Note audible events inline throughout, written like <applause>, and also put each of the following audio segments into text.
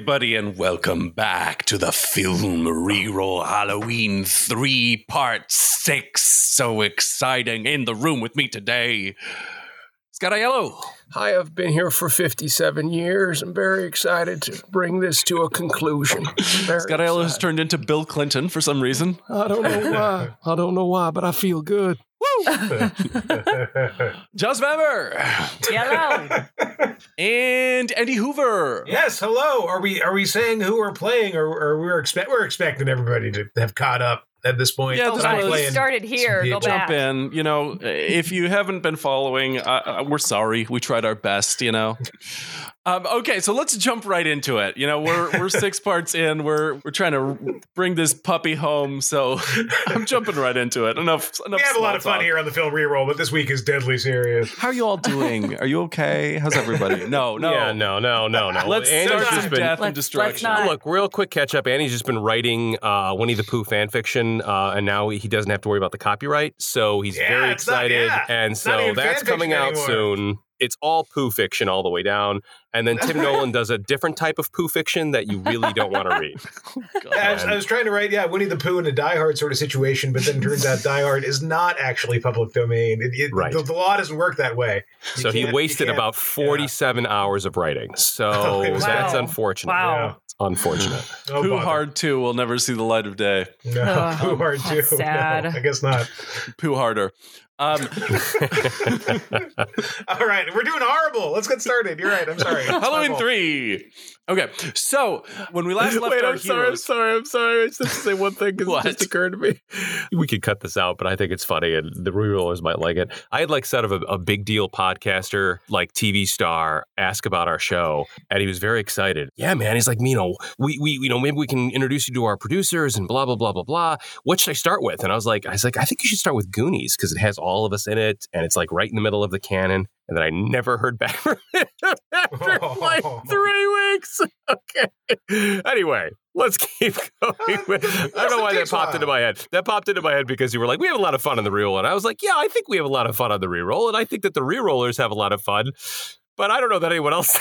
everybody, and welcome back to the Film Reroll Halloween 3 Part 6. So exciting. In the room with me today, Scott Aiello. Hi, I've been here for 57 years. I'm very excited to bring this to a conclusion. Scott Aiello has turned into Bill Clinton for some reason. I don't know why. I don't know why, but I feel good. <laughs> Joz Vammer Yellow. and Andy Hoover. yes, hello. Are we are we saying who we're playing, or, or we're expect we're expecting everybody to have caught up at this point? Yeah, this I'm we playing- started here. Go Jump back. Jump in. You know, if you haven't been following, uh, uh, we're sorry. We tried our best, you know. Um, okay, so let's jump right into it. You know, we're we're <laughs> six parts in. We're we're trying to bring this puppy home, so <laughs> I'm jumping right into it. Enough. enough We have a lot of fun talk. here on the film reroll, but this week is deadly serious. How are you all doing? Are you okay? How's everybody? <laughs> No, no. Yeah, no, no, no, no. Let's Andy's start just some been. death and let's- destruction. let's Look, real quick catch up. Andy's just been writing uh, Winnie the Pooh fan fiction, uh, and now he doesn't have to worry about the copyright. So he's Yeah, very it's not- excited, yeah, and so that's coming out anymore. soon. It's all poo fiction all the way down, and then Tim <laughs> Nolan does a different type of poo fiction that you really don't want to read. <laughs> Oh, I was, I was trying to write, yeah, Winnie the Pooh in a Die Hard sort of situation, but then it turns out Die Hard is not actually public domain. It, it- Right. The, the law doesn't work that way. You So he wasted about forty-seven hours of writing. So <laughs> Oh, that's unfortunate. Wow. It's unfortunate. <gasps> Oh, Pooh. Hard 2 will never see the light of day. No, Ugh, oh, Pooh Hard that's too. sad. No, I guess not. Pooh Harder. Um, <laughs> All right, we're doing horrible. Let's get started. You're right. I'm sorry. <laughs> It's Halloween fault. 3. Okay, so when we last <laughs> left Wait, our I'm sorry, I'm sorry, I'm sorry. I just have to say one thing because it <laughs> just occurred to me. We could cut this out, but I think it's funny and the rerollers might like it. I had like said of a, a big deal podcaster, like TV star, ask about our show, and he was very excited. Yeah, man. He's like, you know, we, we you know, maybe we can introduce you to our producers and blah blah blah blah blah. What should I start with? And I was like, I was like, I think you should start with Goonies because it has all of us in it, and it's like right in the middle of the canon. And then I never heard back from <laughs> him after <laughs> like three weeks. <laughs> Okay. Anyway, let's keep going. with- I don't know why that popped into my head. That popped into my head because you were like, we have a lot of fun on the reroll. And I was like, yeah, I think we have a lot of fun on the reroll. And I think that the rerollers have a lot of fun. But I don't know that anyone else.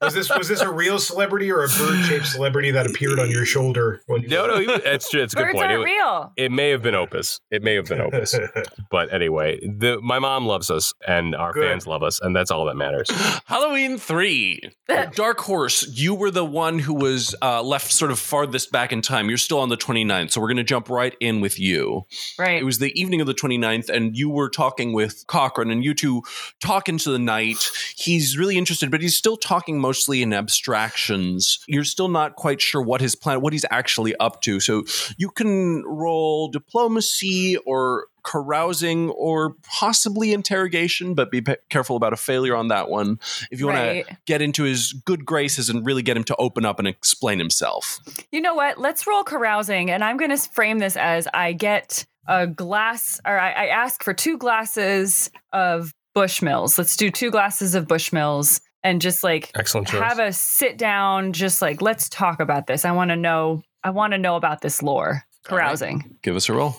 Was this was this a real celebrity or a bird shaped celebrity that appeared on your shoulder? When you no, no, that's it's, it's a good Birds point. aren't It, real. it may have been Opus. It may have been Opus. <laughs> but anyway, the, my mom loves us and our Good. fans love us. And that's all that matters. <gasps> Halloween 3. <laughs> Dark Horse, you were the one who was uh, left sort of farthest back in time. You're still on the 29th, so we're going to jump right in with you. Right. It was the evening of the 29th, and you were talking with Cochran, and you two talk into the night. He's really interested, but he's still talking mostly in abstractions. You're still not quite sure what his plan, what he's actually up to. So you can roll diplomacy or carousing or possibly interrogation, but be pe- careful about a failure on that one. If you want Right. to get into his good graces and really get him to open up and explain himself. You know what? Let's roll carousing, and I'm going to frame this as I get a glass, or I, I ask for two glasses of Bushmills. Let's do two glasses of Bushmills, and just like Excellent choice. have a sit down. Just like let's talk about this. I want to know. I want to know about this lore. All right. Carousing. Give us a roll.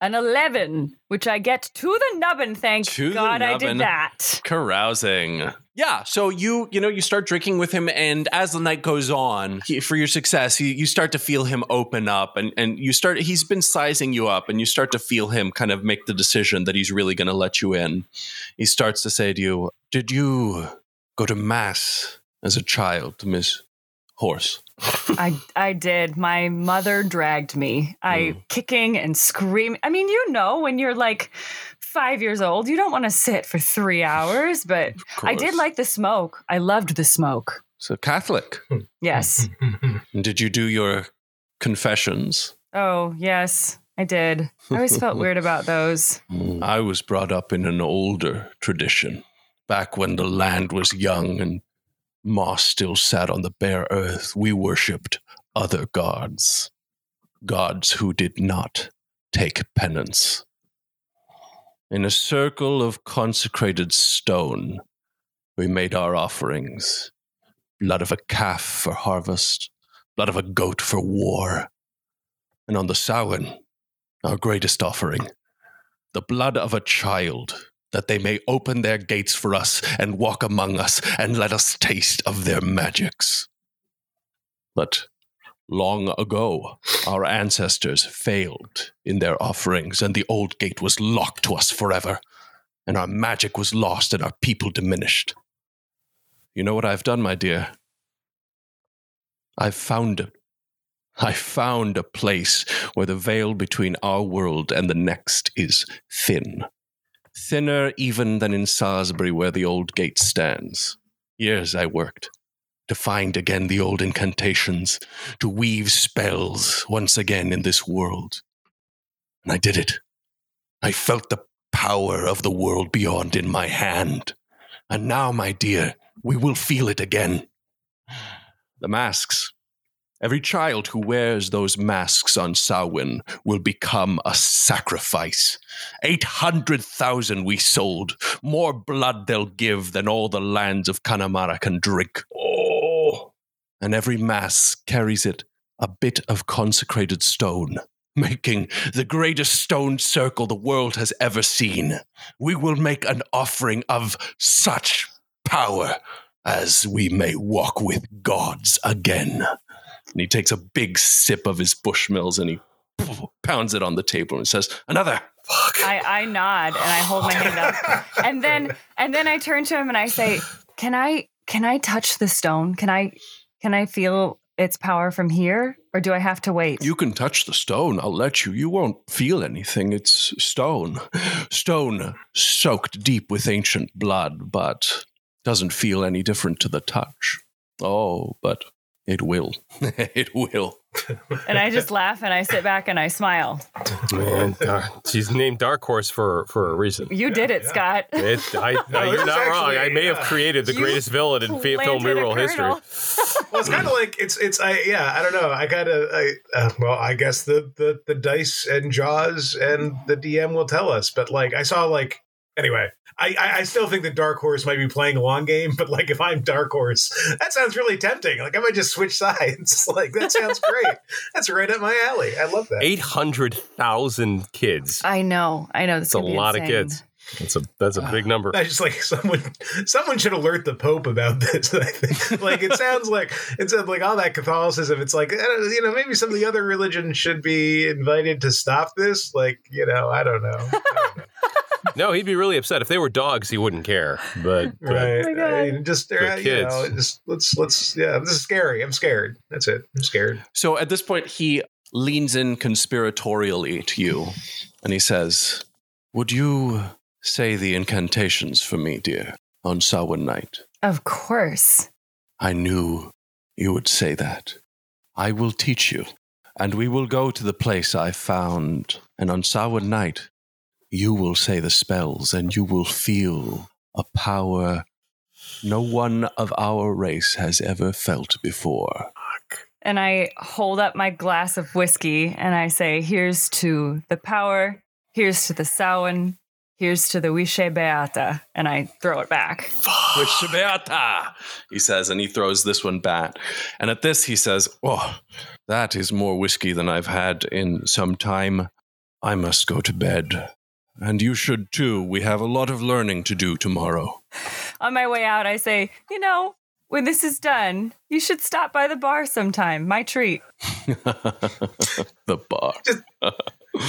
An eleven, which I get to the nubbin. Thank To God I did that. carousing yeah so you you know you start drinking with him and as the night goes on he, for your success you, you start to feel him open up and and you start he's been sizing you up and you start to feel him kind of make the decision that he's really going to let you in he starts to say to you did you go to mass as a child miss horse I I did. My mother dragged me. I Mm. kicking and screaming. I mean, you know, when you're like five years old, you don't want to sit for three hours. But I did like the smoke. I loved the smoke. so catholic Yes. <laughs> And did you do your confessions oh yes, I did. I always felt weird about those. <laughs> I was brought up in an older tradition, back when the land was young and moss still sat on the bare earth. We worshipped other gods, gods who did not take penance. In a circle of consecrated stone, we made our offerings blood of a calf for harvest, blood of a goat for war. And on the Samhain, our greatest offering, the blood of a child, that they may open their gates for us and walk among us and let us taste of their magics. But long ago, our ancestors failed in their offerings, and the old gate was locked to us forever, and our magic was lost and our people diminished. You know what I've done, my dear? I've found it. I found a place where the veil between our world and the next is thin. Thinner even than in Salisbury, where the old gate stands. Years I worked to find again the old incantations, to weave spells once again in this world. And I did it. I felt the power of the world beyond in my hand. And now, my dear, we will feel it again. The masks. Every child who wears those masks on Samhain will become a sacrifice. 800,000 we sold. More blood they'll give than all the lands of Connemara can drink. Oh! And every mass carries it a bit of consecrated stone, making the greatest stone circle the world has ever seen. We will make an offering of such power as we may walk with gods again. And he takes a big sip of his Bushmills and he pounds it on the table and says, Another. I, I nod and I hold my hand up. And then and then I turn to him and I say, Can I can I touch the stone? Can I can I feel its power from here? Or do I have to wait? You can touch the stone. I'll let you. You won't feel anything. It's stone. Stone soaked deep with ancient blood, but doesn't feel any different to the touch. Oh, but it will. <laughs> it will. and I just laugh and I sit back and I smile. Man, uh, she's named Dark Horse for for a reason. You did it, Scott. It, I, <laughs> No, you're not is wrong. I may have created the You greatest villain in fi- film planted a reroll history. <laughs> well, it's kind of like it's it's I yeah I don't know I gotta I uh, well I guess the the the dice and Joz and the DM will tell us, but like I saw like anyway. I, I I still think that Dark Horse might be playing a long game, but like if I'm Dark Horse, that sounds really tempting. Like I might just switch sides. <laughs> like that sounds great. That's right up my alley. I love that. Eight hundred thousand kids. I know. I know. That's a lot of kids. That's a that's a big number. I just like someone someone should alert the Pope about this. <laughs> I think like it sounds like it sounds like all that Catholicism. It's like you know maybe some of the other religions should be invited to stop this. Like you know I don't know. I don't know. <laughs> No, he'd be really upset if they were dogs. He wouldn't care. But, but <laughs> right? Oh my God. I mean, just uh, But you know, just let's let's yeah. This is scary. I'm scared. That's it. I'm scared. So at this point, he leans in conspiratorially to you and he says, Would you say the incantations for me, dear, on Samhain night? Of course. I knew you would say that. I will teach you, and we will go to the place I found, and on Samhain night, you will say the spells, and you will feel a power no one of our race has ever felt before. And I hold up my glass of whiskey and I say, Here's to the power, here's to the Samhain, here's to the Uisce Beatha. And I throw it back. With Shibeata, he says, and he throws this one back. And at this, he says, Oh, that is more whiskey than I've had in some time. I must go to bed. And you should too. We have a lot of learning to do tomorrow. On my way out, I say, You know, when this is done, you should stop by the bar sometime. My treat. <laughs> the bar.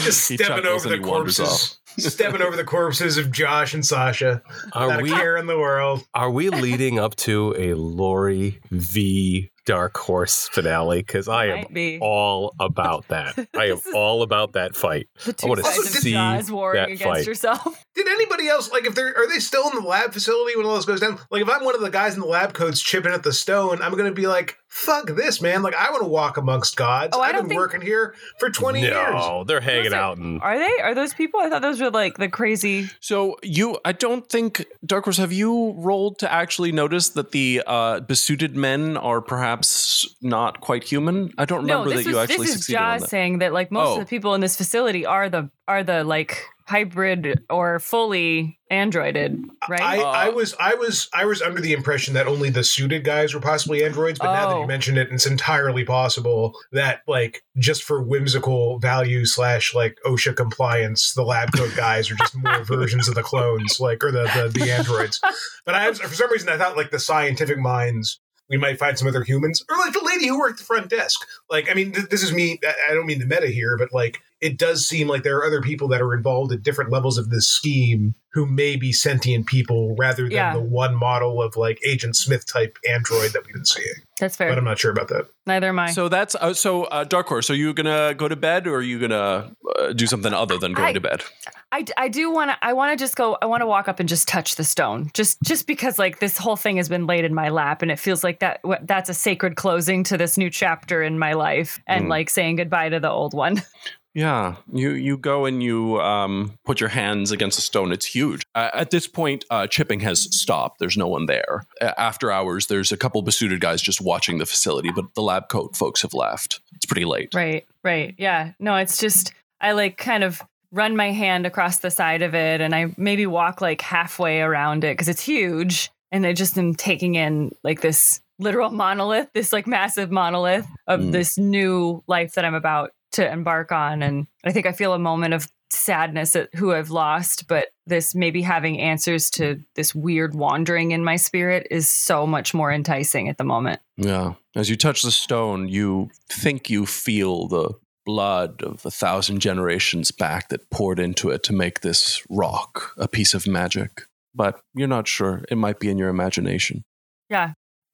Just He stepping over the corpses. <laughs> stepping over the corpses of Josh and Sasha. are Not a we care in the world. are we leading up to a Lori v Dark Horse finale? Because I am be. all about that. <laughs> I am all about that fight. The two wanna sides see Joz warring that against fight. yourself. <laughs> Did anybody else like if they're are they still in the lab facility when all this goes down? Like if I'm one of the guys in the lab coats chipping at the stone, I'm gonna be like, "Fuck this, man! Like I want to walk amongst gods. Oh, I I've been think- working here for 20 years." No, they're hanging Listen, out and Are they? Are those people? I thought those were like the crazy. So you, I don't think, Dark Horse, have you rolled to actually notice that the uh, besuited men are perhaps not quite human? I don't remember no, this that you was actually this is succeeded on Joz that. saying that like most Oh. of the people in this facility are the are the like hybrid or fully androided, right? I, Uh, I was I was I was under the impression that only the suited guys were possibly androids, but now that you Oh. mention it, it's entirely possible that like just for whimsical value slash like OSHA compliance, the lab coat guys are just more <laughs> versions of the clones, like or the the, the <laughs> androids. But I was, for some reason I thought like the scientific minds we might find some other humans, or like the lady who worked the front desk. Like, I mean, th- this is me. I- I don't mean the meta here, but like, it does seem like there are other people that are involved at different levels of this scheme who may be sentient people rather than Yeah. the one model of like Agent Smith type android that we've been seeing. That's fair, But. I'm not sure about that. Neither am I. So that's uh, so uh, Dark Horse. Are you gonna go to bed, or are you gonna uh, do something other than going I- to bed? I, I do want to I want to just go I want to walk up and just touch the stone just just because like this whole thing has been laid in my lap and it feels like that what- that's a sacred closing to this new chapter in my life and Mm. like saying goodbye to the old one. <laughs> Yeah, you you go and you um, put your hands against the stone. It's huge. Uh, at this point, uh, chipping has stopped. There's no one there. Uh, after hours, there's a couple besuited guys just watching the facility, but the lab coat folks have left. It's pretty late. Right, right. Yeah. No, it's just I like kind of run my hand across the side of it and I maybe walk like halfway around it because it's huge. And I just am taking in like this literal monolith, this like massive monolith of Mm. this new life that I'm about to embark on. And I think I feel a moment of sadness at who I've lost, but this maybe having answers to this weird wandering in my spirit is so much more enticing at the moment. Yeah. As you touch the stone, you think you feel the blood of a thousand generations back that poured into it to make this rock a piece of magic. But you're not sure. It might be in your imagination.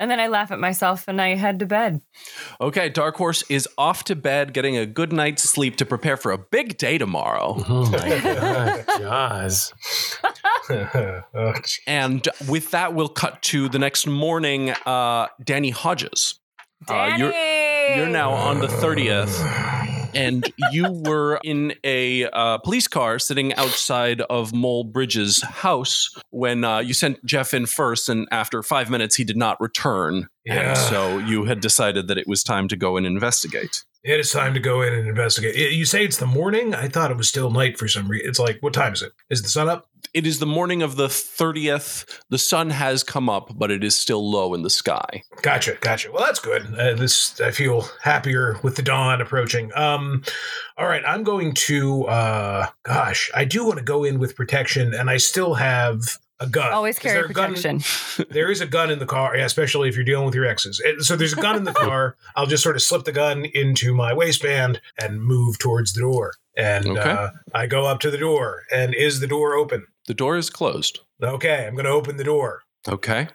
And then I laugh at myself and I head to bed. Okay, Dark Horse is off to bed, getting a good night's sleep to prepare for a big day tomorrow. Oh my god, <laughs> Joz. <laughs> oh. And with that, we'll cut to the next morning. Uh, Danny Hodges. Uh, you're, Danny! you're now on the 30th. <sighs> <laughs> and you were in a uh, police car sitting outside of Mole Bridges' house when uh, you sent Jeff in first, and after five minutes, he did not return. Yeah. And so you had decided that it was time to go and investigate. It is time to go in and investigate. You say it's the morning? I thought it was still night for some reason. It's like, what time is it? Is the sun up? It is the morning of the 30th. The sun has come up, but it is still low in the sky. Gotcha, gotcha. Well, that's good. Uh, this I feel happier with the dawn approaching. Um, all right, I'm going to. Uh, gosh, I do want to go in with protection, and I still have a gun. Always carry there a gun- protection. <laughs> there is a gun in the car, yeah, especially if you're dealing with your exes. So there's a gun in the <laughs> car. I'll just sort of slip the gun into my waistband and move towards the door. And Okay. uh, I go up to the door, and is the door open? The door is closed. Okay, I'm going to open the door. Okay.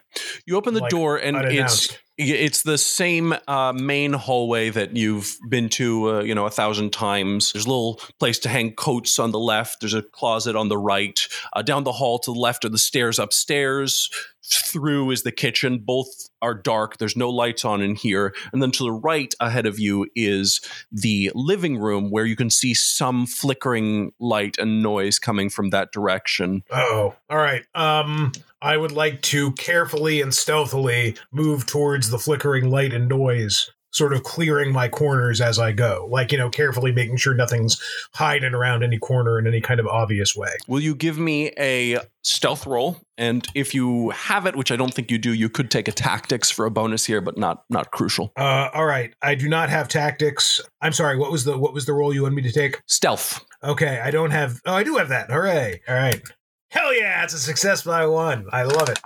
You open the Like, door, and it's unannounced. It's the same uh, main hallway that you've been to, uh, you know, a thousand times. There's a little place to hang coats on the left. There's a closet on the right. Uh, down the hall to the left are the stairs upstairs. Through is the kitchen. Both are dark. There's no lights on in here. And then to the right ahead of you is the living room where you can see some flickering light and noise coming from that direction. Oh, all right. Um, I would like to carefully and stealthily move towards the flickering light and noise, sort of clearing my corners as I go. Like, you know, carefully making sure nothing's hiding around any corner in any kind of obvious way. Will you give me a stealth roll? And if you have it, which I don't think you do, you could take a tactics for a bonus here, but not not crucial. Uh, all right. I do not have tactics. I'm sorry. What was the what was the role you wanted me to take? Stealth. Okay, I don't have. Oh, I do have that. Hooray! All right. Hell yeah! It's a success by one. I love it.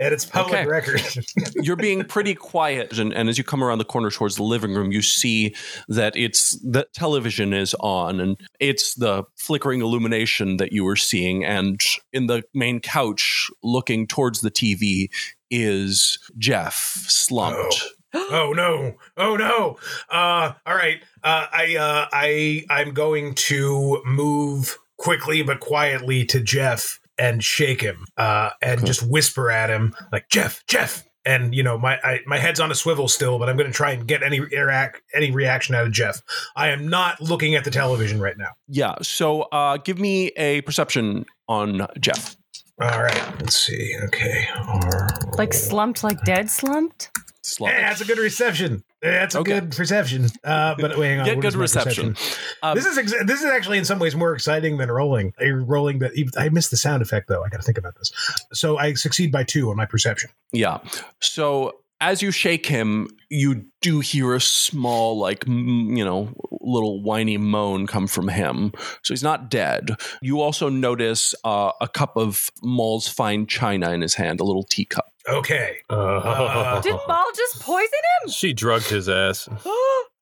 And it's public Okay. record. <laughs> You're being pretty quiet, and, and as you come around the corner towards the living room, you see that it's the television is on, and it's the flickering illumination that you were seeing. And in the main couch, looking towards the TV, is Jeff slumped. oh no! Oh no! Uh, all right. Uh, I uh, I I'm going to move quickly but quietly to Jeff and shake him, uh, and Okay. just whisper at him like Jeff, Jeff. And you know my I, my head's on a swivel still, but I'm going to try and get any interact any reaction out of Jeff. I am not looking at the television right now. Yeah. So, uh, give me a perception on Jeff. All right, let's see. Okay, R- Like slumped, like dead slumped? Slumped. Yeah, that's a good reception. That's a Okay. good perception. Uh, but wait, hang on. <laughs> Get good my reception. Um, this is ex- this is actually in some ways more exciting than rolling. A rolling, but even- I missed the sound effect though. I got to think about this. So I succeed by two on my perception. Yeah. So as you shake him, you do hear a small, like, you know, little whiny moan come from him. So he's not dead. You also notice uh, a cup of Maul's fine china in his hand, a little teacup. Okay. Uh, Did Maul just poison him? she drugged his ass. <gasps>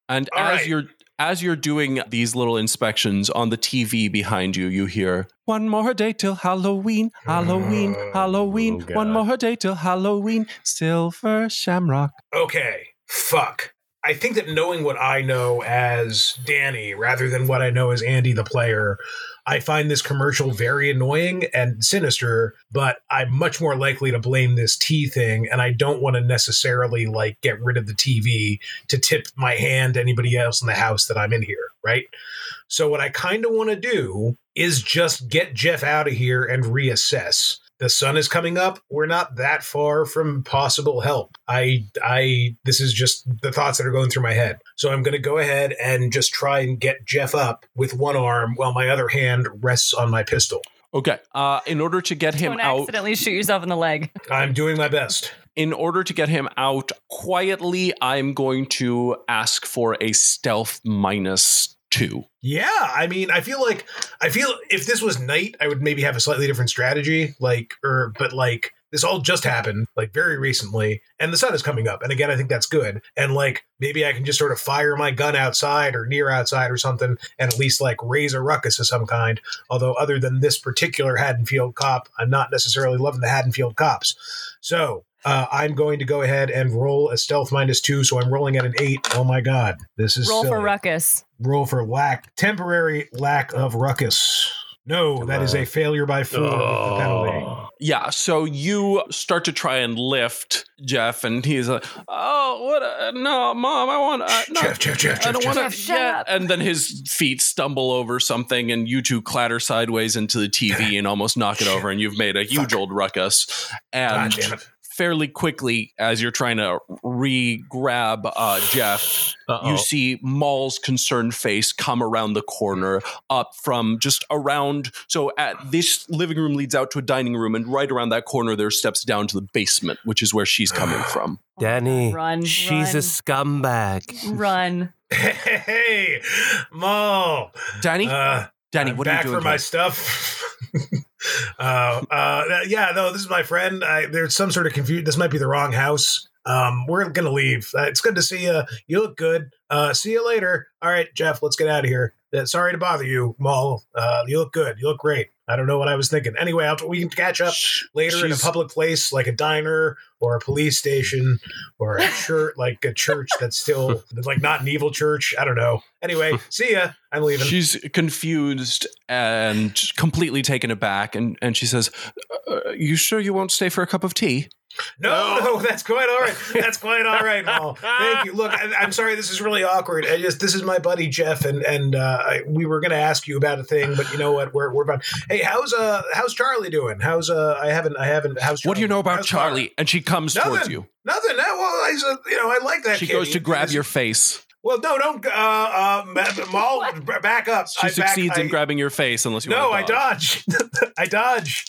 And All as right. you're as you're doing these little inspections on the TV behind you, you hear one more day till Halloween, Halloween, Halloween, Oh, one more day till Halloween, Silver Shamrock. Okay. Fuck. I think that knowing what I know as Danny rather than what I know as Andy the player, I find this commercial very annoying and sinister, but I'm much more likely to blame this tea thing and I don't want to necessarily like get rid of the TV to tip my hand to anybody else in the house that I'm in here, right? So what I kind of want to do is just get Jeff out of here and reassess. The sun is coming up. We're not that far from possible help. I I this is just the thoughts that are going through my head. So I'm going to go ahead and just try and get Jeff up with one arm while my other hand rests on my pistol. Okay. Uh, in order to get him Don't out, accidentally shoot yourself in the leg. <laughs> I'm doing my best. in order to get him out quietly, I'm going to ask for a stealth minus two. Yeah, I mean, I feel like I feel if this was night, I would maybe have a slightly different strategy. Like, or but like this all just happened, like very recently, and the sun is coming up. And again, I think that's good. And like maybe I can just sort of fire my gun outside or near outside or something, and at least like raise a ruckus of some kind. Although, other than this particular Haddonfield cop, I'm not necessarily loving the Haddonfield cops. So. Uh, I'm going to go ahead and roll a stealth minus two, so I'm rolling at an eight. Oh my god, this is Roll for ruckus. roll for lack temporary lack of ruckus no that is a failure by four with the penalty Oh. Yeah, so you start to try and lift Jeff, and he's like, "Oh, what? A, no, mom, I want. Uh, no, jeff jeff jeff I jeff, don't jeff. want Jeff, to. shut up. And then his feet stumble over something, and you two clatter sideways into the TV and almost knock it over, and you've made a huge Fuck. old ruckus. God And damn it fairly quickly, as you're trying to re-grab uh, Jeff, Uh-oh. you see Maul's concerned face come around the corner up from just around. So at this living room leads out to a dining room, and right around that corner, there steps down to the basement, which is where she's coming <sighs> from. Danny, Run, she's run. a scumbag. Run. hey Mo. Danny, uh, Danny, I'm what back are you doing? Back for my stuff <laughs> uh, uh, yeah no this is my friend I, there's some sort of confusion this might be the wrong house um, we're gonna leave. Uh, it's good to see you. You look good. Uh, see you later. All right, Jeff. Let's get out of here. Uh, sorry to bother you, Maul. Uh, you look good. You look great. I don't know what I was thinking. Anyway, I'll, we can catch up later in a public place like a diner or a police station or a church, <laughs> like a church that's still like not an evil church. I don't know. Anyway, <laughs> see ya. I'm leaving. She's confused and completely taken aback, and, and she says, uh, "You sure you won't stay for a cup of tea?" No, no, <laughs> that's quite all right. That's quite all right, Maul. Thank you. Look, I, I'm sorry. This is really awkward. I just this is my buddy Jeff, and and uh, I, we were going to ask you about a thing, but you know what? We're we're about. Hey, how's uh how's Charlie doing? How's uh I haven't I haven't how's Charlie? What do you know about How's Charlie? And she comes Nothing. towards you. Nothing. No, well, I said, you know I like that. She kid. goes to grab your face. Well, no, don't. Uh, uh, Ma- <laughs> Maul, back up. She I back- succeeds in I- grabbing your face unless you No, I want to dodge. I dodge.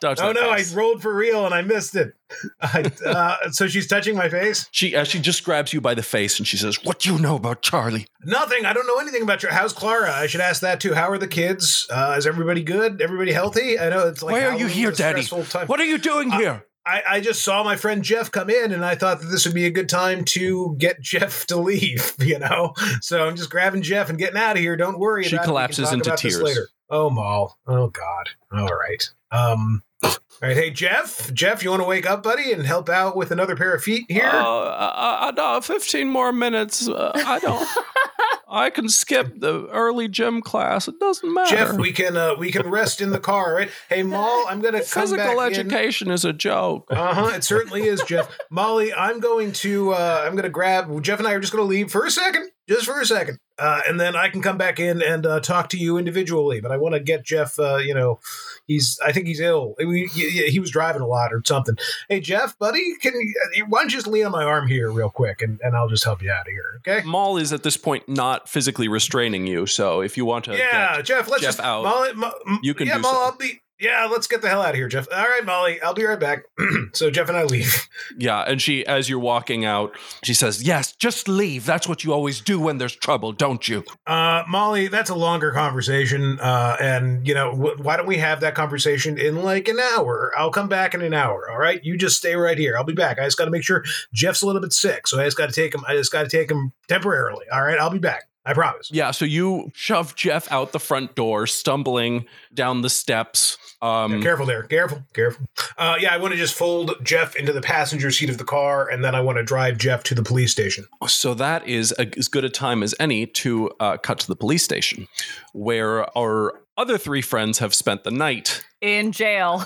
dodge. <laughs> Oh that no, I rolled for real and I missed it. <laughs> I, uh, so she's touching my face. She uh, she just grabs you by the face and she says, "What do you know about Charlie?" Nothing. I don't know anything about your. How's Clara? I should ask that too. How are the kids? Uh, is everybody good? Everybody healthy? I know it's like. Why are you Halloween here, is a Daddy? time. What are you doing Uh, here? I, I just saw my friend Jeff come in, and I thought that this would be a good time to get <laughs> Jeff to leave. <laughs> You know, so I'm just grabbing Jeff and getting out of here. Don't worry. She about collapses it. Into talk about this tears. later. Oh, Maul. Oh God. All right. Um. All right. Hey, Jeff. Jeff, you want to wake up, buddy, and help out with another pair of feet here? Uh, I, I, I, Fifteen more minutes. Uh, I don't. <laughs> I can skip the early gym class. It doesn't matter. Jeff, we can uh, we can rest in the car, right? Hey, Maul, I'm gonna come Physical back in. education is a joke. Uh huh. It certainly is, Jeff. <laughs> Molly, I'm going to uh, I'm going to grab Jeff and I are just going to leave for a second, just for a second, uh, and then I can come back in and uh, talk to you individually. But I want to get Jeff. Uh, you know, he's I think he's ill. He, he, he was driving a lot or something. Hey, Jeff, buddy, can you, uh, why don't you just lean on my arm here real quick, and, and I'll just help you out of here, okay? Maul is at this point not physically restraining you, so if you want to, Yeah, Jeff, let's Jeff just out. Molly, Mo- You can yeah, do Molly, so. I'll be. Yeah, let's get the hell out of here, Jeff. All right, Molly, I'll be right back. <clears throat> so Jeff and I leave. Yeah, and she, as you're walking out, she says, "Yes, just leave. That's what you always do when there's trouble, don't you?" Uh, Molly, that's a longer conversation, uh, and you know wh- why don't we have that conversation in like an hour? I'll come back in an hour. All right, you just stay right here. I'll be back. I just got to make sure Jeff's a little bit sick, so I just got to take him. I just got to take him temporarily. All right, I'll be back. I promise. Yeah, so you shove Jeff out the front door, stumbling down the steps. Um, Yeah, careful there. Careful. Careful. Uh, yeah, I want to just fold Jeff into the passenger seat of the car, and then I want to drive Jeff to the police station. So that is a, as good a time as any to uh, cut to the police station, where our other three friends have spent the night In jail.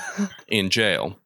in jail.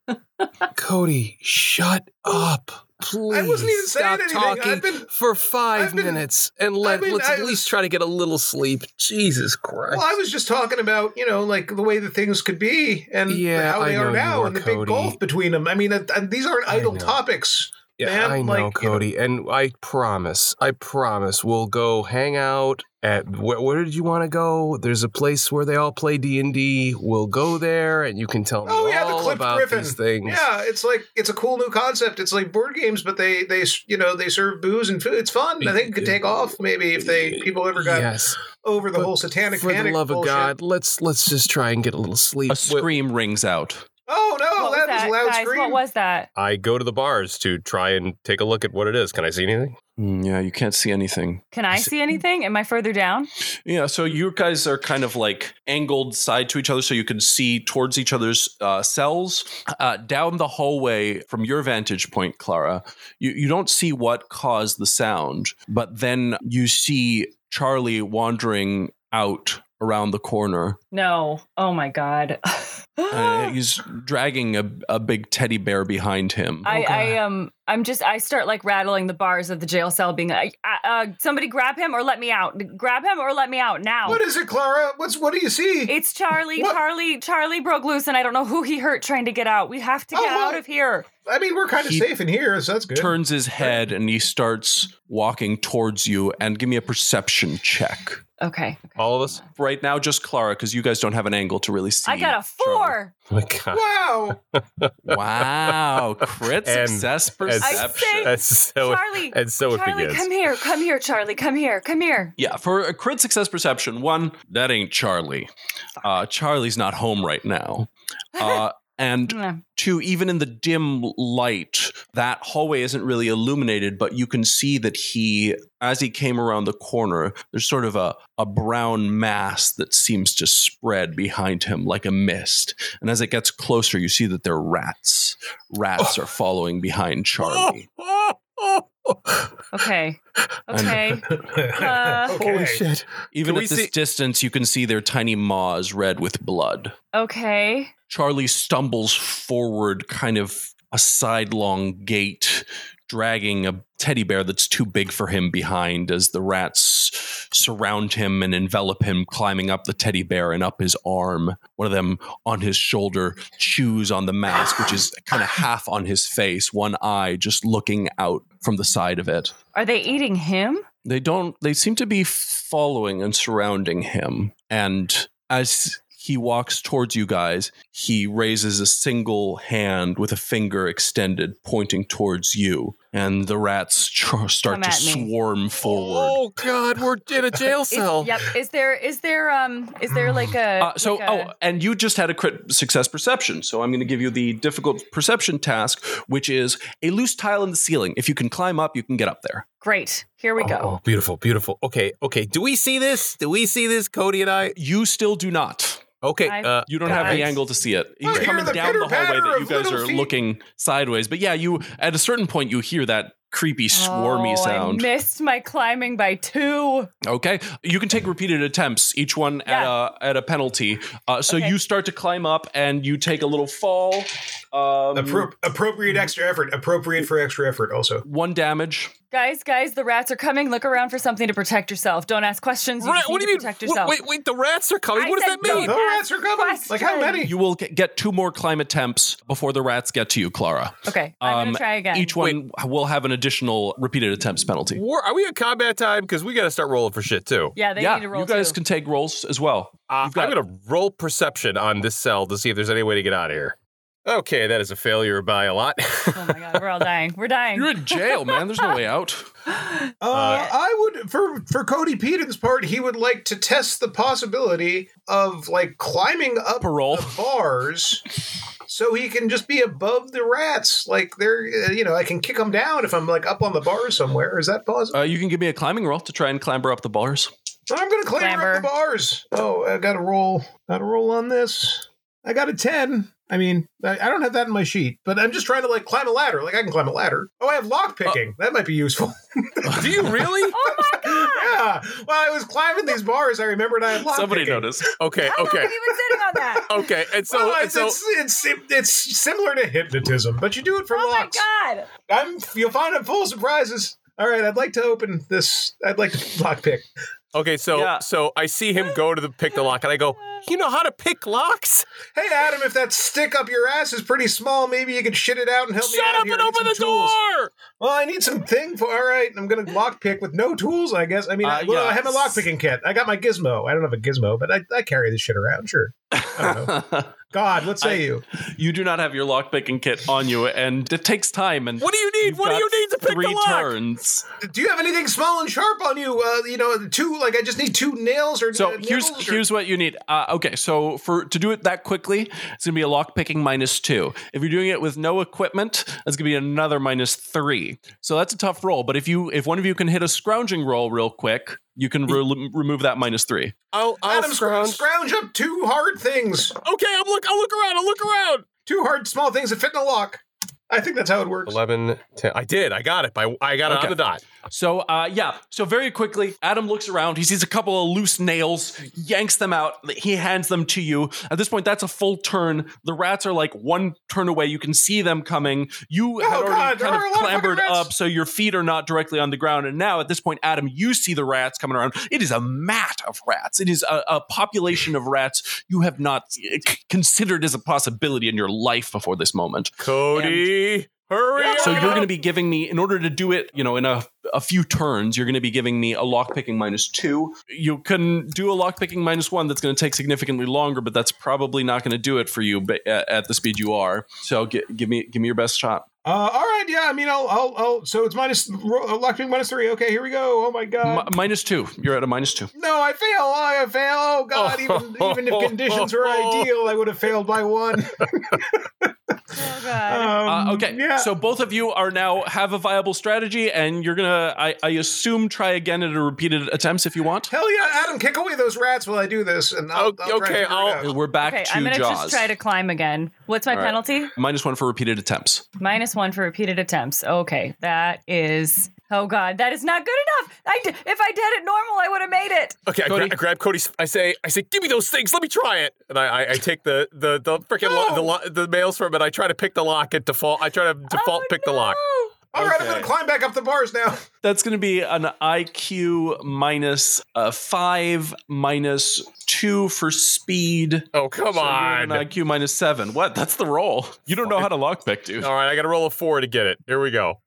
Cody, shut up. Please I wasn't even saying stop anything. talking I've been- for 5 been- minutes and let I've been- let's at least try to get a little sleep. Jesus Christ. Well, I was just talking about, you know, like the way that things could be and Yeah, how they know are now are, and the Cody. big gulf between them. I mean, these aren't idle topics. Yeah, man, I know, like, you know- Cody, and I promise, I promise, we'll go hang out at where, where did you want to go? There's a place where they all play D and D. We'll go there, and you can tell me Oh yeah, the all Cliff about Griffin. these things. Yeah, it's like it's a cool new concept. It's like board games, but they they you know they serve booze and food. It's fun. I think it could take off maybe if they people ever got yes, over the But whole satanic for the panic love of. God, let's let's just try and get a little sleep. A scream rings out. Oh no, what was that, that, was a loud guys? scream. What was that? I go to the bars to try and take a look at what it is. Can I see anything? Mm, yeah, you can't see anything. Can I see anything? Am I further down? Yeah, so you guys are kind of like angled side to each other so you can see towards each other's uh, cells. Uh, down the hallway from your vantage point, Clara, you, you don't see what caused the sound, but then you see Charlie wandering out around the corner. No. Oh my god. Uh, <gasps> he's dragging a, a big teddy bear behind him. I, Oh, I um I'm just I start like rattling the bars of the jail cell, being like, uh, uh, somebody grab him or let me out. Grab him or let me out now. What is it, Clara? What's what do you see? It's Charlie. What? Charlie. Charlie broke loose, and I don't know who he hurt trying to get out. We have to Oh, get well- out of here. I mean, we're kind of safe in here, so that's good. Turns his head and he starts walking towards you. And give me a perception check. Okay. All of us? Right now, just Clara, because you guys don't have an angle to really see. I got a four. Oh my God. Wow. Wow, crit <laughs> And- success perception. say- And so, Charlie. and so it Charlie, begins. come here. Come here, Charlie. Come here. Come here. yeah, for a crit success perception, one, that ain't Charlie. Uh, Charlie's not home right now. Uh, and Mm, two, even in the dim light, that hallway isn't really illuminated, but you can see that he, as he came around the corner, there's sort of a, a brown mass that seems to spread behind him like a mist. And as it gets closer, you see that there are rats. Rats are following behind Charlie. Okay. <laughs> And- Okay. <laughs> <laughs> Uh, okay. Holy shit. Even Can at this see- distance, you can see their tiny maws red with blood. Okay. Charlie stumbles forward, kind of a sidelong gait, dragging a teddy bear that's too big for him behind as the rats surround him and envelop him, climbing up the teddy bear and up his arm. One of them on his shoulder chews on the mask, which is kind of half on his face, one eye just looking out from the side of it. Are they eating him? They don't, they seem to be following and surrounding him. And as he walks towards you guys, he raises a single hand with a finger extended, pointing towards you. And the rats tr- start Come to me. swarm forward. Oh God, we're in a jail Is, cell. yep. Is there is there um is there like a Uh, so, like a- oh, and you just had a crit success perception. So I'm going to give you the difficult perception task, which is a loose tile in the ceiling. If you can climb up, you can get up there. great. Here we Oh, go. oh, beautiful, beautiful. Okay, okay. Do we see this? Do we see this, Cody and I? You still do not. Okay. Uh, You don't have the angle to see it. He's I coming the down the hallway that you guys are feet. looking sideways. But yeah, you at a certain point you hear that creepy swarmy oh, sound. I missed my climbing by two. Okay, you can take repeated attempts, each one at a at a penalty. Uh, so Okay. you start to climb up, and you take a little fall, Um, Appro- appropriate extra effort. Appropriate for extra effort. Also. one damage. Guys, guys, the rats are coming. Look around for something to protect yourself. Don't ask questions. You Rat, what do you mean? protect yourself. Wait, wait, the rats are coming. I what does that mean? The rats are coming. Like how many? You will get, get two more climb attempts before the rats get to you, Clara. Okay, I'm Um, gonna try again. Each one will have an additional repeated attempts penalty. War, are we in combat time? Because we got to start rolling for shit too. yeah, they yeah, need to roll you guys too. can take rolls as well. Uh, You've got- I'm gonna roll perception on this cell to see if there's any way to get out of here. Okay, that is a failure by a lot. <laughs> Oh my god, we're all dying. We're dying. You're in jail, man. There's no way <laughs> out. Uh, I would for for Cody Peden's part, he would like to test the possibility of like climbing up Parole. the bars, so he can just be above the rats. Like they're, uh, you know, I can kick them down if I'm like up on the bars somewhere. Is that possible? Uh, you can give me a climbing roll to try and clamber up the bars. I'm gonna clamber up the bars. Oh, I got to roll. Got to roll on this. I got a ten. I mean, I I don't have that in my sheet, but I'm just trying to like climb a ladder. Like I can climb a ladder. Oh, I have lock uh, picking. that might be useful. <laughs> do you really? <laughs> oh my god! yeah. While I was climbing these bars, I remembered I had lock Somebody picking. noticed. Okay, How long okay, have you been sitting on that? <laughs> okay. And so, well, and it's, so, it's, it's it's similar to hypnotism, but you do it for Oh my god! I'm you'll find I'm full of surprises. All right, I'd like to open this. I'd like to lock pick. Okay, so, Yeah. so I see him go to the pick the lock, and I go, you know how to pick locks? Hey, Adam, if that stick up your ass is pretty small, maybe you could shit it out and help me Shut out up here. and I need open the tools. door. Well, I need some thing for. All right, I'm gonna lock pick with no tools. I guess. I mean, I, Uh, well, yeah. I have my lock picking kit. I got my gizmo. I don't have a gizmo, but I, I carry this shit around. Sure. I don't know. <laughs> God, what say I- you? <laughs> you do not have your lockpicking kit on you, and it takes time. And What do you need? What do you need to pick three the lock? turns? Do you have anything small and sharp on you? Uh, you know, two. Like I just need two nails or. So uh, here's or- here's what you need. Uh, okay, so for to do it that quickly, it's gonna be a lockpicking minus two. If you're doing it with no equipment, that's gonna be another minus three. So that's a tough roll. But if you if one of you can hit a scrounging roll real quick, you can re- remove that minus three. I'll, I'll Adam, scrounge. scrounge. scrounge up two hard things. Okay, I'm look. I'll look around. I'll look around. Two hard small things that fit in a lock. I think that's how it works. 11, 10. I did. I got it. By I got it Okay. on the dot. So uh, yeah, so very quickly, Adam looks around. He sees a couple of loose nails, yanks them out. He hands them to you. At this point, that's a full turn. The rats are like one turn away. You can see them coming. You had Oh, already God, kind of lot of clambered up, so your feet are not directly on the ground. And now, at this point, Adam, you see the rats coming around. It is a mat of rats. It is a, a population of rats you have not eh, considered as a possibility in your life before this moment. Cody, hurry Yeah, up. So you're going to be giving me, in order to do it, you know, in a, a few turns, you're going to be giving me a lockpicking minus two. You can do a lockpicking minus one that's going to take significantly longer, but that's probably not going to do it for you ba- at, at the speed you are. So gi- give me give me your best shot. Uh, all right, yeah. I mean, I'll, I'll, I'll. So it's minus ro- uh, lock pick minus three. Okay, here we go. Oh my god. Mi- minus two. You're at a minus two. no, I fail. Oh, I fail. Oh god. Even even if <laughs> conditions were ideal, I would have failed by one. <laughs> Oh god. Um, Uh, okay, Yeah. so both of you are now have a viable strategy, and you're gonna, I, I assume, try again at a repeated attempts if you want. Hell yeah, Adam, kick away those rats while I do this, and I'll, Oh, I'll okay, to figure it I'll- out. We're back okay, to I'm gonna Joz. just try to climb again. What's my All right. penalty? Minus one for repeated attempts. Minus one for repeated attempts. Okay, that is. Oh god, that is not good enough. I d- if I did it normal, I would have made it. Okay, I, Cody? gra- I grab Cody's. I say, I say, give me those things. Let me try it. And I, I, I take the the the freaking lo- the, lo- the mails from it. I try to pick the lock at default. I try to default Oh, pick the lock. no. All right, I'm gonna climb back up the bars now. That's going to be an IQ minus uh, five minus two for speed. Oh come So on! an IQ minus seven. What? That's the roll. You don't know how to lockpick, dude. All right, I got to roll a four to get it. Here we go.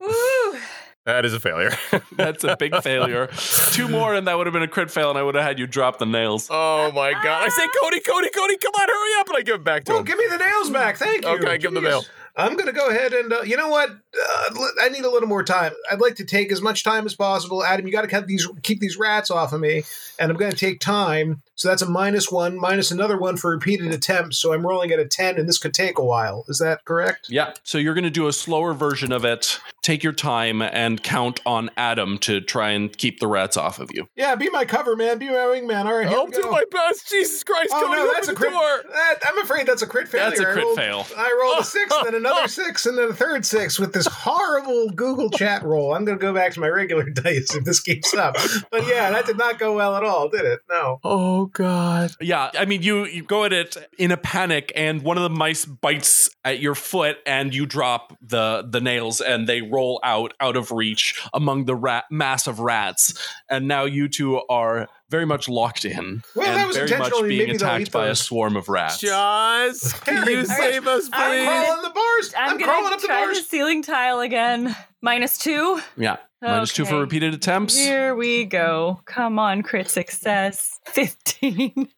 Woo. That is a failure. <laughs> That's a big failure. Two more, and that would have been a crit fail, and I would have had you drop the nails. oh my god! I say, Cody, Cody, Cody, come on, hurry up! And I give it back to Oh, him. give me the nails back. Thank you. Okay, give him the Jeez. mail. I'm gonna go ahead and uh, you know what? Uh, l- I need a little more time. I'd like to take as much time as possible. Adam, you got to keep these keep these rats off of me, and I'm going to take time. So that's a minus one, minus another one for repeated attempts. So I'm rolling at a ten, and this could take a while. Is that correct? Yeah. So you're going to do a slower version of it. Take your time and count on Adam to try and keep the rats off of you. Yeah, be my cover man. Be my wingman. All right, I'll do my best. Jesus Christ, Oh Cody, no, that's a crit. door. That, I'm afraid that's a crit failure. That's a I crit rolled- fail. I rolled a six, then another <laughs> six, and then a third six with this horrible Google chat roll. I'm going to go back to my regular <laughs> dice if this keeps up. But yeah, that did not go well at all, did it? No. Oh Oh, God. Yeah, I mean, you you go at it in a panic, and one of the mice bites at your foot, and you drop the the nails, and they roll out out of reach among the rat mass of rats, and now you two are very much locked in Well, and that was very much being Maybe attacked by a swarm of rats. Joz, <laughs> can you save us, I'm I'm please? crawling the bars. I'm, I'm, gonna crawling up the try the bars. ceiling tile again. Minus two. Yeah, minus two for repeated attempts. Here we go. Come on, crit success. 15. <laughs>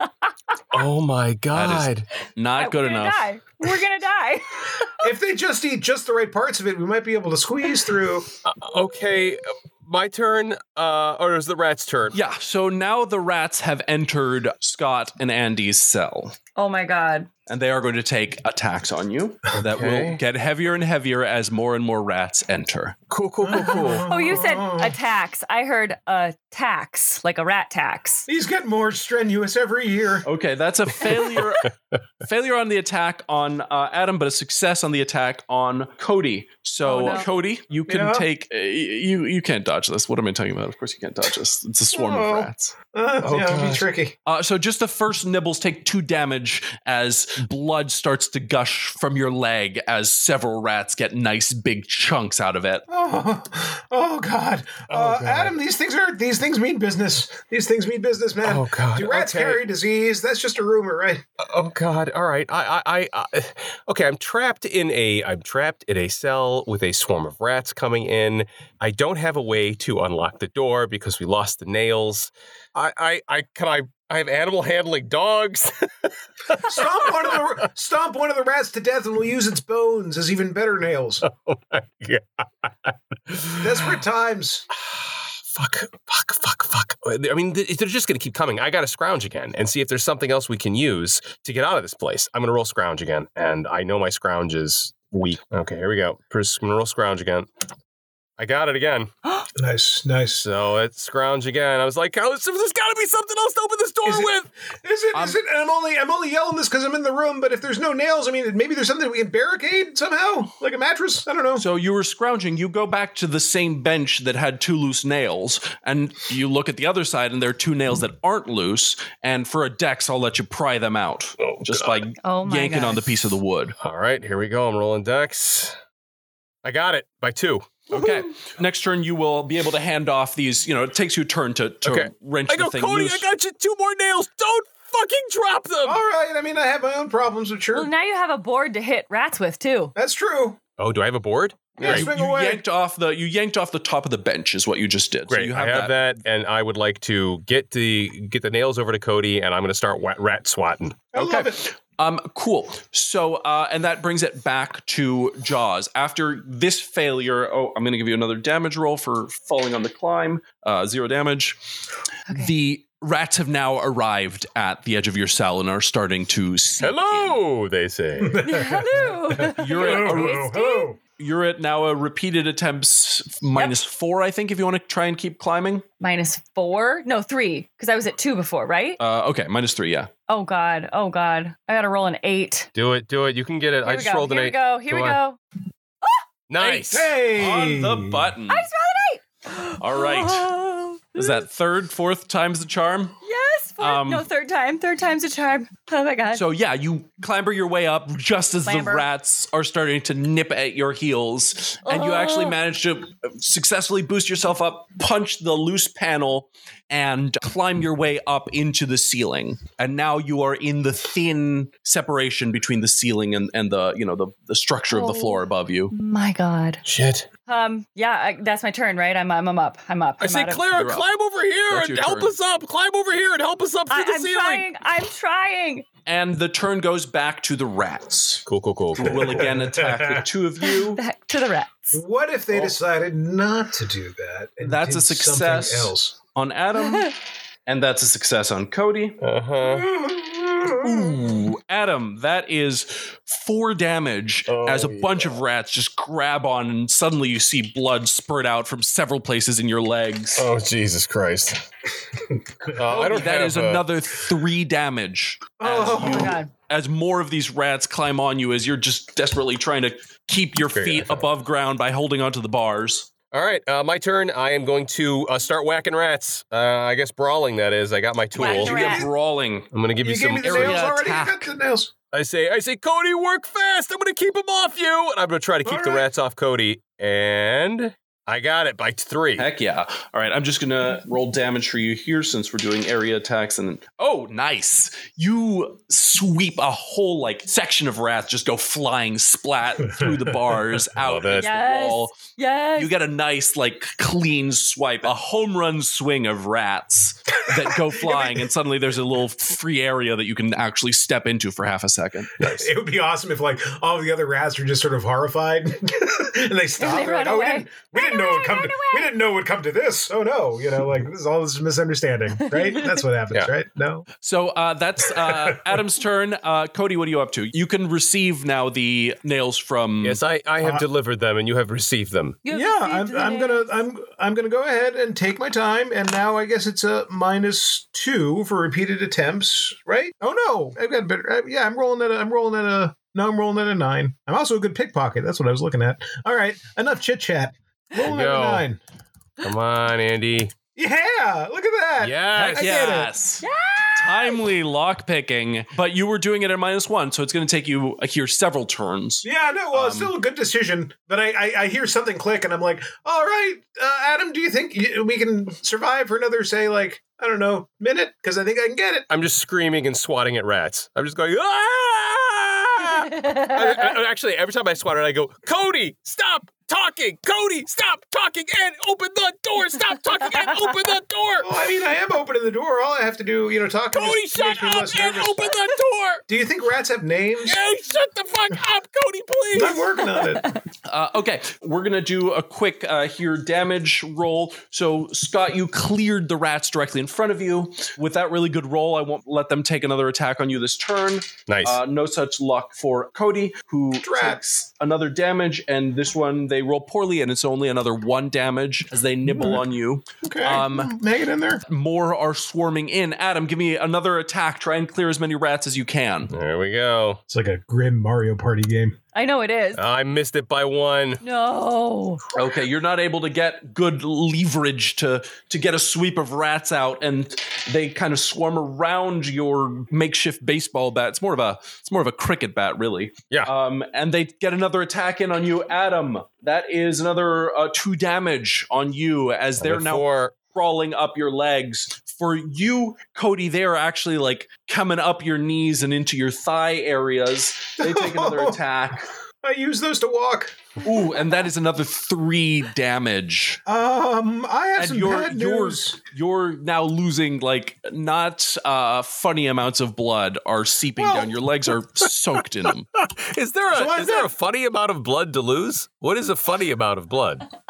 Oh my That God. Not good We're gonna enough. Die. We're gonna die. <laughs> if they just eat just the right parts of it, we might be able to squeeze through. Okay, my turn. Uh, or is the rat's turn? Yeah, so now the rats have entered Scott and Andy's cell. Oh my god. And they are going to take attacks on you that Okay. will get heavier and heavier as more and more rats enter. Cool, cool, cool, cool. <laughs> Oh, you said <laughs> attacks. I heard a tax, like a rat tax. These get more strenuous every year. Okay, that's a failure <laughs> failure on the attack on uh, Adam, but a success on the attack on Cody. So Oh, no. Cody, you can Yeah. take uh, you you can't dodge this. What am I talking about? Of course you can't dodge this. It's a swarm Oh. of rats. Uh, Oh, yeah, it'll be tricky. Uh, so just the first nibbles take two damage as blood starts to gush from your leg as several rats get nice big chunks out of it. Oh, oh God. Oh, uh, God. Adam, these things are these things mean business. These things mean business, man. Oh God. Do rats okay. carry disease? That's just a rumor, right? Oh God! All right, I, I, I, I, okay. I'm trapped in a, I'm trapped in a cell with a swarm of rats coming in. I don't have a way to unlock the door because we lost the nails. I, I, I can I, I have animal handling dogs. <laughs> Stomp one of the stomp one of the rats to death, and we'll use its bones as even better nails. <laughs> oh my God! Desperate times. <sighs> fuck, fuck, fuck, fuck. I mean, they're just going to keep coming. I got to scrounge again and see if there's something else we can use to get out of this place. I'm going to roll scrounge again, and I know my scrounge is weak. Okay, here we go. First, I'm going to roll scrounge again. I got it again. <gasps> <gasps> Nice, nice. So it's scrounge again. I was like, oh, there's got to be something else to open this door Is it- with. Is it? Um, Is it? And I'm only I'm only yelling this because I'm in the room. But if there's no nails, I mean, maybe there's something we can barricade somehow, like a mattress. I don't know. So you were scrounging. You go back to the same bench that had two loose nails, and you look at the other side, and there are two nails that aren't loose. And for a dex, I'll let you pry them out Oh, just by Oh yanking god. on the piece of the wood. All right, here we go. I'm rolling dex. I got it by two. Okay. Next turn, you will be able to hand off these. You know, it takes you a turn to, to Okay. wrench I the go, thing Cody, loose. I got you two more nails. Don't fucking drop them. All right. I mean, I have my own problems, but sure. Well, now you have a board to hit rats with too. That's true. Oh, do I have a board? Yeah, Great. swing you away. yanked off the you yanked off the top of the bench is what you just did. So Great. you I have that. and I would like to get the get the nails over to Cody, and I'm going to start wa- rat swatting. I Okay. love it. Um, cool. So, uh, and that brings it back to Joz. After this failure, oh, I'm going to give you another damage roll for falling on the climb. Uh, zero damage. Okay. The rats have now arrived at the edge of your cell and are starting to. sink Hello, they say. <laughs> Hello. <laughs> You're at, Hello, a, hello, hello. You're at now a repeated attempts minus four, I think, if you want to try and keep climbing. Minus four? No, three. Because I was at two before, right? Uh, okay, minus three, yeah. Oh god. Oh god. I gotta roll an eight. do it, do it. You can get it. Here I just go. rolled an eight. Here we go. Here Come we on. go. <gasps> Nice. Hey. On the button. I just rolled an eight. All right. Oh, <gasps> Is that third, fourth times the charm? yes? Um, no, third time. Third time's a charm. Oh my god. So yeah, you clamber your way up just as Clamber. the rats are starting to nip at your heels, and you actually Oh. manage to successfully boost yourself up, punch the loose panel, and climb your way up into the ceiling. And now you are in the thin separation between the ceiling and, and the you know the, the structure of the Oh. floor above you. my god. Shit. Um. Yeah. I, that's my turn, right? I'm. I'm, I'm up. I'm up. I I'm say, out of- Clara, up. climb over here That's and help turn. us up. Climb over here and help us up through I, the I'm ceiling. trying. I'm trying. And the turn goes back to the rats. Cool, cool, cool, Who will again attack the two of you. <laughs> Back to the rats. What if they Oh. decided not to do that? And That's a did something success. Else. On Adam, <laughs> and that's a success on Cody. Uh huh. Ooh, Adam, that is four damage Oh, as a bunch of rats just grab on, and suddenly you see blood spurt out from several places in your legs. Oh Jesus Christ! <laughs> Uh, I don't That have is a- another three damage as, Oh. Oh you- my god. as more of these rats climb on you as you're just desperately trying to keep your feet above ground by holding onto the bars. All right, uh, my turn. I am going to uh, start whacking rats. Uh, I guess brawling. That is. I got my tool. Whacking You rat. get brawling. I'm going to give you, You gave some me the area nails already. attack. You got the nails. I say, I say, Cody, work fast. I'm going to keep them off you, and I'm going to try to keep All the right. rats off Cody. And I got it by three. Heck yeah. All right, I'm just going to roll damage for you here since we're doing area attacks. And oh, nice. You sweep a whole like section of rats just go flying splat through the bars <laughs> out Love it. against the wall. Yes. You get a nice, like, clean swipe, a home run swing of rats that go <laughs> flying, and suddenly there's a little free area that you can actually step into for half a second. <laughs> It would be awesome if like all the other rats are just sort of horrified and they stop. they They're like, run oh, we didn't, we didn't know it would come to, we didn't know it would come to this. Oh no, you know, like this is all this misunderstanding, right? <laughs> That's what happens, Yeah. right? No. So uh, that's uh, <laughs> Adam's turn. Uh, Cody, what are you up to? You can receive now the nails from. Yes, I, I have Uh, delivered them, and you have received them. You have yeah, received I'm, I'm gonna. I'm I'm gonna go ahead and take my time, and now I guess it's a minus two for repeated attempts, right? Oh no, I've got better. uh, yeah, I'm rolling at a, I'm rolling at a no, I'm rolling at a nine. I'm also a good pickpocket. That's what I was looking at. All right, enough chit chat. Rolling at nine. Come on, Andy. Yeah, look at that. Yes. I yes. Timely lock picking, but you were doing it at minus one, so it's going to take you uh, here several turns. Yeah, no, well, it's Um, still a good decision. But I, I, I hear something click, and I'm like, all right, uh, Adam, do you think we can survive for another, say, like, I don't know, minute? Because I think I can get it. I'm just screaming and swatting at rats. I'm just going, ah! <laughs> I- I- actually, every time I swat it, I go, Cody, stop talking. Cody, stop talking and open the door. Stop talking and open the door. Well, I mean, I am opening the door. All I have to do, you know, talk Cody, shut up and nervous. open the door. <laughs> Do you think rats have names? Hey, shut the fuck up, Cody, please. I'm working on it. <laughs> Uh, okay, we're gonna do a quick uh, here damage roll. So Scott, you cleared the rats directly in front of you. With that really good roll, I won't let them take another attack on you this turn. Nice. Uh, no such luck for Cody, who Drat. takes another damage, and this one they roll poorly, and it's only another one damage as they nibble on you. Okay. Um, Hang it in there. More are swarming in. Adam, give me another attack. Try and clear as many rats as you can. there we go. It's like a grim Mario Party game. I know it is. I missed it by one. no. Okay, you're not able to get good leverage to to get a sweep of rats out, and they kind of swarm around your makeshift baseball bat. It's more of a it's more of a cricket bat, really. Yeah. Um, and they get another attack in on you, Adam. That is another uh, two damage on you as they're now Four. Crawling up your legs. For you, Cody, they are actually like coming up your knees and into your thigh areas. They take another <laughs> attack. I use those to walk. Ooh, and that is another three damage. Um, I have And some you're bad you're news. you're now losing like not uh funny amounts of blood are seeping Well- down. Your legs are soaked in them. <laughs> Is there a So I've is there got- a funny amount of blood to lose? What is a funny amount of blood? <laughs>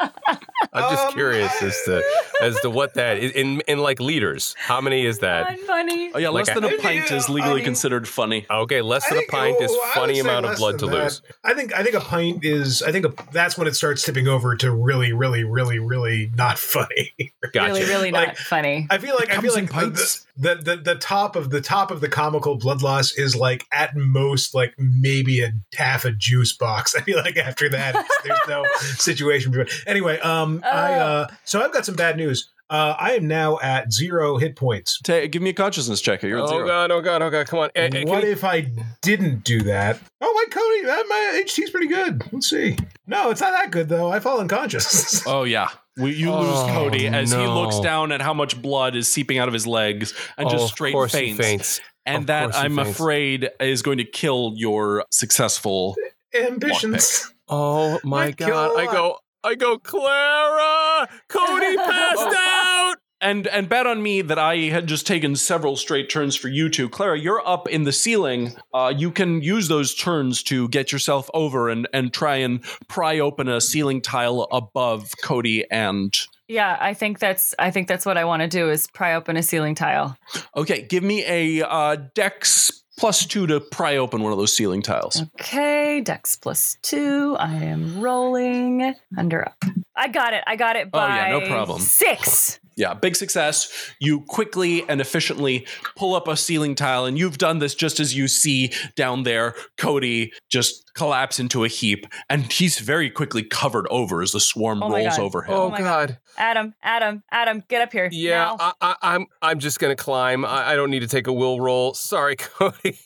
I'm just Um, curious as to as to what that is in in like liters. How many is that? Funny. Oh yeah, less a- than a pint is legally I mean- considered funny. Okay, less I than a pint is oh, I funny amount of blood to that. lose. I think I think a pint is I think a, that's when it starts tipping over to really, really, really, really not funny. <laughs> Gotcha. Really, really Like, not funny. I feel like I feel like pints. the, the the the top of the top of the comical blood loss is like at most like maybe a half a juice box. <laughs> I feel like after that there's no <laughs> situation. for. Anyway, um, I uh, so I've got some bad news. Uh, I am now at zero hit points. Ta give me a consciousness check. You're at Oh zero. god! Oh god! Oh god! Come on! Eh, eh, can what you- if I didn't do that? Oh, my Cody, that, my HT's pretty good. Let's see. No, it's not that good though. I fall unconscious. <laughs> Oh yeah, we, you Oh, lose Cody as he looks down at how much blood is seeping out of his legs and Oh, just of straight course he faints. faints. And Of that I'm faints. afraid is going to kill your successful. Ambitions. Oh my My god! I go. I go. Clara, Cody <laughs> passed out. And and bet on me that I had just taken several straight turns for you two. Clara, you're up in the ceiling. Uh, you can use those turns to get yourself over and and try and pry open a ceiling tile above Cody and. Yeah, I think that's I think that's what I want to do is pry open a ceiling tile. Okay, give me a uh, Dex plus two to pry open one of those ceiling tiles. Okay, Dex plus two. I am rolling under up. I got it. I got it Oh, yeah, no problem. Six. Yeah, big success. You quickly and efficiently pull up a ceiling tile, and you've done this just as you see down there Cody just collapse into a heap, and he's very quickly covered over as the swarm Oh rolls God. over him. Oh, oh my God. Adam, Adam, Adam, get up here. Yeah, now. I, I, I'm I'm just gonna climb. I, I don't need to take a will roll. Sorry, <laughs> Cody.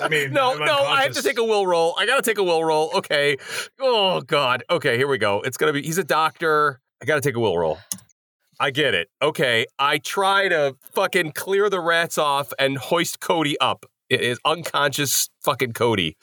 I mean, no, I'm no, I have to take a will roll. I gotta take a will roll. Okay. Oh God. Okay, here we go. It's gonna be. He's a doctor. I gotta take a will roll. I get it. Okay. I try to fucking clear the rats off and hoist Cody up. It is unconscious fucking Cody.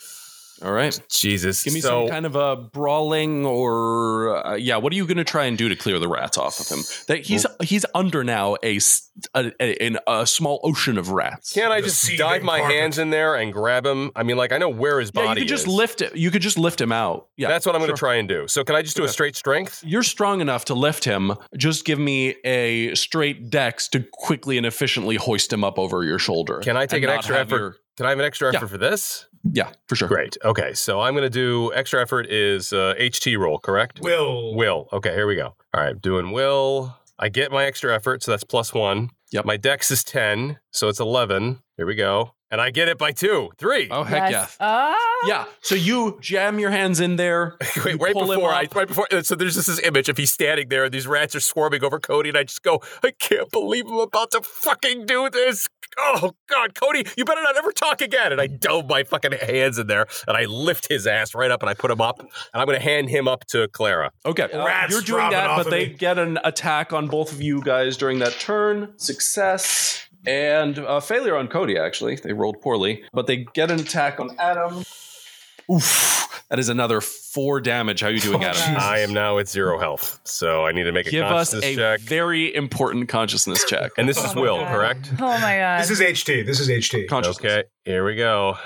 All right. Jesus. Give me so, some kind of a brawling or uh, yeah. What are you going to try and do to clear the rats off of him? That he's he's under now a, s- a, a, in a small ocean of rats. Can't I just dive my carpet. hands in there and grab him? I mean, like I know where his yeah, body you could just is. lift it. You could just lift him out. Yeah, That's what I'm going to try and do. So can I just do a straight strength? You're strong enough to lift him. Just give me a straight dex to quickly and efficiently hoist him up over your shoulder. Can I take an extra effort? your- Can I have an extra Yeah. effort for this? yeah, for sure. Great. Okay, so I'm going to do extra effort is uh, HT roll, correct? Will. Will. Okay, here we go. All right, doing will. I get my extra effort, so that's plus one. Yep. My dex is 10, so it's 11. Here we go. And I get it by two, three. Oh heck yes. Ah. yeah. Yeah. So you jam your hands in there. <laughs> Wait, right before I, right before, uh, so there's just this image of he's standing there, and these rats are swarming over Cody, and I just go, I can't believe I'm about to fucking do this. Oh God, Cody, you better not ever talk again. And I dove my fucking hands in there, and I lift his ass right up, and I put him up, and I'm gonna hand him up to Clara. Okay, uh, Rats you're doing that, but they me. get an attack on both of you guys during that turn. Success and uh, failure on Cody. Actually, they rolled poorly, but they get an attack on Adam. Oof, that is another four damage. How are you doing, Oh, Adam? Jesus. I am now at zero health, so I need to make a Give us consciousness a check. very important consciousness check. and this Oh is Will, God. correct? Oh my god. This is HT. This is HT. Consciousness. Okay, here we go.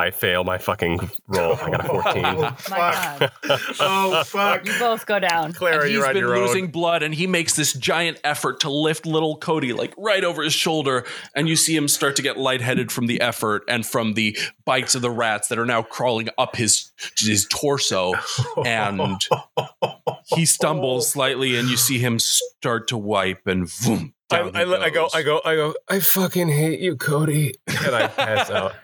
I fail my fucking roll. I got a 14. <laughs> Oh, oh My fuck. God. <laughs> oh, fuck. You both go down. Clara, and he's you're been losing own. blood, and he makes this giant effort to lift little Cody like right over his shoulder, and you see him start to get lightheaded from the effort and from the bites of the rats that are now crawling up his his torso, <laughs> and he stumbles oh. slightly, and you see him start to wipe, and boom. I, he I, I go. I go, I go, I fucking hate you, Cody. And I pass out.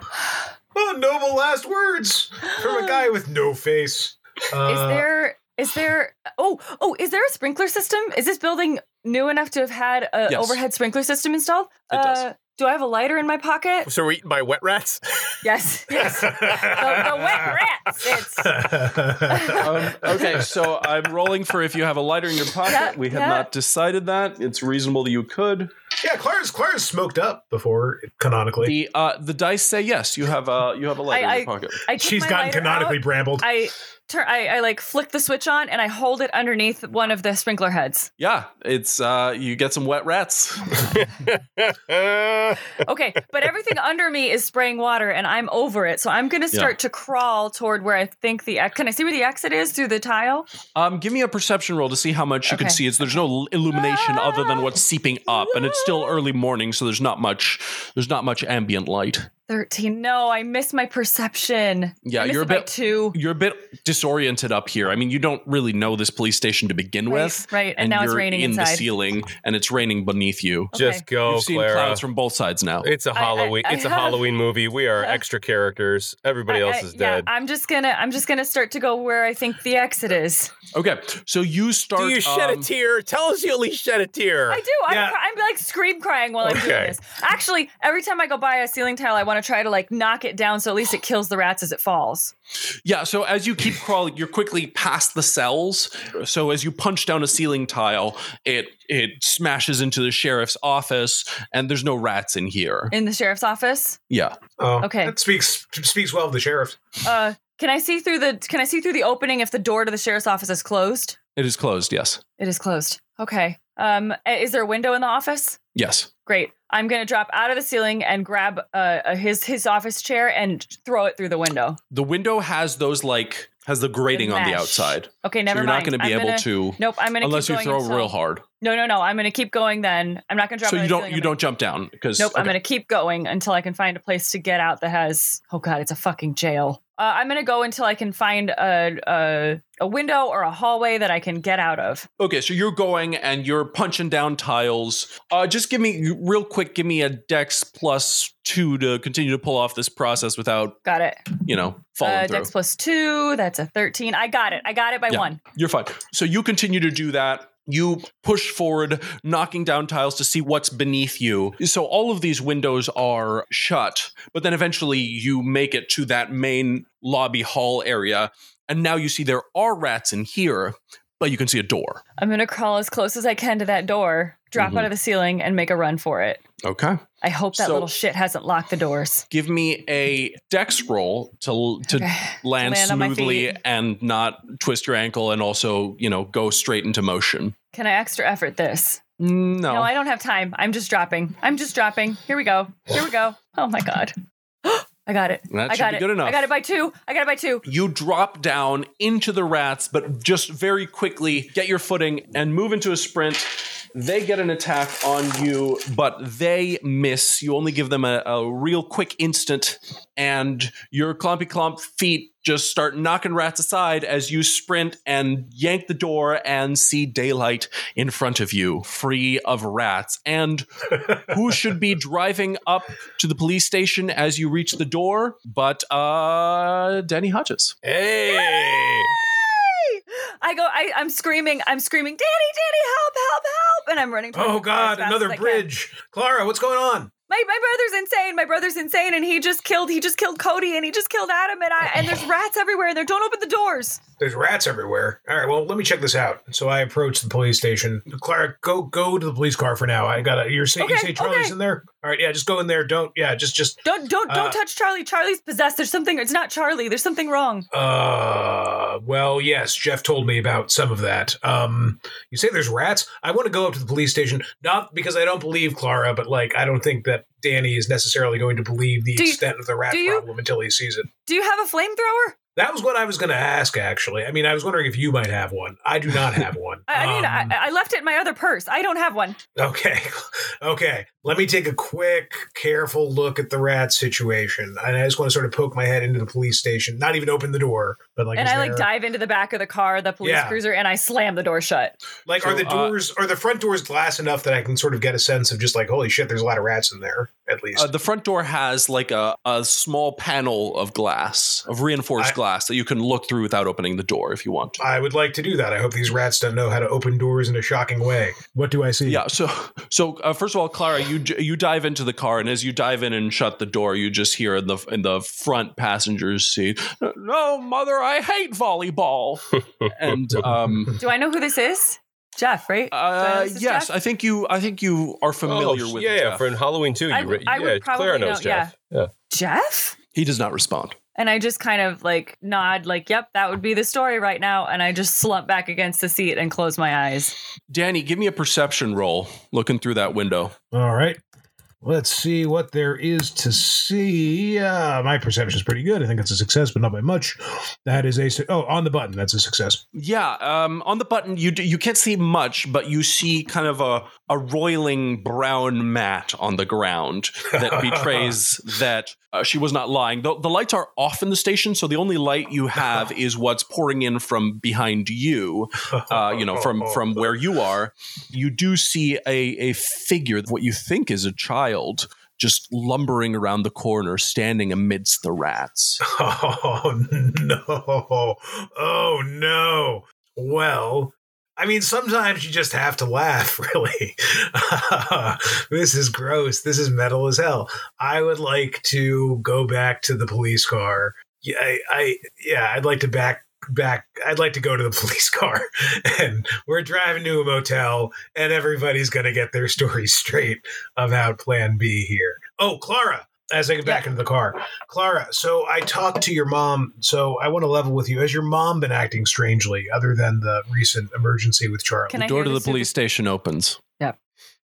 Oh, noble last words from a guy with no face. Uh, Is there is there oh oh is there a sprinkler system? Is this building new enough to have had an Yes. overhead sprinkler system installed? It does. Uh, do I have a lighter in my pocket? So we're eaten by wet rats? Yes. Yes. the, the wet rats. It's <laughs> Um, okay, so I'm rolling for if you have a lighter in your pocket. Yeah, we have yeah. not decided that. It's reasonable that you could. yeah, Clara's Clara's smoked up before canonically. The uh, the dice say yes. You have a you have a lighter I- in your pocket. I take She's gotten canonically out, brambled. I turn I, I like flick the switch on and I hold it underneath one of the sprinkler heads. Yeah, it's uh, you get some wet rats. <laughs> Okay, but everything under me is spraying water and I'm over it. So I'm going to Yeah. start to crawl toward where I think the ex- Can I see where the exit is through the tile? Um, give me a perception roll to see how much you can see. It's there's no illumination other than what's seeping up, and it's still early morning, so there's not much there's not much ambient light. 13. No, I miss my perception. Yeah, you're a bit- too. You're a bit disoriented up here. I mean, you don't really know this police station to begin Right, with, right, and now it's you're raining in the ceiling, and it's raining beneath you. Just go, You've seen Clara. clouds from both sides now. It's a I- I- Halloween. I it's a have- Halloween movie. We are <laughs> extra characters. Everybody I- else I- is yeah, dead. I'm just gonna I'm just gonna start to go where I think the exit is. Okay, so you start. Do you shed um, a tear? Tell us you at least shed a tear. I do. I'm, Yeah. I'm like scream crying while I'm doing this. Actually, every time I go by a ceiling tile, I want to try to like knock it down so at least it kills the rats as it falls. Yeah, so as you keep crawling, you're quickly past the cells. So as you punch down a ceiling tile, it it smashes into the sheriff's office, and there's no rats in here. In the sheriff's office. Yeah, oh, Okay. That speaks speaks well of the sheriff. Uh, can I see through the Can I see through the opening if the door to the sheriff's office is closed? it is closed. Yes. It is closed. Okay. Um, is there a window in the office? Yes. Great. I'm gonna drop out of the ceiling and grab uh, uh, his his office chair and throw it through the window. The window has those like has the grating on the outside. Okay, never so you're mind. not going to be I'm able gonna- to Nope, I'm gonna unless keep you throw until- real hard. No, no, no. I'm gonna keep going. Then I'm not gonna drop. So you don't ceiling. you I'm don't jump down because Nope, I'm gonna keep going until I can find a place to get out that has. Oh god, it's a fucking jail. Uh, I'm gonna go until I can find a, a a window or a hallway that I can get out of. Okay, so you're going and you're punching down tiles. Uh, just give me real quick. Give me a Dex plus two to continue to pull off this process without Got it. you know falling Uh, through. Dex plus two. That's a thirteen. I got it. I got it by Yeah. one. You're fine. So you continue to do that. You push forward, knocking down tiles to see what's beneath you. So all of these windows are shut, but then eventually you make it to that main lobby hall area. And now you see there are rats in here, but you can see a door. I'm gonna crawl as close as I can to that door, drop Mhm. out of the ceiling, and make a run for it. Okay. I hope that So- little shit hasn't locked the doors. Give me a dex roll to to Okay. land, land smoothly and not twist your ankle and also, you know, go straight into motion. Can I extra effort this? No. No, I don't have time. I'm just dropping. I'm just dropping. Here we go. Here we go. Oh my god. I got it. That I should got be it. good enough. I got it by two. I got it by two. you drop down into the rats, but just very quickly get your footing and move into a sprint. They get an attack on you, but they miss. You only give them a, a real quick instant, and your clumpy clump feet just start knocking rats aside as you sprint and yank the door and see daylight in front of you, free of rats. And who <laughs> should be driving up to the police station as you reach the door but uh Danny Hodges. Hey. I go. I, I'm screaming. I'm screaming. Danny, Danny, help, help, help! And I'm running. Oh the car as God, another bridge. Clara, what's going on? My my brother's insane. My brother's insane, and he just killed. He just killed Cody, and he just killed Adam, and I. And there's <sighs> rats everywhere. And they don't open the doors. There's rats everywhere. All right, well, let me check this out. So I approach the police station. Clara, go go to the police car for now. I gotta. You're saying you say Charlie's okay. in there? All right, yeah, just go in there. Don't. Yeah, just just. Don't don't don't Uh, touch Charlie. Charlie's possessed. There's something. It's not Charlie. There's something wrong. Uh, well, yes, Jeff told me about some of that. Um, you say there's rats. I want to go up to the police station, not because I don't believe Clara, but like I don't think that Danny is necessarily going to believe the Do you- extent of the rat do you- problem until he sees it. Do you have a flamethrower? That was what I was going to ask. Actually, I mean, I was wondering if you might have one. I do not have one. <laughs> I, I mean, Um, I, I left it in my other purse. I don't have one. Okay. <laughs> Okay. Let me take a quick, careful look at the rat situation. And I just want to sort of poke my head into the police station. Not even open the door, but like, and is I like there- dive into the back of the car, the police Yeah. cruiser, and I slam the door shut. Like, are So, the uh, doors, are the front doors glass enough that I can sort of get a sense of just like, holy shit, there's a lot of rats in there, at least. Uh, the front door has like a, a small panel of glass, of reinforced I- glass that you can look through without opening the door if you want to. I would like to do that. I hope these rats don't know how to open doors in a shocking way. What do I see? Yeah. So, so uh, first of all, Clara, you you dive into the car, and as you dive in and shut the door, you just hear in the in the front passenger's seat, "No, mother, I hate volleyball." <laughs> and um, Do I know who this is? Jeff, right? Do I know uh, this yes, Jeff? I think you I think you are familiar Oh, with. yeah, yeah, Jeff. for Halloween too. You I re- would- I would yeah, probably Claire know- knows Jeff. Yeah. Jeff? He does not respond. And I just kind of like nod, like, yep, that would be the story right now. And I just slump back against the seat and close my eyes. Danny, give me a perception roll looking through that window. All right. Let's see what there is to see. Uh, my perception is pretty good. I think it's a success, but not by much. That is a su- oh on the button. That's a success. Yeah, um, on the button you you can't see much, but you see kind of a a roiling brown mat on the ground that <laughs> betrays that uh, she was not lying. The, the lights are off in the station, so the only light you have <laughs> is what's pouring in from behind you. Uh, you know, from from where you are. You do see a a figure, what you think is a child. Just lumbering around the corner, standing amidst the rats. <laughs> Oh no! Oh no! Well, I mean, sometimes you just have to laugh. <laughs> Really, this is gross. This is metal as hell. I would like to go back to the police car. Yeah, I, I yeah, I'd like to back back. I'd like to go to the <laughs> police car, and we're driving to a motel, and everybody's gonna get their story <laughs> straight about Plan B here. Oh, Clara. As I get back into the car. Clara, so I talked to your mom. So I want to level with you. Has your mom been acting strangely, other than the recent emergency with Charlie? Can the I door to the super- police station opens.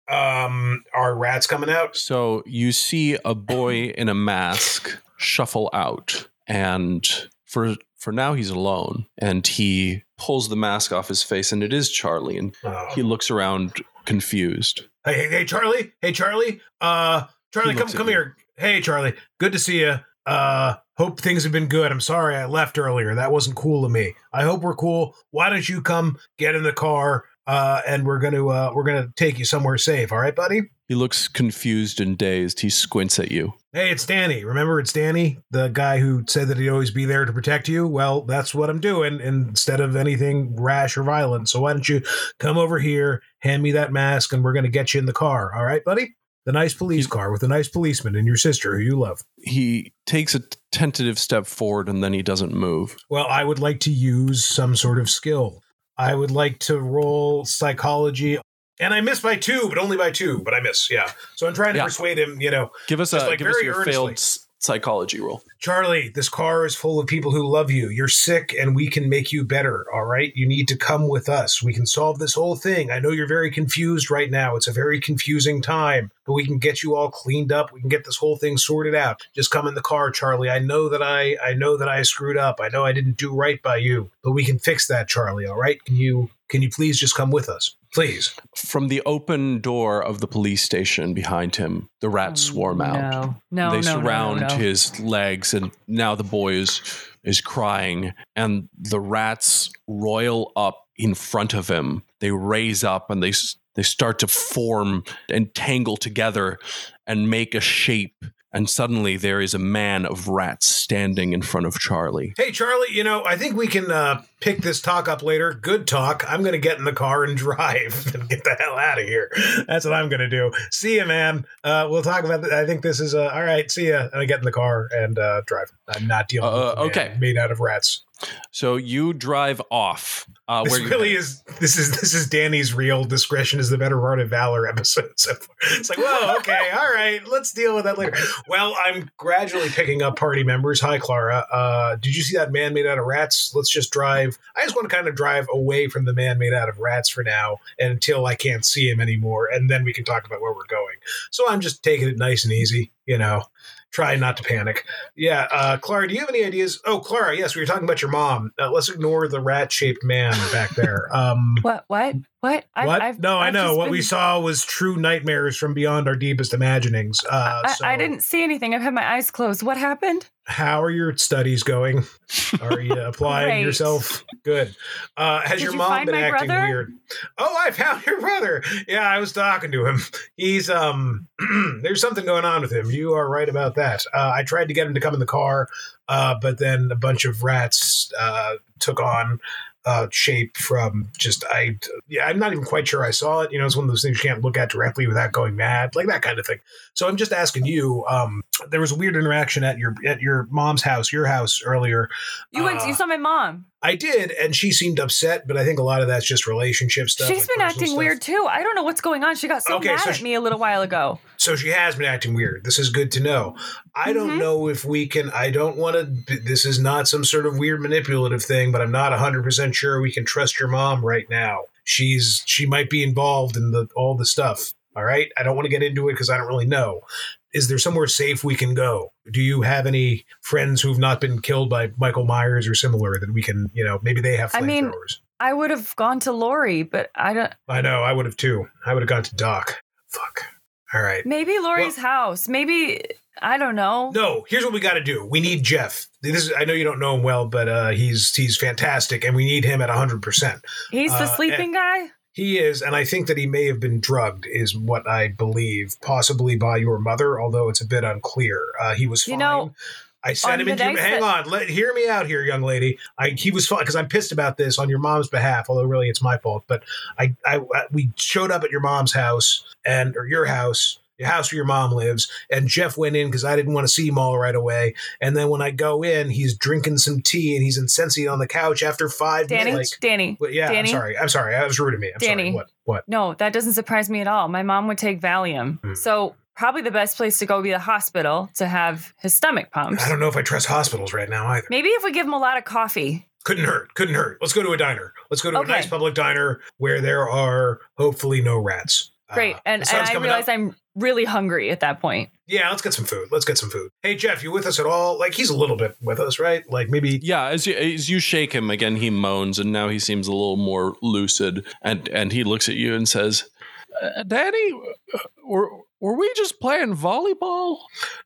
um, are rats coming out? So you see a boy <clears throat> in a mask shuffle out, and for for now he's alone, and he pulls the mask off his face, and it is Charlie, and Oh. he looks around confused. Hey, hey, hey, Charlie. Hey, Charlie. Uh, Charlie, come, come you. here. Hey, Charlie. Good to see you. Uh, hope things have been good. I'm sorry I left earlier. That wasn't cool of me. I hope we're cool. Why don't you come get in the car? Uh, and we're gonna uh, we're gonna take you somewhere safe. All right, buddy. He looks confused and dazed. He squints at you. Hey, it's Danny. Remember, it's Danny, the guy who said that he'd always be there to protect you. Well, that's what I'm doing instead of anything rash or violent. So why don't you come over here, hand me that mask, and we're gonna get you in the car. All right, buddy. The nice police He- car with a nice policeman and your sister who you love. He takes a tentative step forward, and then he doesn't move. Well, I would like to use some sort of skill. I would like to roll psychology. And I miss by two, but only by two, but I miss, yeah. So I'm trying to Yeah. persuade him, you know, Give us a like give us your earnestly. failed psychology roll. Charlie, this car is full of people who love you. You're sick and we can make you better, all right? You need to come with us. We can solve this whole thing. I know you're very confused right now. It's a very confusing time, but we can get you all cleaned up. We can get this whole thing sorted out. Just come in the car, Charlie. I know that I I know that I screwed up. I know I didn't do right by you, but we can fix that, Charlie, all right? Can you can you please just come with us? Please. From the open door of the police station behind him, the rats mm, swarm out. No, no, they no, no, surround no, no. his legs, and now the boy is is crying, and the rats roil up in front of him. They raise up, and they they start to form and tangle together, and make a shape. And suddenly, there is a man of rats standing in front of Charlie. Hey, Charlie, you know, I think we can uh, pick this talk up later. Good talk. I'm going to get in the car and <laughs> drive and get the hell out of here. That's what I'm going to do. See you, man. Uh, we'll talk about that. I think this is, uh, all right, see ya. And I get in the car and uh, drive. I'm not dealing Uh, with a man okay. made out of rats. So you drive off. Uh, This where really is, this is, this is Danny's real discretion is the better part of valor episode. So far. It's like, whoa, okay, <laughs> all right, let's deal with that later. Well, I'm gradually picking up party members. Hi, Clara. Uh, did you see that man made out of rats? Let's just drive. I just want to kind of drive away from the man made out of rats for now and until I can't see him anymore. And then we can talk about where we're going. So I'm just taking it nice and easy, you know, try not to panic. Yeah. Uh, Clara, do you have any ideas? Oh, Clara, yes, we were talking about your mom. Uh, let's ignore the rat shaped man back there. <laughs> Um, What? What? What? I- what? I've- no, I I've know. just What we saw was true nightmares from beyond our deepest imaginings. Uh, I, so I didn't see anything. I've had my eyes closed. What happened? How are your studies going? Are you <laughs> applying yourself? Good. Uh, has Did your you mom been acting brother? weird? Oh, I found your brother. Yeah, I was talking to him. He's um. <clears throat> there's something going on with him. You are right about that. Uh, I tried to get him to come in the car, uh, but then a bunch of rats uh, took on uh, shape from just I yeah I'm not even quite sure I saw it. You know, it's one of those things you can't look at directly without going mad, like that kind of thing. So I'm just asking you. Um, there was a weird interaction at your at your mom's house, your house earlier. You went. Uh, You saw my mom. I did, and she seemed upset, but I think a lot of that's just relationship stuff. She's like been acting stuff. weird too. I don't know what's going on. She got so Okay, mad so at she- me a little while ago. So she has been acting weird. This is good to know. I don't Mhm. know if we can. I don't want to. This is not some sort of weird manipulative thing, but I'm not 100 percent sure we can trust your mom right now. She's she might be involved in the all the stuff. All right. I don't want to get into it because I don't really know. Is there somewhere safe we can go? Do you have any friends who've not been killed by Michael Myers or similar that we can, you know, maybe they have I mean- I would have gone to Lori, but I don't. I know. I would have too. I would have gone to Doc. Fuck. All right. Maybe Lori's house. Maybe I don't know. No, here's what we got to do. We need Jeff. This is, I know you don't know him well, but uh, he's he's fantastic, and we need him at 100. percent He's the uh, sleeping guy. He is, and I think that he may have been drugged, is what I believe, possibly by your mother, although it's a bit unclear. Uh, he was You fine. know, I sent him into. Hang on, let hear me out here, young lady. I he was fine because I'm pissed about this on your mom's behalf, although really it's my fault. But I, I, I we showed up at your mom's house and or your house. Your house where your mom lives, and Jeff went in because I didn't want to see him all right away. And then when I go in, he's drinking some tea and he's incensed on the couch after five Danny. minutes. Like, Danny. yeah, Danny? I'm sorry. I'm sorry. I was rude to me. I'm Danny. sorry. What? What? No, that doesn't surprise me at all. My mom would take Valium. Hmm. So probably the best place to go would be the hospital to have his stomach pumped. I don't know if I trust hospitals right now either. Maybe if we give him a lot of coffee. Couldn't hurt. Couldn't hurt. Let's go to a diner. Let's go to Okay. a nice public diner where there are hopefully no rats. Great. Uh, and the and I coming realize up. I'm really hungry at that point. Yeah, let's get some food. Let's get some food. Hey, Jeff, you with us at all? Like, he's a little bit with us, right? Like, maybe. Yeah, as you, as you shake him again, he moans, and now he seems a little more lucid. And and he looks at you and says, uh, "Danny, uh, were were we just playing volleyball?"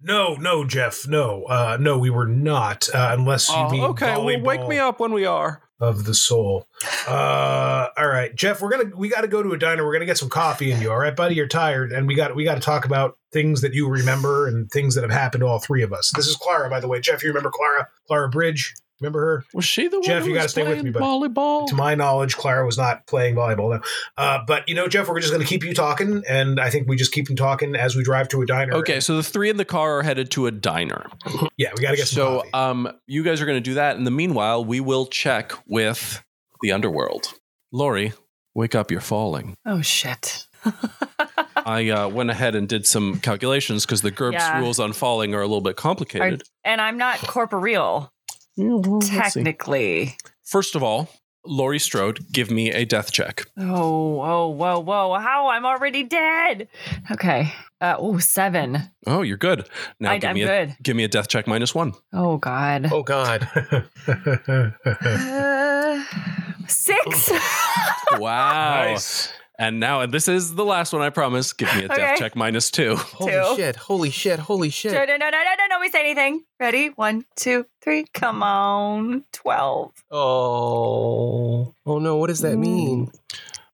No, no, Jeff. No, uh, no, we were not. Uh, unless you Oh, mean okay, well, wake me up when we are. Of the soul. Uh, all right, Jeff. We're gonna we got to go to a diner. We're gonna get some coffee in you. All right, buddy. You're tired, and we got we got to talk about things that you remember and things that have happened to all three of us. This is Clara, by the way. Jeff, you remember Clara? Clara Bridge. Remember her? Was she the Jeff, one who you gotta was stay with playing me, buddy. volleyball? To my knowledge, Clara was not playing volleyball. No. Uh, but you know, Jeff, we're just going to keep you talking, and I think we just keep them talking as we drive to a diner. Okay, so the three in the car are headed to a diner. <laughs> yeah, we got to get some So, coffee. um, you guys are going to do that. In the meanwhile, we will check with the underworld. Lori, wake up! You're falling. Oh shit. <laughs> I uh, went ahead and did some calculations because the GURPS Yeah. rules on falling are a little bit complicated. and I'm not corporeal, Yeah, well, technically. First of all, Lori Strode, give me a death check. Oh, whoa, whoa, whoa. How? I'm already dead. Okay. Uh, oh, seven. Oh, you're good. Now I, give I'm me a good. give me a death check minus one. Oh, God. Oh God. <laughs> Uh, six. <laughs> Wow. nice. And now, and this is the last one, I promise. Give me a Okay. death check minus two. Holy Two. shit! Holy shit! Holy shit! no, no, no, no, no, nobody say anything. Ready? One, two, three. Come on. 12. Oh. Oh no! What does that mean?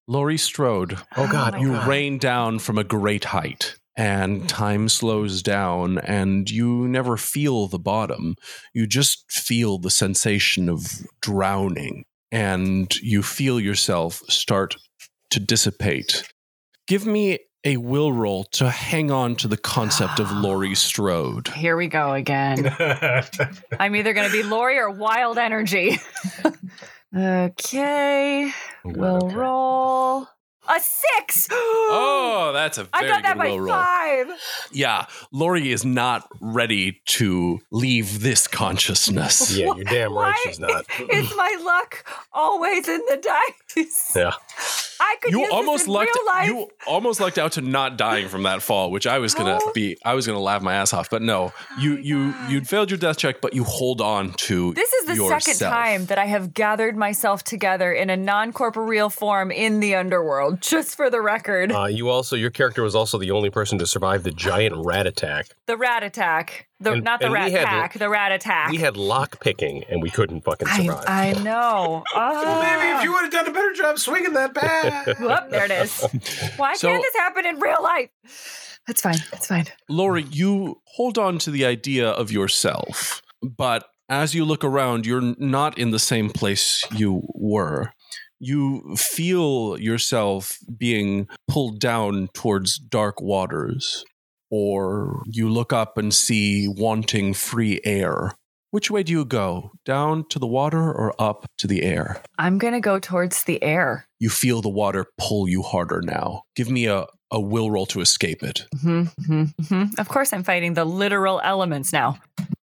Lori Strode, Oh God! my you God. rain down from a great height and time slows down and you never feel the bottom you just feel the sensation of drowning and you feel yourself start to dissipate give me a will roll to hang on to the concept of Laurie <gasps> Strode. Here we go again. <laughs> I'm either going to be Lori or Wild Energy. <laughs> okay. We'll roll a six. <gasps> Oh, that's a very I got that good by roll. five. Yeah, Lori is not ready to leave this consciousness. <laughs> Yeah, you're damn right Why she's not. <laughs> Is my luck always in the dice? Yeah. I could you use almost this in lucked real life. you almost lucked out to not dying from that fall, which I was gonna Oh. be I was gonna laugh my ass off. But no, oh you my you God. you failed your death check, but you hold on to This is the second time that I have gathered myself together in a non-corporeal form in the underworld, just for the record. Uh, you also, your character was also the only person to survive the giant <gasps> rat attack. the rat attack. The, And- not the rat attack, the rat attack. We had lock picking and we couldn't fucking I, survive. I know. <laughs> Well, maybe if you would have done a better job swinging that bat. <laughs> Whoop, there it is. <laughs> Why So- can't this happen in real life? That's fine. That's fine. Lori, you hold on to the idea of yourself, but as you look around, you're not in the same place you were. You feel yourself being pulled down towards dark waters, or you look up and see wanting free air. Which way do you go? Down to the water or up to the air? I'm going to go towards the air. You feel the water pull you harder now. Give me a, a will roll to escape it. hmm hmm Of course, I'm fighting the literal elements now.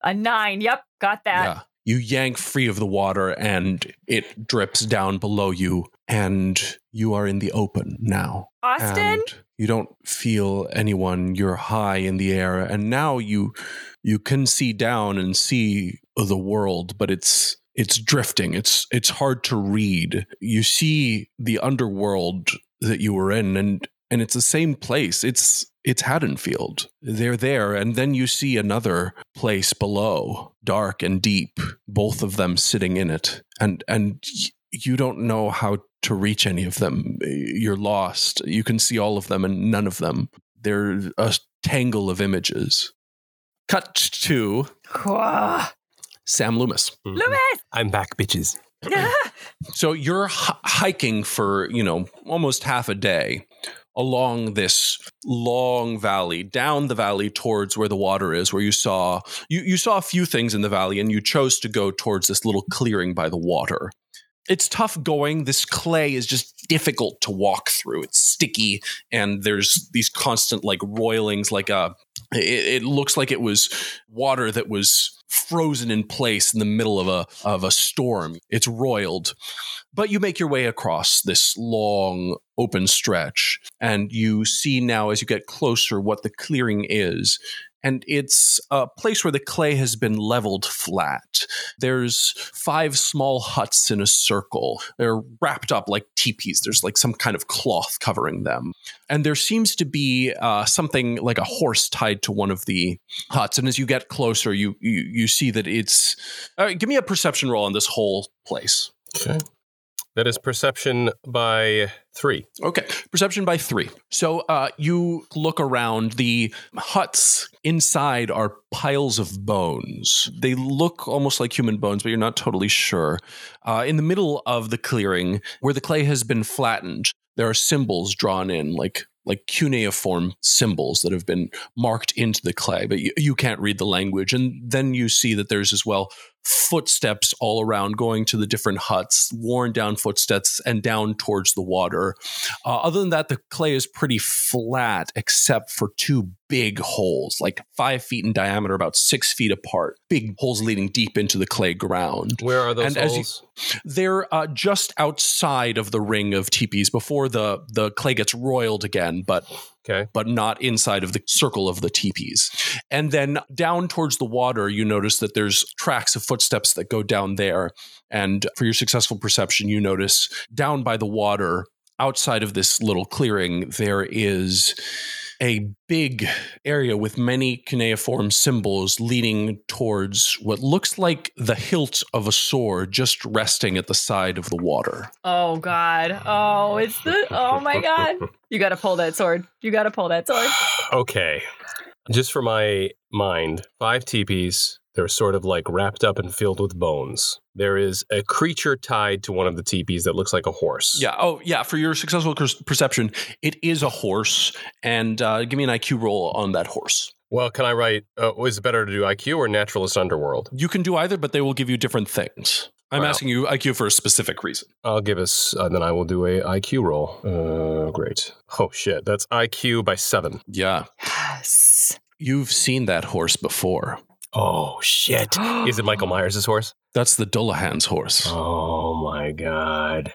A nine. Yep. Got that. Yeah. You yank free of the water and it drips down below you, and you are in the open now. Austin? And you don't feel anyone. You're high in the air, and now you you can see down and see the world, but it's it's drifting. It's it's hard to read. You see the underworld that you were in, and and it's the same place. It's it's Haddonfield. They're there, and then you see another place below, dark and deep. Both of them sitting in it, and and you don't know how to reach any of them. You're lost. You can see all of them, and none of them. They're a tangle of images. Cut to Whoa. Sam Loomis. Mhm. Loomis! I'm back, bitches. <laughs> So you're h- hiking for, you know, almost half a day along this long valley, down the valley towards where the water is, where you saw you, you saw a few things in the valley and you chose to go towards this little clearing by the water. it's tough going. This clay is just difficult to walk through. It's sticky, and there's these constant like roilings. Like a, it, it looks like it was water that was frozen in place in the middle of a of a storm. It's roiled, but you make your way across this long open stretch, and you see now as you get closer what the clearing is and it's a place where the clay has been leveled flat. There's five small huts in a circle. They're wrapped up like teepees. There's like some kind of cloth covering them. And there seems to be uh, something like a horse tied to one of the huts. And as you get closer, you you, you see that it's. Give me a perception roll on this whole place. Okay. That is perception by three. Okay, perception by three. So uh, you look around. The huts inside are piles of bones. They look almost like human bones, but you're not totally sure. Uh, in the middle of the clearing, where the clay has been flattened, there are symbols drawn in, like like cuneiform symbols that have been marked into the clay, but you, you can't read the language. And then you see that there's as well footsteps all around going to the different huts, worn down footsteps and down towards the water. Uh, other than that, the clay is pretty flat except for two big holes, like five feet in diameter, about six feet apart. Big holes leading deep into the clay ground. Where are those And as you- holes? They're uh, just outside of the ring of teepees before the the clay gets roiled again, but okay. but not inside of the circle of the teepees. And then down towards the water, you notice that there's tracks of footsteps that go down there. And for your successful perception, you notice down by the water, outside of this little clearing, there is a big area with many cuneiform symbols leading towards what looks like the hilt of a sword just resting at the side of the water. Oh God. Oh, it's the. Oh my God. You got to pull that sword. You got to pull that sword. <sighs> Okay. Just for my mind, five teepees. They're sort of like wrapped up and filled with bones. There is a creature tied to one of the teepees that looks like a horse. Yeah. Oh, yeah. For your successful per- perception, it is a horse, and uh, give me an IQ roll on that horse. Well, can I write? Uh, is it better to do IQ or Naturalist Underworld? You can do either, but they will give you different things. I'm Wow. asking you IQ for a specific reason. I'll give us. Uh, then I will do a IQ roll. Uh, great. Oh shit, that's IQ by seven. Yeah. Yes. You've seen that horse before. Oh shit. <gasps> Is it Michael Myers' horse? That's the Dullahan's horse. Oh my god.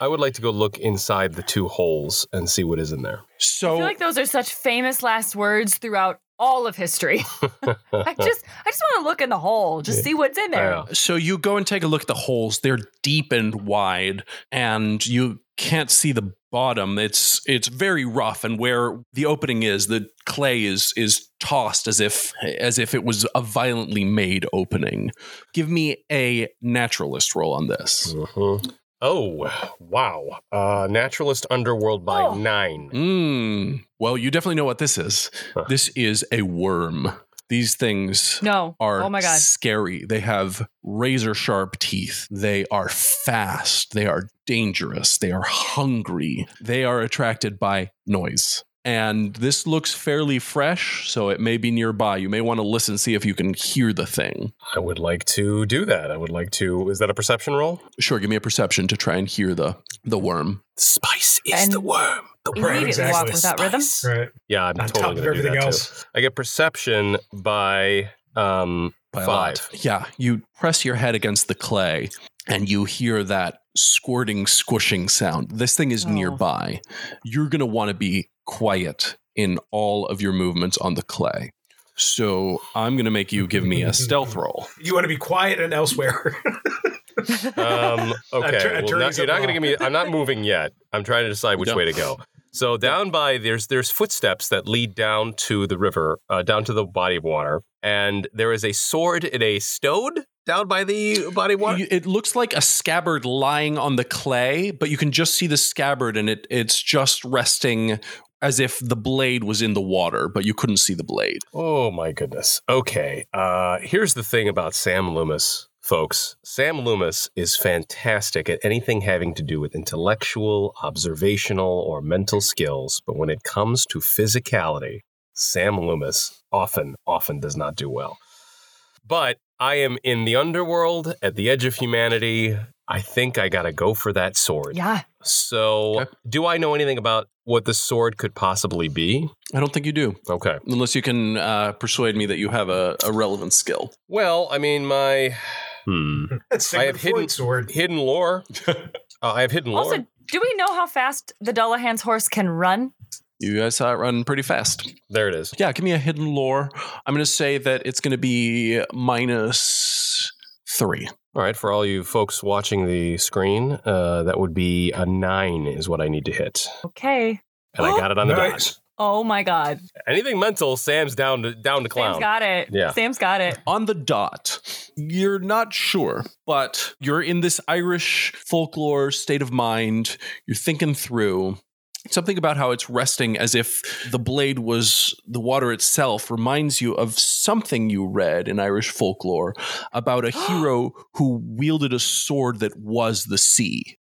I would like to go look inside the two holes and see what is in there. So I So feel like those are such famous last words throughout all of history. <laughs> I just, I just want to look in the hole, just see what's in there. Yeah. So you go and take a look at the holes. They're deep and wide, and you can't see the bottom. It's it's very rough, and where the opening is, the clay is is tossed as if as if it was a violently made opening. Give me a naturalist roll on this. Mhm. Oh wow! Uh, Naturalist Underworld by Oh. nine. Mm. Well, you definitely know what this is. Huh. This is a worm. These things No. are oh my God. scary. They have razor sharp teeth. They are fast. They are dangerous. They are hungry. They are attracted by noise. And this looks fairly fresh, so it may be nearby. You may want to listen, see if you can hear the thing. I would like to do that. I would like to. Is that a perception roll? Sure, give me a perception to try and hear the the worm. Spice is And the worm. The worm Right, didn't exactly. walk without rhythm. Right. Yeah, I'm On totally top gonna do everything that else. too. I get perception by um By a five. lot. Yeah, you press your head against the clay and you hear that squirting, squishing sound. This thing is Oh. nearby. You're going to want to be quiet in all of your movements on the clay. So I'm going to make you give me a <laughs> stealth roll. You want to be quiet and elsewhere. <laughs> Um, okay, Attor- well, not, you're not going to give me. I'm not moving yet. I'm trying to decide which No. way to go. So down by there's there's footsteps that lead down to the river, uh, down to the body of water, and there is a sword in a stone down by the body of water. It looks like a scabbard lying on the clay, but you can just see the scabbard and it it's just resting as if the blade was in the water, but you couldn't see the blade. Oh my goodness. Okay. Uh, here's the thing about Sam Loomis, folks. Sam Loomis is fantastic at anything having to do with intellectual, observational, or mental skills, but when it comes to physicality, Sam Loomis often, often does not do well. But I am in the underworld, at the edge of humanity. I think I gotta go for that sword. Yeah. So, Okay. do I know anything about what the sword could possibly be? I don't think you do, Okay. unless you can uh, persuade me that you have a, a relevant skill. Well, I mean, my hmm, <laughs> I have hidden- sword. hidden lore. <laughs> uh, I have hidden lore. Also, do we know how fast the Dullahan's horse can run? You guys saw it run pretty fast. there it is. Yeah, give me a hidden lore. I'm going to say that it's going to be minus three. All right, for all you folks watching the screen, uh, that would be a nine, is what I need to hit, Okay. and I got it on the Nice. dot. Oh my God. Anything mental, Sam's down to down to clown. Sam's got it. Yeah. Sam's got it. On the dot, you're not sure, but you're in this Irish folklore state of mind. You're thinking through something about how it's resting as if the blade was the water itself reminds you of something you read in Irish folklore about a <gasps> hero who wielded a sword that was the sea.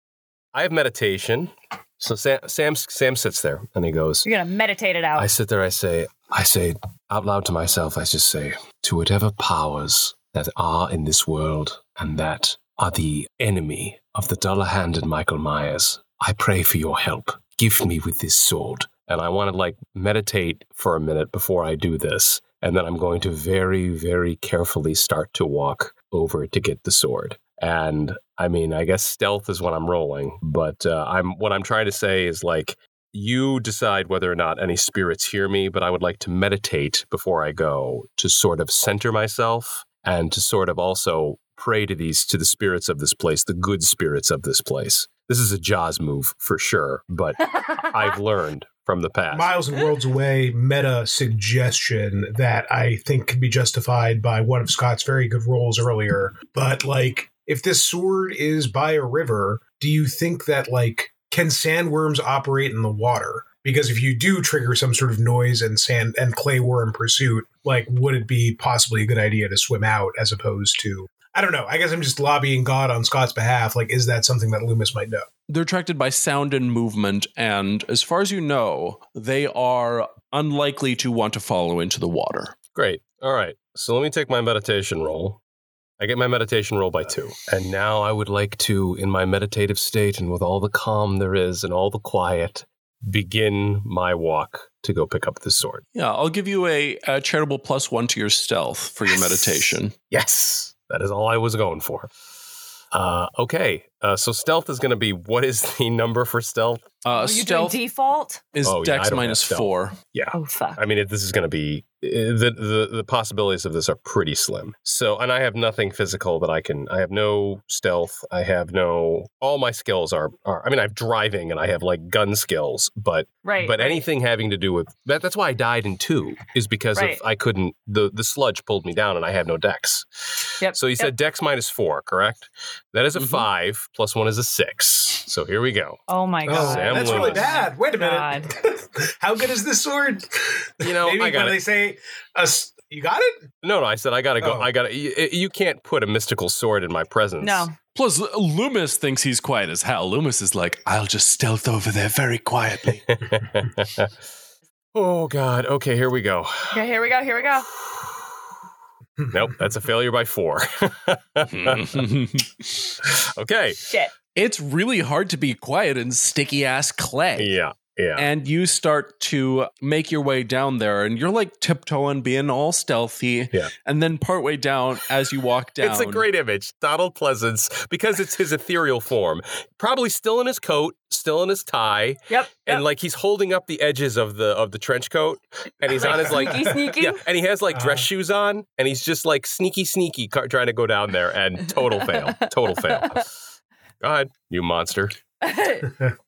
I have meditation. So Sam, Sam Sam sits there and he goes. You're going to meditate it out. I sit there. I say. I say out loud to myself. I just say to whatever powers that are in this world and that are the enemy of the Dullahan and Michael Myers. I pray for your help. Give me with this sword. And I want to like meditate for a minute before I do this. And then I'm going to very, very carefully start to walk over to get the sword. And I mean, I guess stealth is what I'm rolling, but uh, I'm what I'm trying to say is like you decide whether or not any spirits hear me, but I would like to meditate before I go to sort of center myself and to sort of also pray to these to the spirits of this place, the good spirits of this place. This is a Jaws move for sure, but I've <laughs> learned from the past. Miles and worlds away meta suggestion that I think could be justified by one of Scott's very good rolls earlier. But like, if this sword is by a river, do you think that like can sandworms operate in the water? Because if you do trigger some sort of noise and sand and clay worm pursuit, like would it be possibly a good idea to swim out as opposed to I don't know. I guess I'm just lobbying God on Scott's behalf. Like, is that something that Loomis might know? They're attracted by sound and movement, and as far as you know, they are unlikely to want to follow into the water. Great. All right. So let me take my meditation roll. I get my meditation roll by two. And now I would like to, in my meditative state and with all the calm there is and all the quiet, begin my walk to go pick up the sword. Yeah, I'll give you a, a charitable plus one to your stealth for your Yes. meditation. Yes. That is all I was going for. Uh, okay. Uh, so stealth is going to be what is the <laughs> number for stealth? Uh, Are you doing stealth default? is Oh, dex don't minus have stealth. four. Yeah. Oh, fuck. I mean, it, this is going to be uh, the, the the possibilities of this are pretty slim. So, and I have nothing physical that I can. I have no stealth. I have no. All my skills are are. I mean, I have driving and I have like gun skills, but Right. but right. anything having to do with that. That's why I died in two is because Right. of I couldn't. The the sludge pulled me down and I have no dex. Yep, So you yep. said dex minus four, correct? That is a Mhm. five plus one is a six. So here we go. Oh my Oh, god. Sam that's really bad. Wait a God. minute. <laughs> How good is this sword? You know, <laughs> Maybe I got when it. they say, uh, s- you got it? No, no. I said I gotta go. Oh. I gotta. You, you can't put a mystical sword in my presence. No. Plus, Loomis thinks he's quiet as hell. Loomis is like, I'll just stealth over there very quietly. <laughs> oh God. Okay, here we go. Okay, here we go. Here we go. <sighs> <sighs> <sighs> Nope, that's a failure by four. <laughs> <laughs> okay. Shit. it's really hard to be quiet in sticky ass clay. Yeah. Yeah. And you start to make your way down there, and you're like tiptoeing, being all stealthy. Yeah. And then partway down, as you walk down, <laughs> It's a great image. Donald Pleasence, because it's his ethereal form, probably still in his coat, still in his tie, Yep. and yep. like he's holding up the edges of the of the trench coat, and he's on his like sneaky, sneaky. <laughs> yeah, and he has like dress Uh. shoes on, and he's just like sneaky, sneaky, ca- trying to go down there, and total fail, total fail. <laughs> Go ahead, you monster.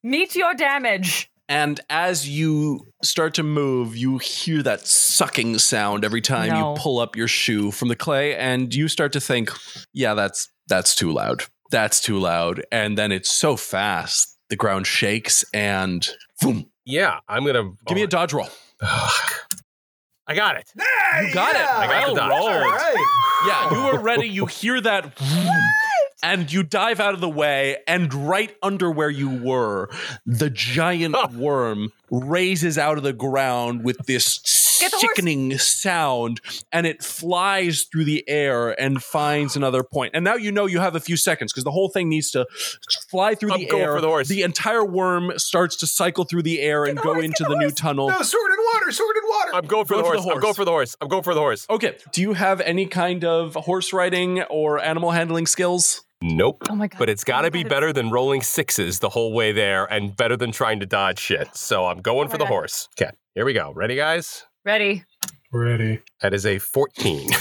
Meet your damage. And as you start to move, you hear that sucking sound every time No. you pull up your shoe from the clay, and you start to think, "Yeah, that's that's too loud. That's too loud." And then it's so fast, the ground shakes, and boom! Yeah, I'm gonna Give me a dodge roll. Ugh. I got it. Hey, You got it. I got the Well dodge. rolled. All right. Yeah, you were ready. You hear that, <laughs> and you dive out of the way, and right under where you were, the giant <laughs> worm raises out of the ground with this Get the horse. sickening sound and it flies through the air and finds another point. And now you know you have a few seconds because the whole thing needs to fly through I'm the going air. for the horse. entire worm starts to cycle through the air and the go horse, into the the new tunnel. No, sword and water, sword and water. I'm going for, Go the, for the horse. I'm going for the horse. I'm going for the horse. Okay. Do you have any kind of horse riding or animal handling skills? Nope. Oh my god! But it's got to my be God, better than rolling sixes the whole way there and better than trying to dodge shit. So I'm going Oh for the God. horse. Okay, here we go. Ready, guys? Ready? Ready. That is a 14. <laughs> <laughs> <laughs>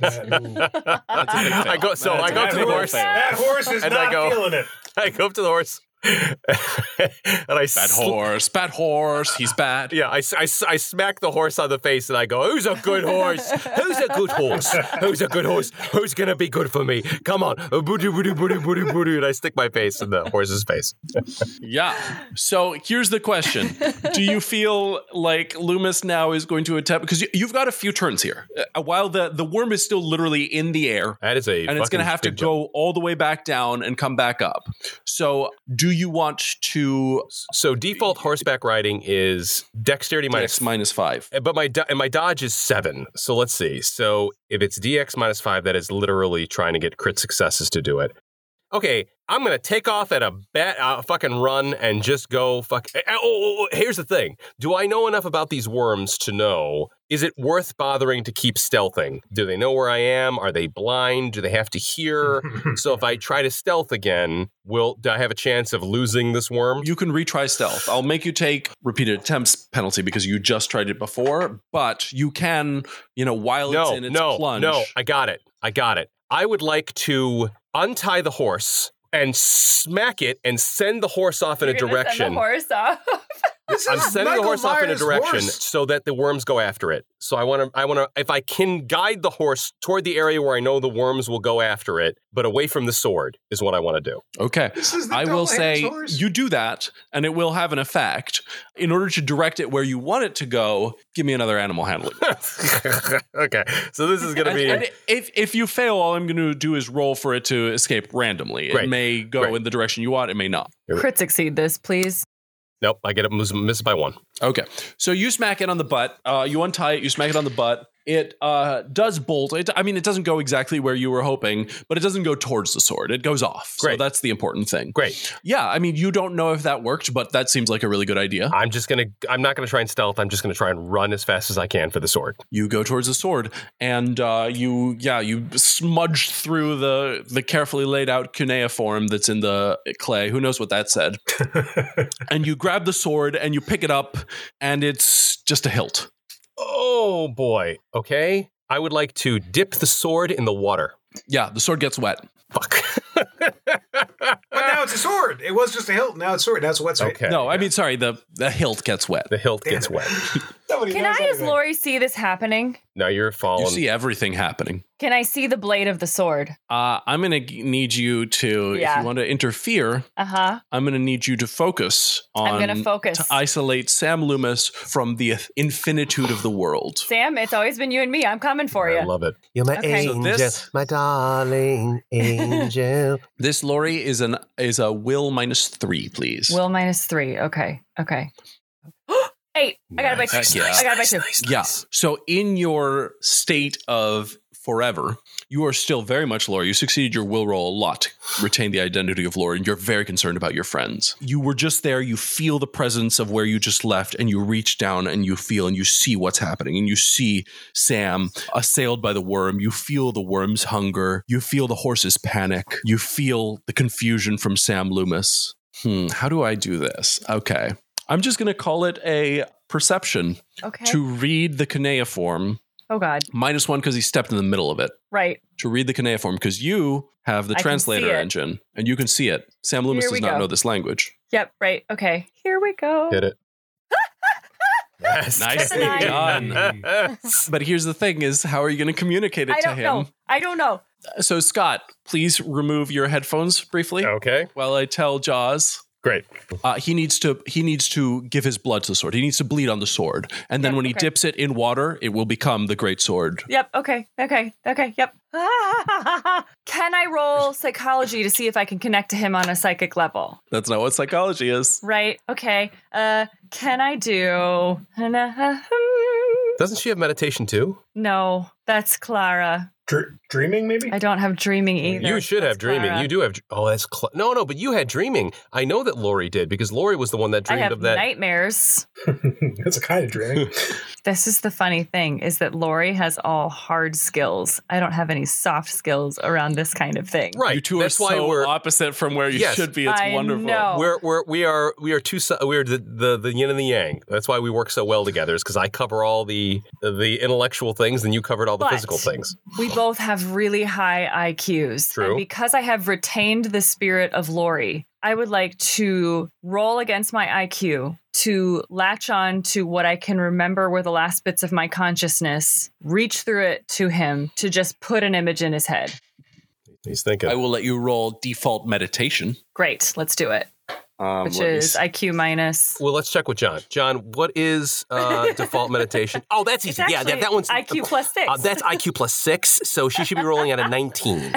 I go so I go That's to the horse. fail. That horse is And I not go- feeling it. I go up to the horse. <laughs> and I Bad sl- horse, bad horse. He's bad. Yeah, I, I, I smack the horse on the face and I go, Who's a good horse? Who's a good horse? Who's a good horse? Who's going to be good for me? Come on. Uh, booty, booty, booty, booty, booty. And I stick my face in the horse's face. <laughs> Yeah. So here's the question: Do you feel like Loomis now is going to attempt because you, you've got a few turns here? Uh, while the the worm is still literally in the air, That is a. and it's going to have to jump. go all the way back down and come back up. So, do you want to So default horseback riding is dexterity minus DX minus five? Uh, But my do- and my dodge is seven. So let's see. So if it's DX minus five, that is literally trying to get crit successes to do it. Okay, I'm gonna take off at a bat, uh, fucking run, and just go fuck. eh, Oh, oh, oh, here's the thing: Do I know enough about these worms to know? Is it worth bothering to keep stealthing? Do they know where I am? Are they blind? Do they have to hear? <laughs> so if I try to stealth again, will do I have a chance of losing this worm? You can retry stealth. I'll make you take repeated attempts penalty because you just tried it before, but you can, you know, while no, it's in its no, plunge. no. I got it. I got it. I would like to untie the horse and smack it and send the horse off in You're a direction. Send the horse off. <laughs> This I'm is sending Michael the horse off in a direction horse. so that the worms go after it. So I want to, I want to, if I can guide the horse toward the area where I know the worms will go after it, but away from the sword is what I want to do. Okay. This is the I will say horse. you do that and it will have an effect. In order to direct it where you want it to go, give me another animal handling. <laughs> okay, so this is going to be. and if if you fail, all I'm going to do is roll for it to escape randomly. It Great. may go Great. in the direction you want. It may not. Crit succeed this, please. Nope, I get it. Miss, miss by one. Okay, so you smack it on the butt. Uh, you untie it. You smack it on the butt. It uh, does bolt. It, I mean, it doesn't go exactly where you were hoping, but it doesn't go towards the sword. It goes off. So that's the important thing. Great. Yeah, I mean, you don't know if that worked, but that seems like a really good idea. I'm just gonna. I'm not gonna try and stealth. I'm just gonna try and run as fast as I can for the sword. you go towards the sword and uh, you yeah you smudge through the the carefully laid out cuneiform that's in the clay who knows what that said <laughs> and you grab the sword and you pick it up and it's just a hilt Oh boy. Okay. I would like to dip the sword in the water. yeah the sword gets wet Fuck. <laughs> But now it's a sword. It was just a hilt. Now it's a sword. Now it's a wet okay. no i mean sorry the the hilt gets wet The hilt Damn gets it. wet. <laughs> Nobody Can knows I, as anything. Lori, see this happening? Now you're falling. you falling. see everything happening Can I see the blade of the sword? uh, i'm gonna g- need you to if Yeah. you want to interfere Uh huh. i'm gonna need you to focus on I'm gonna focus. to isolate sam loomis from the infinitude of the world Sam, it's always been you and me. I'm coming for you. I you. love it. You're my Okay. So angel, this- my darling <laughs> angel. This Lori is an is a will minus three, please. Will minus three. Okay. Okay. <gasps> Eight. I got it by two. Nice, nice, I got it by two. yeah. So in your state of forever, you are still very much Lori. You succeeded your will roll a lot, retain the identity of Lori, and you're very concerned about your friends. You were just there, you feel the presence of where you just left, and you reach down and you feel and you see what's happening. And you see Sam assailed by the worm. You feel the worm's hunger. You feel the horse's panic. You feel the confusion from Sam Loomis. Hmm, how do I do this? Okay. I'm just going to call it a perception Okay. to read the cuneiform. Oh God. Minus one because he stepped in the middle of it. Right. To read the cuneiform because you have the I translator engine and you can see it. Sam Loomis Here does we not go. know this language. Yep. Right. Okay. Here we go. Hit it. <laughs> yes. Nicely Nine. done. But here's the thing: is how are you going to communicate it I to don't him? know. I don't know. So Scott, please remove your headphones briefly okay. while I tell Jaws. Great. Uh, he needs to he needs to give his blood to the sword. He needs to bleed on the sword, and then Yep, when he okay. dips it in water, it will become the great sword. Yep. Okay. Okay. Okay. Yep. <laughs> can I roll psychology to see if I can connect to him on a psychic level? That's not what psychology is. Right. Okay. Uh, can I do? <laughs> Doesn't she have meditation too? No, that's Clara. Dr- dreaming, maybe? I don't have dreaming either. You should That's have dreaming. Clara. You do have. Oh, that's cl- no, no. But you had dreaming. I know that Lori did because Lori was the one that I dreamed have of that. nightmares. <laughs> That's a kind of dreaming. <laughs> This is the funny thing is that Lori has all hard skills. I don't have any soft skills around this kind of thing. right. You two that's are why so we're opposite from where you Yes. should be. It's I wonderful. know. we're we're we are we are two we're the, the the yin and the yang. That's why we work so well together. Is because I cover all the the intellectual things and you covered all the But- physical things. We both have really high IQs. True. And because I have retained the spirit of Lori, I would like to roll against my IQ to latch on to what I can remember were the last bits of my consciousness, reach through it to him to just put an image in his head. He's thinking. I will let you roll default meditation, Great, let's do it. Um, Which is s- IQ minus. well, let's check with John. John, what is uh, <laughs> default meditation? Oh, that's easy. Yeah, that, that one's IQ plus six. Uh, that's IQ plus six, so she should be rolling at a 19. <laughs>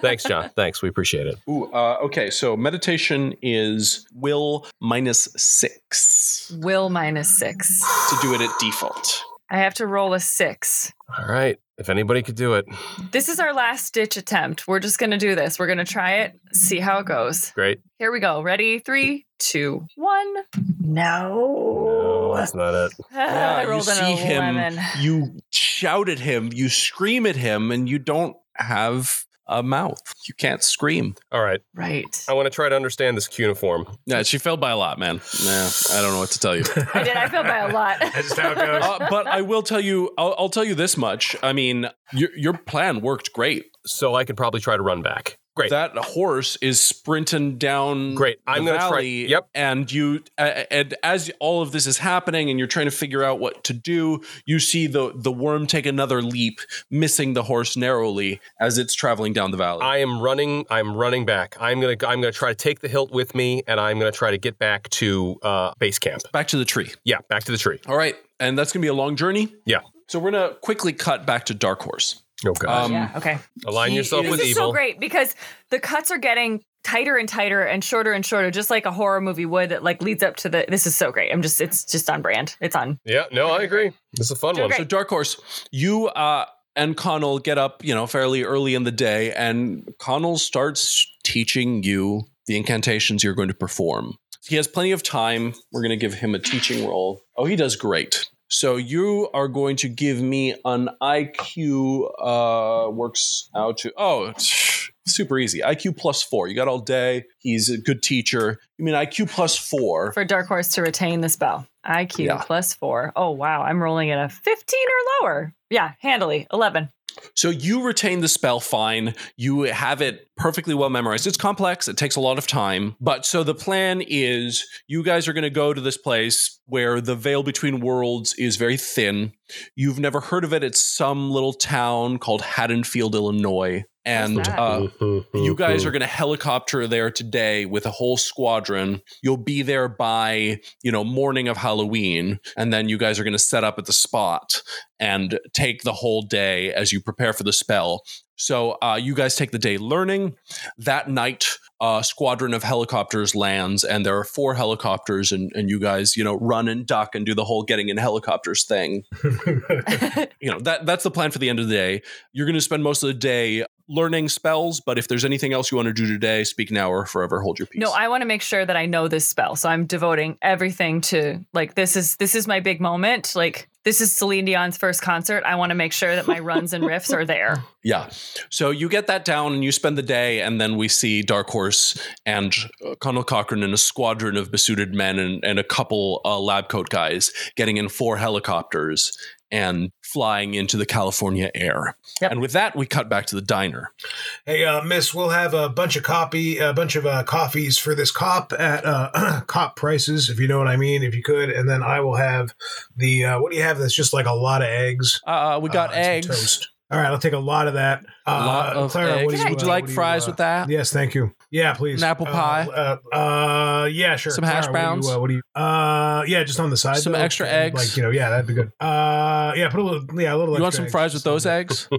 Thanks, John. Thanks. We appreciate it. Ooh, uh, okay, so meditation is will minus six Will minus six. to do it at default. I have to roll a six. All right. If anybody could do it, This is our last ditch attempt. We're just going to do this. We're going to try it, see how it goes. great. Here we go. Ready? Three, two, one. No, No. that's not it. <laughs> I you rolled an see him, you shout at him, you scream at him, and you don't have a mouth. You can't scream. All right. Right. I want to try to understand this cuneiform. Yeah, she failed by a lot, man. Nah, I don't know what to tell you. <laughs> I did. I feel by a lot. <laughs> That's just how it goes. uh, but I will tell you, I'll, I'll tell you this much. I mean, your, your plan worked great. So I could probably try to run back. Great. That horse is sprinting down. Great. I'm the gonna try- yep. And you, uh, and as all of this is happening, and you're trying to figure out what to do, you see the the worm take another leap, missing the horse narrowly as it's traveling down the valley. I am running. I'm running back. I'm gonna. I'm gonna try to take the hilt with me, and I'm gonna try to get back to uh, base camp. Back to the tree. Yeah, back to the tree. All right, and that's gonna be a long journey. Yeah. So we're gonna quickly cut back to Dark Horse. God. Um, yeah. Okay. Align he yourself is- with This is so great because the cuts are getting tighter and tighter and shorter and shorter, just like a horror movie would that like leads up to the. This is so great. I'm just. It's just on brand. It's on. Yeah. No, I agree. This is a fun Doing one. great. So Dark Horse, you uh, and Connell get up, you know, fairly early in the day, and Connell starts teaching you the incantations you're going to perform. He has plenty of time. We're going to give him a teaching role. Oh, he does great. So you are going to give me an IQ uh, works out to oh <laughs> super easy IQ plus four. You got all day. He's a good teacher. You mean IQ plus four? for Dark Horse to retain the spell. IQ Yeah. plus four. Oh wow, I'm rolling at a 15 or lower. Yeah, handily 11. So you retain the spell fine. You have it perfectly well memorized. It's complex. It takes a lot of time. But so the plan is you guys are going to go to this place where the veil between worlds is very thin. You've never heard of it. It's some little town called Haddonfield, Illinois. And uh, you guys are <laughs> going to helicopter there today with a whole squadron. You'll be there by, you know, morning of Halloween. And then you guys are going to set up at the spot and take the whole day as you prepare for the spell. So uh, you guys take the day learning. That night, a squadron of helicopters lands, and there are four helicopters, and, and you guys, you know, run and duck and do the whole getting in helicopters thing <laughs> <laughs> you know that that's the plan for the end of the day you're going to spend most of the day learning spells but if there's anything else you want to do today speak now or forever hold your peace No, I want to make sure that I know this spell. So I'm devoting everything to like this is this is my big moment. Like this is Celine Dion's first concert. I want to make sure that my runs and riffs are there. <laughs> yeah so you get that down and you spend the day and then we see dark horse and uh, connell cochran and a squadron of besuited men and, and a couple uh, lab coat guys getting in four helicopters and flying into the california air Yep. and with that we cut back to the diner Hey, uh, Miss, we'll have a bunch of copy, a bunch of uh, coffees for this cop at uh, <clears throat> cop prices, if you know what I mean, if you could, and then I will have the uh, what do you have? That's just like a lot of eggs. uh, we got uh, eggs toast. All right, I'll take a lot of that. Uh, a lot of Clara, eggs what do Can would you uh, like what do fries uh, with that Yes, thank you. Yeah, please. An apple Uh, pie? Uh, uh, yeah, sure. Some hash Clara, what do you, browns? uh, What do you? Uh, yeah, just on the side. Some though. extra eggs? Like you know, yeah, that'd be good. Uh, yeah, put a little. Yeah, a little. You want some eggs, fries with those eggs? <laughs>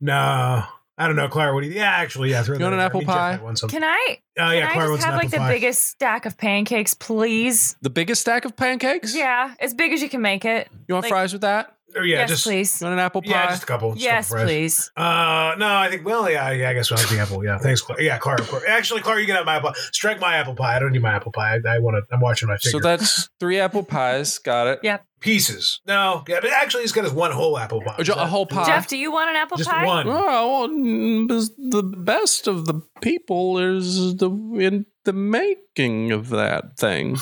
No, I don't know, Clara. What do you? Yeah, actually, yeah. Throw You that want an apple Me and Jeff pie? might want some. Can I? Oh Can yeah, I Clara just wants an have like the pie. biggest stack of pancakes, please? The biggest stack of pancakes? Yeah, as big as you can make it. You want Like- fries with that? Oh, yeah, yes, just please. You want an apple pie? yeah, just a couple. Just a Yes, couple please. Uh, no, I think. Well, yeah, yeah I guess I'll have the apple. Yeah, thanks, Clara. Yeah, Clara. Clara. Actually, Clara, you can have my apple. Strike my apple pie. I don't need my apple pie. I, I want to. I'm watching my Figure. so that's three apple pies. Got it. Yeah. Pieces. No, yeah, but actually, he's got his one whole apple pie. A, jo- a whole pie. Jeff, do you want an apple just pie? one. Oh, well, the best of the people is the in the making of that thing.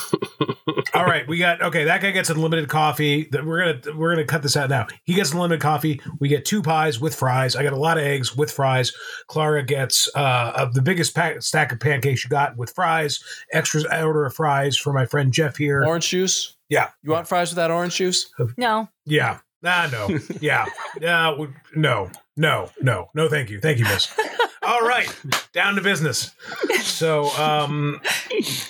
<laughs> All right, we got okay. That guy gets unlimited coffee. We're gonna we're gonna cut this out now. He gets unlimited coffee. We get two pies with fries. I got a lot of eggs with fries. Clara gets uh of the biggest pack, stack of pancakes you got with fries. Extra order of fries for my friend Jeff here. Orange juice. Yeah. You want fries with that orange juice? No. Yeah. Ah, no. Yeah. <laughs> Yeah. w- No. No. No. No. Thank you. Thank you, Miss. <laughs> All right. Down to business. So, um,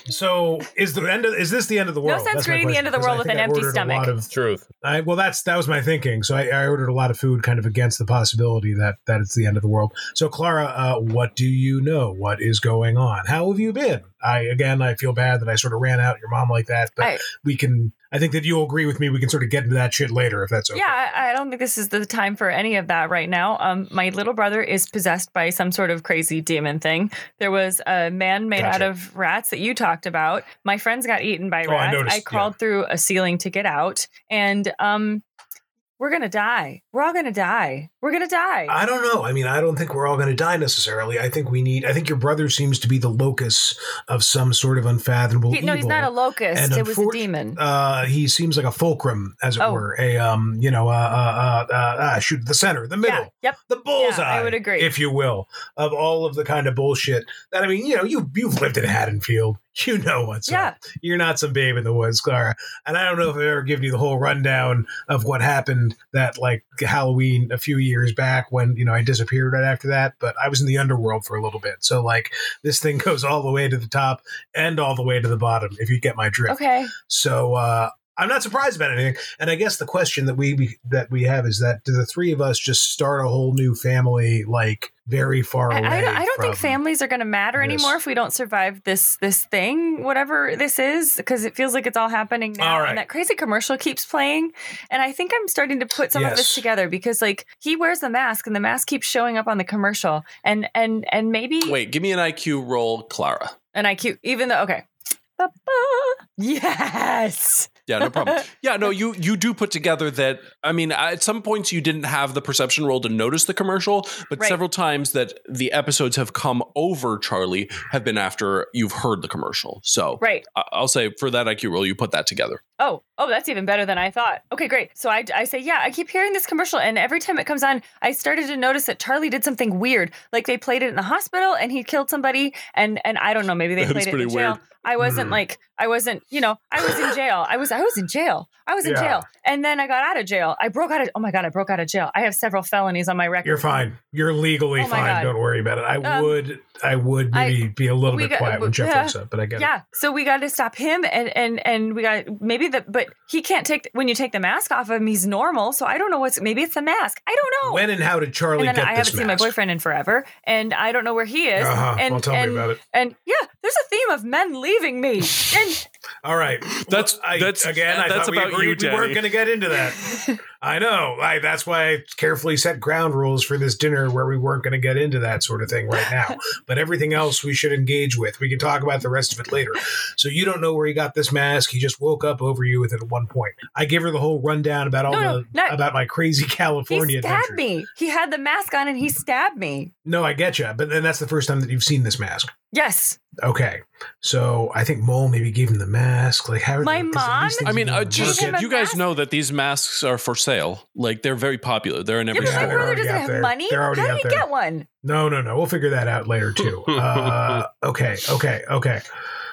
so is the end of is this the end of the world? No sense That's my creating the end of the question, world 'cause I with an I empty ordered a stomach. lot of- Truth. I, well, that's that was my thinking. So I, I ordered a lot of food, kind of against the possibility that that it's the end of the world. So, Clara, uh, what do you know? What is going on? How have you been? I again, I feel bad that I sort of ran out your mom like that, but I- we can. I think that you'll agree with me. We can sort of get into that shit later if that's okay. Yeah, I, I don't think this is the time for any of that right now. Um, my little brother is possessed by some sort of crazy demon thing. There was a man made Gotcha. out of rats that you talked about. My friends got eaten by Oh, I rats. noticed, crawled through a ceiling to get out, and um, we're gonna die. We're all gonna die. We're gonna die. I don't know. I mean, I don't think we're all going to die necessarily. I think we need. I think your brother seems to be the locus of some sort of unfathomable He- no, he's not a locust. And It was a demon. Uh, he seems like a fulcrum, as it Oh. were, a um, you know, uh, uh, uh, uh, uh, shoot the center, the middle, yeah. Yep. the bullseye. I would agree. if you will, of all of the kind of bullshit that I mean, you know, you you've lived in Haddonfield, <laughs> you know what's Yeah. up. You're not some babe in the woods, Clara. And I don't know if I've ever given you the whole rundown of what happened that like Halloween a few years back when you know I disappeared right after that. But I was in the underworld for a little bit, so like this thing <laughs> goes all the way to the top and all the way to the bottom. If you get my drift. Okay. So uh, I'm not surprised about anything. And I guess the question that we, we that we have is that do the three of us just start a whole new family like very far I, away? I don't, I don't think families are going to matter this. anymore if we don't survive this this thing, whatever this is, because it feels like it's all happening now. All right. And that crazy commercial keeps playing, and I think I'm starting to put some of this together because like he wears the mask, and the mask keeps showing up on the commercial, and and and maybe Wait, give me an IQ roll, Clara. an IQ, even though okay. Ba-ba. Yes. Yeah, no problem. <laughs> yeah, no, you you do put together that. I mean, at some points you didn't have the perception roll to notice the commercial, but Right. several times that the episodes have come over Charlie have been after you've heard the commercial. So Right. I'll say for that IQ roll, you put that together. Oh, oh, that's even better than I thought. Okay, great. So I, I say, yeah, I keep hearing this commercial, and every time it comes on, I started to notice that Charlie did something weird. Like they played it in the hospital, and he killed somebody, and and I don't know, maybe they <laughs> That played it in jail. weird. I wasn't Mhm. like I wasn't, you know, I was in jail. I was I was in jail. I was in Yeah. jail, and then I got out of jail. I broke out of. Oh my god, I broke out of jail. I have several felonies on my record. You're fine. You're legally Oh fine. God. Don't worry about it. I Um, would. I would I- maybe be a little bit got- quiet when Jeff yeah. wakes up, but I get it. Yeah, so we got to stop him, and and and we got maybe the but he can't take when you take the mask off of him, he's normal. So I don't know what's maybe it's the mask. I don't know. When and how did Charlie get I haven't seen my boyfriend in forever, and I don't know where he is. Uh-huh. And well, tell and, me about it. and yeah, there's a theme of men leaving me. And All right. <laughs> That's- I, that's- again. I that's thought we about you, we weren't going to get into that. <laughs> I know. I, that's why I carefully set ground rules for this dinner where we weren't going to get into that sort of thing right now. <laughs> but everything else we should engage with. We can talk about the rest of it later. So you don't know where he got this mask. He just woke up over you with it at one point. I give her the whole rundown about all No, no, the not- about my crazy California. he stabbed adventure. me. He had the mask on, and he stabbed me. No, I get you. But then that's the first time that you've seen this mask. Yes, Okay, so I think Mole maybe gave him the mask. Like how? My 'cause mom- these I mean, uh, just Give him a you guys mask? know that these masks are for sale. Like they're very popular. They're in yeah, every but my brother doesn't have there. money. They're How already did out he there. get one? No, no, no. We'll figure that out later too. <laughs> Uh, okay, okay, okay.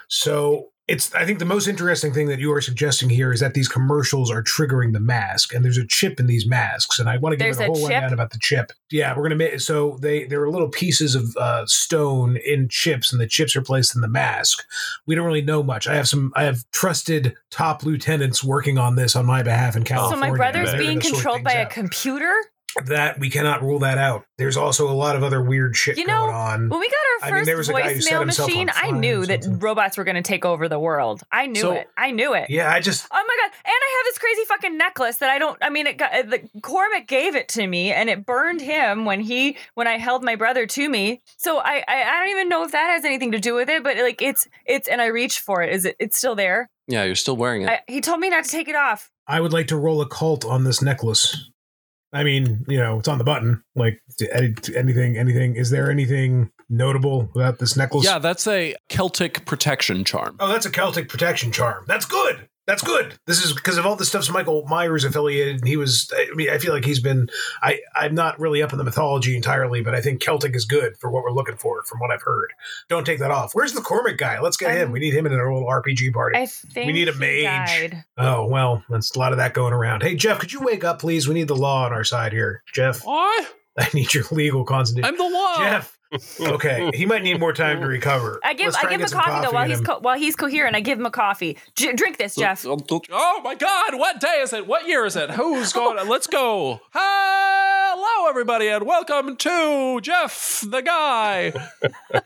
So it's I think the most interesting thing that you are suggesting here is that these commercials are triggering the mask, and there's a chip in these masks, and I want to give There's it a whole chip? rundown about the chip. Yeah, we're gonna make so they there are little pieces of uh, stone in chips, and the chips are placed in the mask. We don't really know much. I have some I have trusted top lieutenants working on this on my behalf in California. so my brother's being controlled by things a computer. That we cannot rule that out. There's also a lot of other weird shit You know, going on. When we got I our mean, first there was a guy who set voicemail machine, I knew that robots were going to take over the world. I knew So- it. I knew it. Yeah, I just Oh my god! And I have this crazy fucking necklace that I don't. I mean, it got uh, the Cormac gave it to me, and it burned him when he when I held my brother to me. So I, I I don't even know if that has anything to do with it, but like it's it's and I reached for it. Is it? It's still there. Yeah, you're still wearing it. I, he told me not to take it off. I would like to roll a cult on this necklace. I mean, you know, it's on the button. Like anything, anything. Is there anything notable about this necklace? yeah, that's a Celtic protection charm. Oh, that's a Celtic protection charm. That's good. That's good. This is because of all the stuff's Michael Myers affiliated, and he was. I mean, I feel like he's been. I I'm not really up in the mythology entirely, but I think Celtic is good for what we're looking for, from what I've heard. Don't take that off. Where's the Cormac guy? Let's get him. Um, We need him in our little RPG party. I think We need a mage. died. oh well, that's a lot of that going around. Hey Jeff, could you wake up, please? We need the law on our side here, Jeff. What? <laughs> I need your legal concentration. I'm the law. Jeff. Okay, he might need more time to mm. recover. I give Let's I give him a some coffee though while he's co- while he's coherent. I give him a coffee. J- drink this, Jeff. Oh my God! What day is it? What year is it? Who's going? <laughs> Let's go. Hello, everybody, and welcome to Jeff the guy.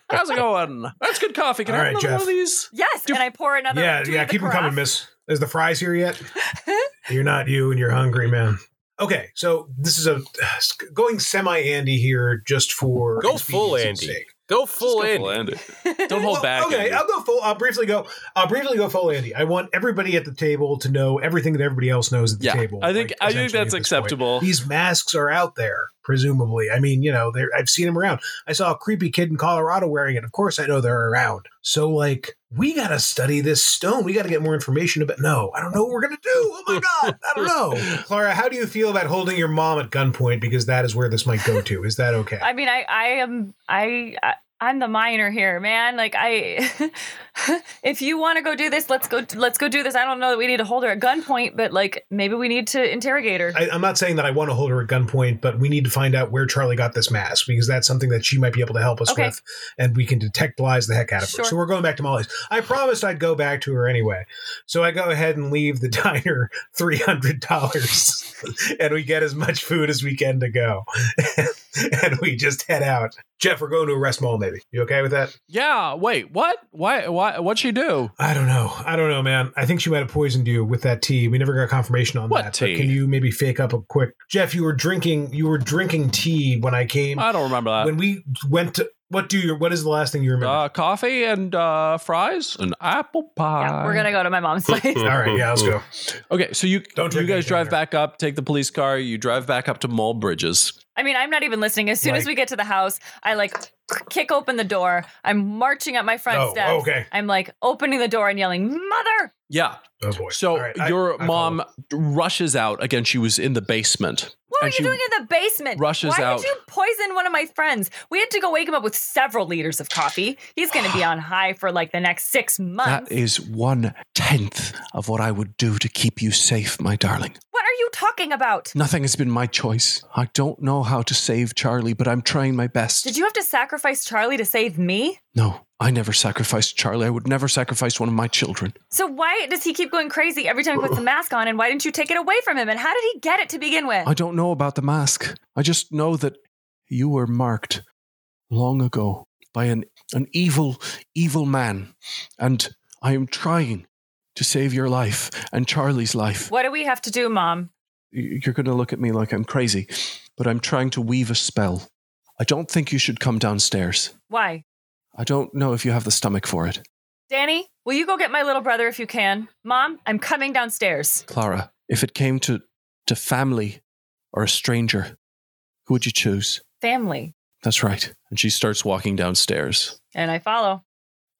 How's it going? That's good coffee. Can All I right, have another one of these? Yes, and I pour another. Yeah, do yeah, keep them coming, miss. Is the fries here yet? <laughs> you're not you and you're hungry, man. Okay, so this is a <sighs> going semi Andy here just for Go full Andy. sake. Go full Just in. go full Andy. <laughs> Don't hold Well, back. Okay, Andy. I'll go full. I'll briefly go. I'll briefly go full Andy. I want everybody at the table to know everything that everybody else knows at the Yeah, table. I think like, I think that's at this point. acceptable. These masks are out there, presumably. I mean, you know, I've seen them around. I saw a creepy kid in Colorado wearing it. Of course, I know they're around. So, like, we got to study this stone. We got to get more information about. No, I don't know what we're gonna do. Oh my god, I don't know. <laughs> Clara, how do you feel about holding your mom at gunpoint? Because that is where this might go to. Is that okay? I mean, I, I am, I I'm the minor here, man. Like, I, <laughs> if you want to go do this, let's go. Let's go do this. I don't know that we need to hold her at gunpoint, but like, maybe we need to interrogate her. I, I'm not saying that I want to hold her at gunpoint, but we need to find out where Charlie got this mask because that's something that she might be able to help us Okay. with, and we can detect lies the heck out of her. Sure. So we're going back to Molly's. I promised I'd go back to her anyway, so I go ahead and leave the <laughs> diner three hundred dollars, <laughs> and we get as much food as we can to go, <laughs> and we just head out. Jeff, we're going to a rest mall, Maybe you okay with that? Yeah. Wait. What? Why? Why? What'd she do? I don't know. I don't know, man. I think she might have poisoned you with that tea. We never got confirmation on What that. tea? Can you maybe fake up a quick Jeff, you were drinking you were drinking tea when I came I don't remember that. when we went to what do you what is the last thing you remember? Uh, coffee and uh, fries and apple pie. yeah, we're gonna go to my mom's place. <laughs> All right, yeah, let's go. Okay, so you Don't you guys drive there. back up, take the police car. You drive back up to Mall Bridges. I mean, I'm not even listening. As soon as we get to the house, I like kick open the door. I'm marching up my front Oh, steps. okay. I'm like opening the door and yelling, "Mother!" Yeah. Oh boy. So All right, I- your I mom follow. rushes out again. She was in the basement. Are you doing in the basement? rushes Why out. did you poison one of my friends? We had to go wake him up with several liters of coffee. He's going to be <sighs> on high for like the next six months. That is one tenth of what I would do to keep you safe, my darling. what are you talking about? Nothing has been my choice. I don't know how to save Charlie, but I'm trying my best. Did you have to sacrifice Charlie to save me? No, I never sacrificed Charlie. I would never sacrifice one of my children. So why does he keep going crazy every time he puts the mask on? And why didn't you take it away from him? And how did he get it to begin with? I don't know about the mask. I just know that you were marked long ago by an, an evil, evil man. And I am trying to save your life and Charlie's life. What do we have to do, Mom? You're going to look at me like I'm crazy, but I'm trying to weave a spell. I don't think you should come downstairs. Why? I don't know if you have the stomach for it. Danny, will you go get my little brother if you can? Mom, I'm coming downstairs. Clara, if it came to, to family or a stranger, who would you choose? Family. That's right. And she starts walking downstairs. And I follow.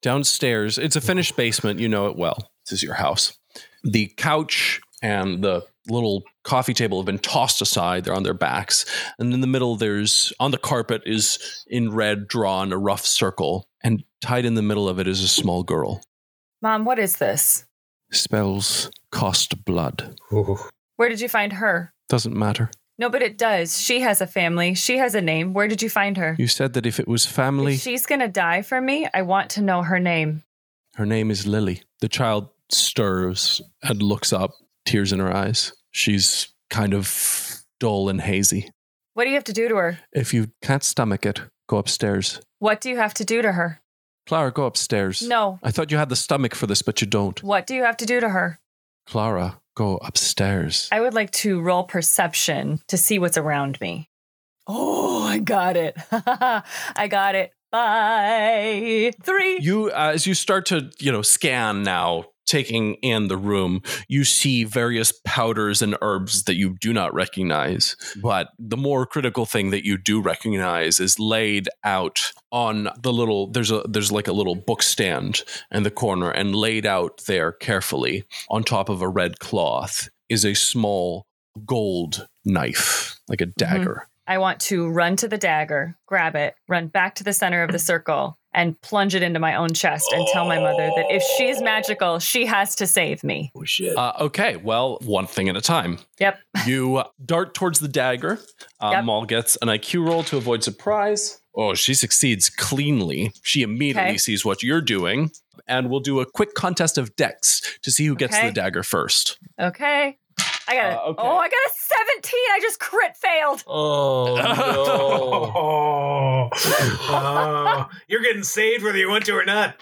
Downstairs, it's a finished basement. You know it well. This is your house. The couch and the little coffee table have been tossed aside. They're on their backs. And in the middle, there's on the carpet is in red drawn a rough circle. And tied in the middle of it is a small girl. Mom, what is this? Spells cost blood. Ooh. Where did you find her? Doesn't matter. No, but it does. She has a family. She has a name. Where did you find her? You said that if it was family, If she's gonna die for me, I want to know her name. her name is Lily. The child stirs and looks up, tears in her eyes. She's kind of dull and hazy. What do you have to do to her? If you can't stomach it, go upstairs. What do you have to do to her? Clara, go upstairs. No. I thought you had the stomach for this, but you don't. What do you have to do to her? Clara, go upstairs. I would like to roll perception to see what's around me. Oh, I got it. <laughs> I got it. By three. You, uh, as you start to, you know, scan now, taking in the room, you see various powders and herbs that you do not recognize. But the more critical thing that you do recognize is laid out on the little. There's a there's like a little book stand in the corner, and laid out there carefully on top of a red cloth is a small gold knife, like a mm-hmm. dagger. I want to run to the dagger, grab it, run back to the center of the circle, and plunge it into my own chest and tell my mother that if she's magical, she has to save me. Oh shit. Uh, okay, well, one thing at a time. Yep. <laughs> You uh, dart towards the dagger. Uh, Yep. Maul gets an IQ roll to avoid surprise. Oh, she succeeds cleanly. She immediately Okay. sees what you're doing. And we'll do a quick contest of dex to see who gets Okay. the dagger first. Okay. I got it. Uh, okay. Oh, I got a 17. I just crit failed. Oh Oh, <laughs> Oh. you're getting saved whether you want to or not.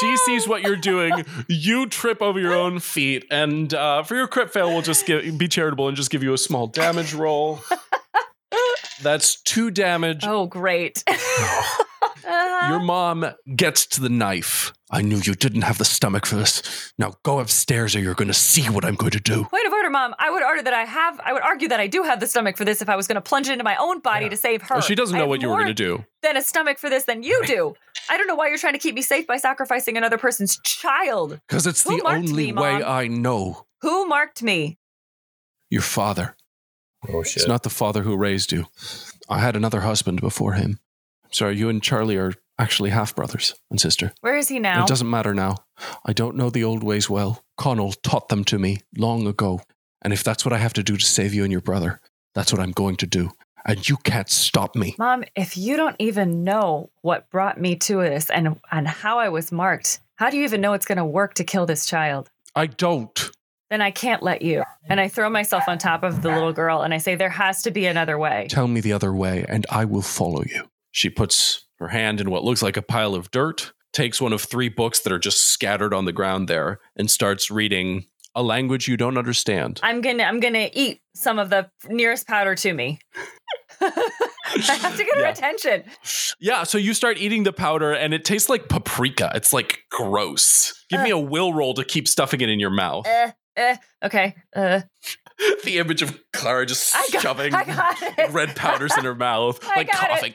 She sees what you're doing. <laughs> You trip over your own feet. And uh, for your crit fail, we'll just give, be charitable and just give you a small damage roll. <laughs> That's two damage. Oh, great. <laughs> Your mom gets to the knife. I knew you didn't have the stomach for this. Now go upstairs or you're going to see what I'm going to do. Point of order, Mom. I would order that I have. I would argue that I do have the stomach for this if I was going to plunge it into my own body Yeah. to save her. Well, she doesn't know what you were going to do. Than a stomach for this than you do. I don't know why you're trying to keep me safe by sacrificing another person's child. Because it's Who the only me, way I know. Who marked me? Your father. Oh shit. It's not the father who raised you. I had another husband before him. I'm sorry, you and Charlie are actually half brothers and sister. Where is he now? It doesn't matter now. I don't know the old ways well. Connell taught them to me long ago. And if that's what I have to do to save you and your brother, that's what I'm going to do. And you can't stop me. Mom, if you don't even know what brought me to this and and how I was marked, how do you even know it's going to work to kill this child? I don't. Then I can't let you. And I throw myself on top of the little girl and I say there has to be another way. Tell me the other way, and I will follow you. She puts her hand in what looks like a pile of dirt, takes one of three books that are just scattered on the ground there, and starts reading a language you don't understand. I'm going to I'm going to eat some of the nearest powder to me. <laughs> I have to get her Yeah. attention. Yeah, so you start eating the powder, and it tastes like paprika. It's like gross. Give me a will roll to keep stuffing it in your mouth. Uh, uh, okay. Uh, the image of Clara just I got, shoving I got red powders in her mouth, <laughs> I like got it. coughing.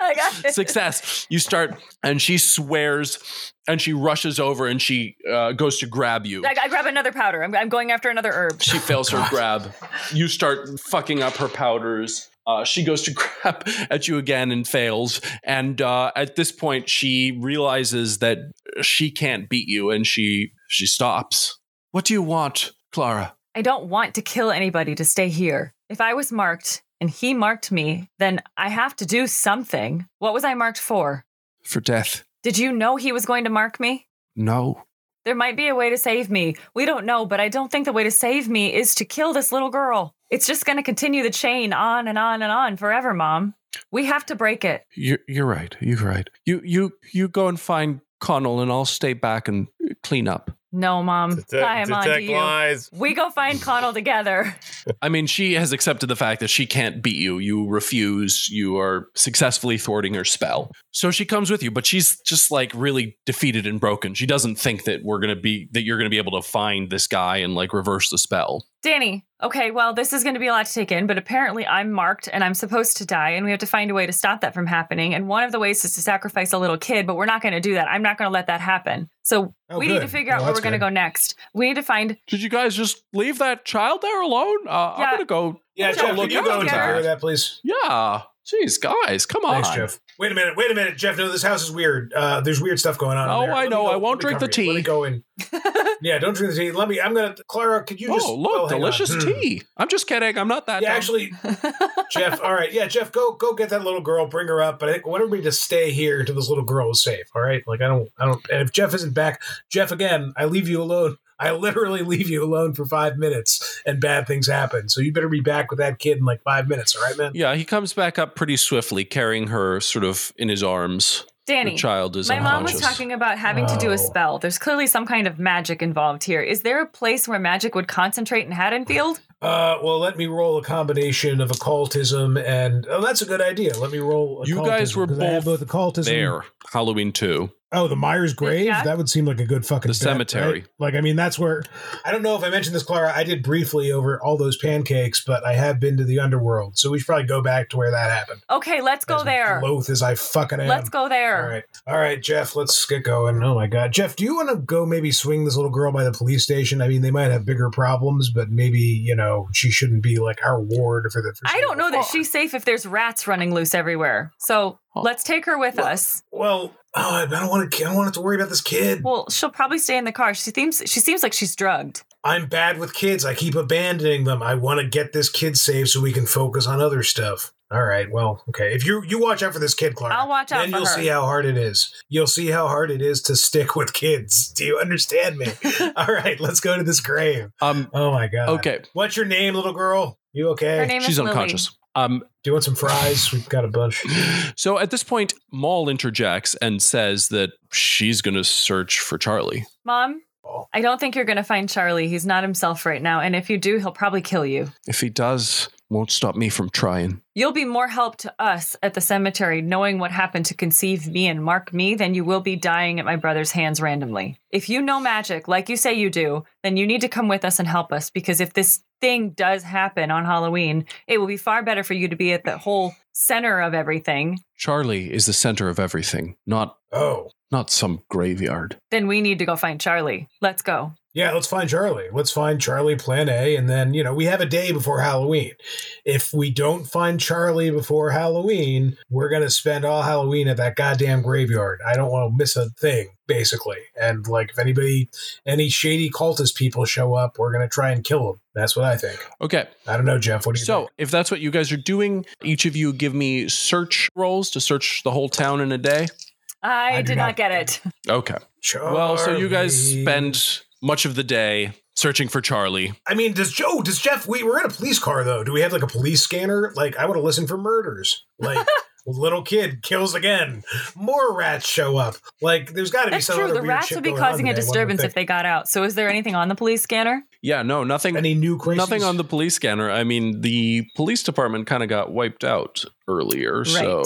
I got <laughs> it. Success. You start, and she swears, and she rushes over, and she uh, goes to grab you. I, I grab another powder. I'm, I'm going after another herb. She fails her <laughs> grab. You start fucking up her powders. Uh, she goes to grab at you again and fails. And uh, at this point, she realizes that she can't beat you, and she she stops. What do you want, Clara? I don't want to kill anybody to stay here. If I was marked and he marked me, then I have to do something. What was I marked for? For death? Did you know he was going to mark me? No. There might be a way to save me. We don't know, but I don't think the way to save me is to kill this little girl. It's just going to continue the chain on and on and on forever, Mom. We have to break it. You're you're right. You're right. You you you go and find Connell, and I'll stay back and clean up. No, Mom. I am on to detect you. lies. We go find Connell together. <laughs> I mean, she has accepted the fact that she can't beat you. You refuse. You are successfully thwarting her spell. So she comes with you, but she's just like really defeated and broken. She doesn't think that we're going to be, that you're going to be able to find this guy and like reverse the spell. Danny, okay, well, this is going to be a lot to take in, but apparently I'm marked and I'm supposed to die, and we have to find a way to stop that from happening. And one of the ways is to sacrifice a little kid, but we're not going to do that. I'm not going to let that happen. So Oh, we need to good. figure out where we're going to go next. We need to find. Did you guys just leave that child there alone? Uh, Yeah. I'm going to go. Yeah, Yeah, Jeff, look, can you I'll go go and get take care of that, please? Yeah. Jeez, guys, come on. Thanks, Jeff. Wait a minute, wait a minute, Jeff. No, this house is weird. Uh, there's weird stuff going on. Oh. I know. go- I won't drink the tea. you. Let me go in. <laughs> yeah, don't drink the tea. Let me. I'm gonna. Clara, could you just? oh, look, oh, delicious Hmm. tea. I'm just kidding. I'm not that. Yeah, dumb. actually, Jeff. All right, yeah, Jeff, go go get that little girl, bring her up. But I think want everybody to stay here until this little girl is safe. All right, like I don't, I don't. And if Jeff isn't back, Jeff, again, I leave you alone. I literally leave you alone for five minutes, and bad things happen. So you better be back with that kid in like five minutes. All right, man. Yeah, he comes back up pretty swiftly, carrying her sort of in his arms. Danny, the child is my mom was talking about having to do Oh. a spell. There's clearly some kind of magic involved here. Is there a place where magic would concentrate in Haddonfield? Uh, well, let me roll a combination of occultism and oh, that's a good idea. Let me roll. You guys occultism, were 'cause I have both both occultism. There, Halloween two. Oh, the Myers grave. Yeah. That would seem like a good fucking The bet, cemetery. right? Like, I mean, that's where I don't know if I mentioned this, Clara. I did briefly over all those pancakes, but I have been to the underworld, so we should probably go back to where that happened. Okay, let's go As there. Loath as I fucking am. Let's go there. All right, all right, Jeff. Let's get going. Oh my god, Jeff, do you want to go maybe swing this little girl by the police station? I mean, they might have bigger problems, but maybe you know she shouldn't be like our ward for the. I don't know that she's safe if there's rats running loose everywhere. So. Let's take her with Well- us. Well, oh, I don't want to. I don't want to worry about this kid. Well, she'll probably stay in the car. She seems she seems like she's drugged. I'm bad with kids. I keep abandoning them. I want to get this kid saved so we can focus on other stuff. All right. Well, okay. If you you watch out for this kid, Clark, I'll watch out then for you'll her. see how hard it is. You'll see how hard it is to stick with kids. <laughs> Do you understand me? <laughs> All right. Let's go to this grave. Um. Oh my god. Okay. What's your name, little girl? You okay? Her name She's is Lily. Unconscious. Um. Do you want some fries? We've got a bunch. So at this point, Maul interjects and says that she's going to search for Charlie. Mom, I don't think you're going to find Charlie. He's not himself right now, and if you do, he'll probably kill you. If he does, won't stop me from trying. You'll be more help to us at the cemetery knowing what happened to conceive me and mark me than you will be dying at my brother's hands randomly. If you know magic, like you say you do, then you need to come with us and help us because if this thing does happen on Halloween, it will be far better for you to be at the whole center of everything Charlie is the center of everything, not Oh. not some graveyard. then we need to go find Charlie. Let's go. Yeah, let's find Charlie. Let's find Charlie plan A. And then, you know, we have a day before Halloween. If we don't find Charlie before Halloween, we're going to spend all Halloween at that goddamn graveyard. I don't want to miss a thing, basically. And, like, if anybody, any shady cultist people show up, we're going to try and kill them. That's what I think. Okay, I don't know, Jeff. What do you so think? if that's what you guys are doing, each of you give me search rolls to search the whole town in a day. I, I did not- not get it. Okay. Well, so you guys Charlie. spend much of the day searching for Charlie. I mean, does Joe, does Jeff, we, we're in a police car, though. Do we have, like, a police scanner? Like, I would have listened for murders. Like, <laughs> little kid kills again. More rats show up. Like, there's got to be That's some true. other The rats would be causing a today, one disturbance if they got out. So is there anything on the police scanner? Yeah, no, nothing. Any new crises? Nothing on the police scanner. I mean, the police department kind of got wiped out earlier. So,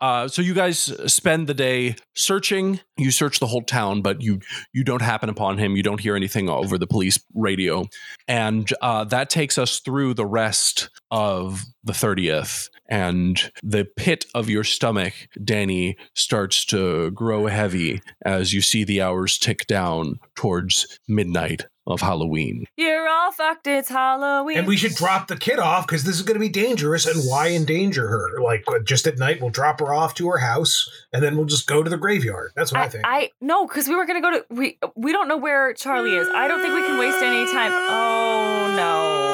uh, so you guys spend the day searching. You search the whole town, but you you don't happen upon him. You don't hear anything over the police radio, and uh, that takes us through the rest of the thirtieth. And the pit of your stomach, Danny, starts to grow heavy as you see the hours tick down towards midnight of Halloween. You're all fucked. It's Halloween. And we should drop the kid off because this is going to be dangerous. And why endanger her? Like, uh, just at night, we'll drop her off to her house and then we'll just go to the graveyard. That's what I, I, think. I no, because we were gonna go to we we don't know where Charlie is. I don't think we can waste any time. Oh no.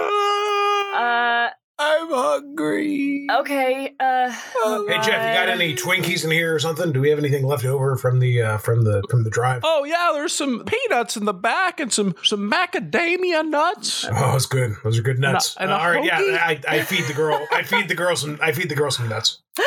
<laughs> Uh, I'm hungry. okay. Uh, hey Jeff, you got any Twinkies in here or something? Do we have anything left over from the uh, from the from the drive? Oh yeah, there's some peanuts in the back and some some macadamia nuts. Oh, it's good. Those are good nuts. And a- and Uh, all right, hoagie? yeah. I, I feed the girl. I feed the girl some. I feed the girl some nuts. <laughs>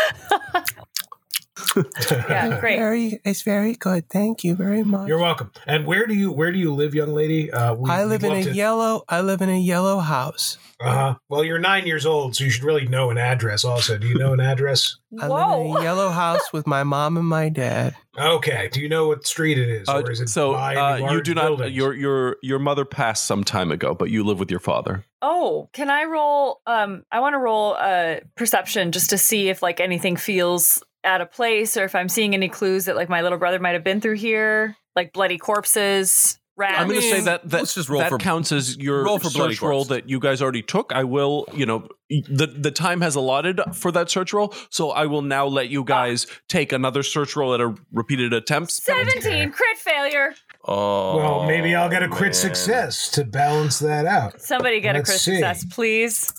<laughs> yeah, great. Very, it's very good. Thank you very much. You're welcome. And where do you where do you live, young lady? Uh, we, I live in a yellow. I live in a yellow house. Uh huh. Well, you're nine years old, so you should really know an address. Also, do you know an address? <laughs> I live in a yellow house with my mom and my dad. Okay. Do you know what street it is, Uh, or is it so by uh, you do not. buildings? Your your your mother passed some time ago, but you live with your father. Oh, can I roll? Um, I want to roll uh perception just to see if like anything feels out a place or if I'm seeing any clues that like my little brother might have been through here, like bloody corpses, rats. I'm going to say that that, let's just roll that for- counts as your roll for bloody search roll that you guys already took. I will, you know, the the time has allotted for that search roll, so I will now let you guys take another search roll at a repeated attempt. 17 crit failure. Oh, well, maybe I'll get a crit man. success to balance that out. Somebody get Let's a crit see. success, please.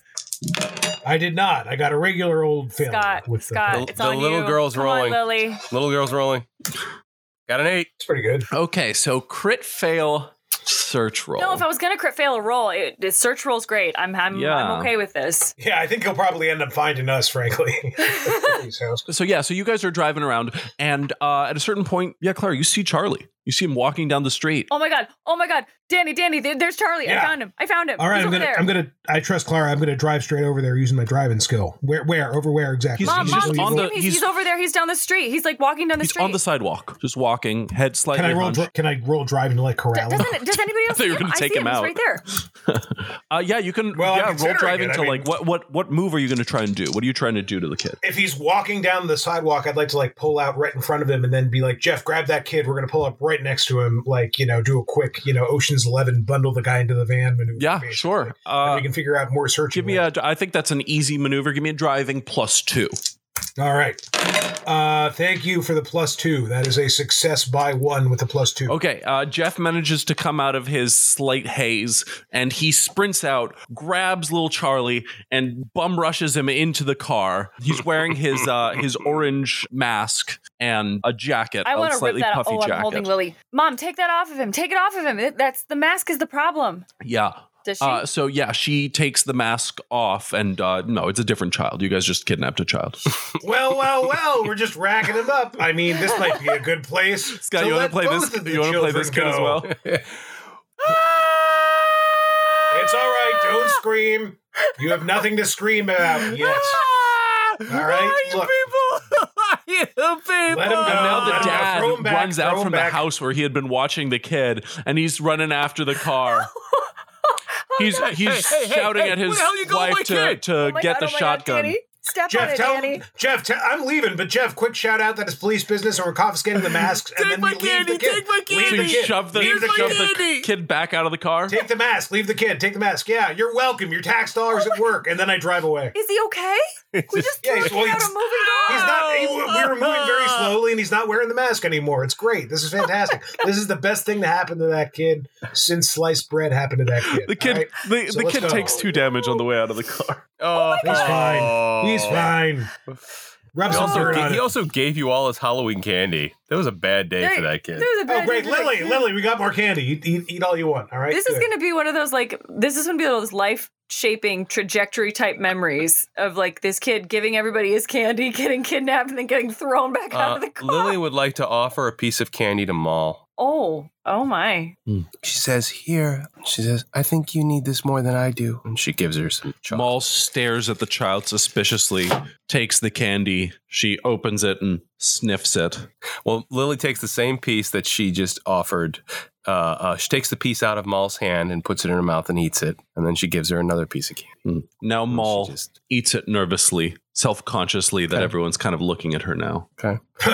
I did not. I got a regular old failure. Scott, with the- Scott, The- it's the on little you. girl's Come rolling. On, Lily. Little girl's rolling. Got an eight. It's pretty good. Okay, so crit fail search roll. No, if I was gonna crit fail a roll, it, the search roll's great. I'm I'm, Yeah. I'm okay with this. Yeah, I think he'll probably end up finding us, frankly. <laughs> <laughs> So yeah, so you guys are driving around, and uh, at a certain point, yeah, Clara, you see Charlie. You see him walking down the street. Oh my god! Oh my god! Danny, Danny, there's Charlie. I found him. I found him. All right, He's I'm over gonna, there. I'm gonna, I trust Clara. I'm gonna drive straight over there using my driving skill. Where, where, over where exactly? He's- Mom, he's mom, just do you on the- He's, he's- he's over there. He's down the street. He's like walking down the He's street. on the sidewalk, just walking, head slightly. Can I roll? hunched. Dri- can I roll driving to like corral? him? doesn't does anybody else thought you see were gonna take see him out. right there. <laughs> Uh, yeah, you can. Well, yeah, roll driving it. I to mean- like what what what move are you going to try and do? What are you trying to do to the kid? If he's walking down the sidewalk, I'd like to like pull out right in front of him and then be like, Jeff, grab that kid. We're gonna pull up right next to him. Like, you know, do a quick, you know, Ocean's Eleven, bundle the guy into the van maneuver. Yeah, basically. sure. And Uh, we can figure out more searching. give me a. I think that's an easy maneuver. Give me a driving plus two. All right. Uh, thank you for the plus two. That is a success by one with the plus two. Okay, uh, Jeff manages to come out of his slight haze and he sprints out, grabs little Charlie, and bum rushes him into the car. He's wearing his uh, his orange mask and a jacket, I a want to rip slightly that. puffy Oh, I'm jacket. holding Lily. Mom, take that off of him. Take it off of him. It- That's the mask is the problem. Yeah. Does she? Uh, so yeah, she takes the mask off, and uh, no, it's a different child. You guys just kidnapped a child. <laughs> Well, well, well. We're just racking him up. I mean, this might be a good place. Scott, to you want to play this? both of the You want to play this kid children as go. well? <laughs> It's all right. Don't scream. You have nothing to scream about yet. <laughs> All right. Look, you people. Let him go. And now the Let him go. dad him back, runs out from back. the house where he had been watching the kid, and he's running after the car. He's oh, he's hey, hey, shouting hey, at his the hell you going, wife to, to Oh get God, the oh my God, shotgun. Danny. Step on Jeff, it, tell Danny. Jeff, i I'm leaving, but Jeff, quick shout out that it's police business and we're confiscating the masks. and Take then my we leave candy, the kid. take my candy. so the you kid. shove the, leave the shove kid. the kid back out of the car. Take the mask. Leave the kid. Take the mask. Yeah, you're welcome. Your tax dollars oh at work, and then I drive away. Is he okay? We just Yeah, threw a he's- well, out a he's- moving door. He's not. He, we were moving very <laughs> uh-huh. slowly, and he's not wearing the mask anymore. It's great. This is fantastic. <laughs> this is the best thing to happen to that kid since sliced bread happened to that kid. The kid, all right? the, So the kid go. takes two damage on the way out of the car. Oh, He's fine. He's fine. Rub He also, dirt ga- he also gave you all his Halloween candy. That was a bad day There- for that kid. There's a Oh, great, day for Lily. Lily, we got more candy. Eat, eat, eat all you want. All right. This is Good. going to be one of those like this is going to be those life shaping trajectory type memories of like this kid giving everybody his candy, <laughs> getting kidnapped, and then getting thrown back out Uh, of the car. Lily would like to offer a piece of candy to Maul. Oh, oh my! She says, Here. She says, I think you need this more than I do. And she gives her some chocolate. Maul stares at the child suspiciously, takes the candy. She opens it and sniffs it. Well, Lily takes the same piece that she just offered. Uh, uh, she takes the piece out of Maul's hand and puts it in her mouth and eats it. And then she gives her another piece of candy. Mm. Now And Maul just- eats it nervously, self consciously that Okay. everyone's kind of looking at her now. Okay. <laughs>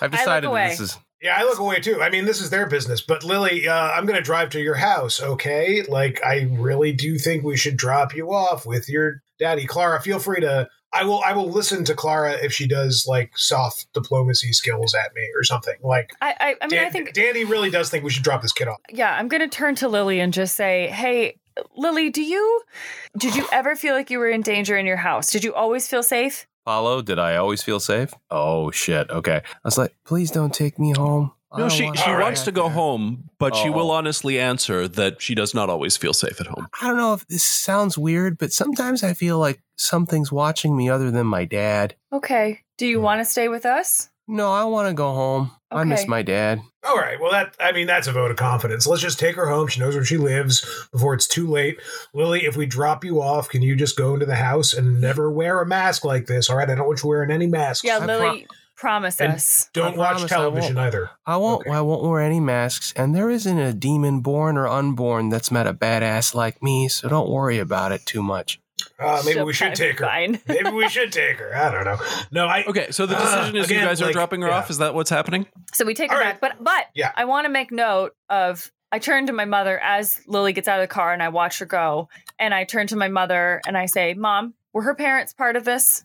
I've decided that away. this is. Yeah, I look away too. I mean, this is their business. But Lily, uh, I'm going to drive to your house, okay? Like, I really do think we should drop you off with your daddy, Clara. Feel free to. I will. I will listen to Clara if she does like soft diplomacy skills at me or something. Like, I I, I mean Dan- I think Danny really does think we should drop this kid off. yeah. I'm going to turn to Lily and just say, hey. Lily, do you did you ever feel like you were in danger in your house? Did you always feel safe? Paulo, did I always feel safe? Oh, shit. Okay. I was like, Please don't take me home. I No, she want she All right. wants to go home, but she Oh. will honestly answer that she does not always feel safe at home. I don't know if this sounds weird, but sometimes I feel like something's watching me other than my dad. Okay. Do you want to stay with us? No, I want to go home. I miss my dad. All right. Well, that I mean, that's a vote of confidence. Let's just take her home. She knows where she lives before it's too late. Lily, if we drop you off, can you just go into the house and never wear a mask like this? All right. I don't want you wearing any masks. Yeah, I Lily, promise And- us. Don't I watch promise I television either. I won't. Okay. I won't wear any masks, and there isn't a demon born or unborn that's met a badass like me. So don't worry about it too much. Uh, maybe She'll we should probably take be her. Fine. <laughs> Maybe we should take her. I don't know. No, I. Okay, so the Uh, decision is you again, guys are like, dropping her yeah. off. Is that what's happening? So we take All her right. back, but but Yeah. I want to make note of I turn to my mother as Lily gets out of the car and I watch her go. And I turn to my mother and I say, Mom, were her parents part of this?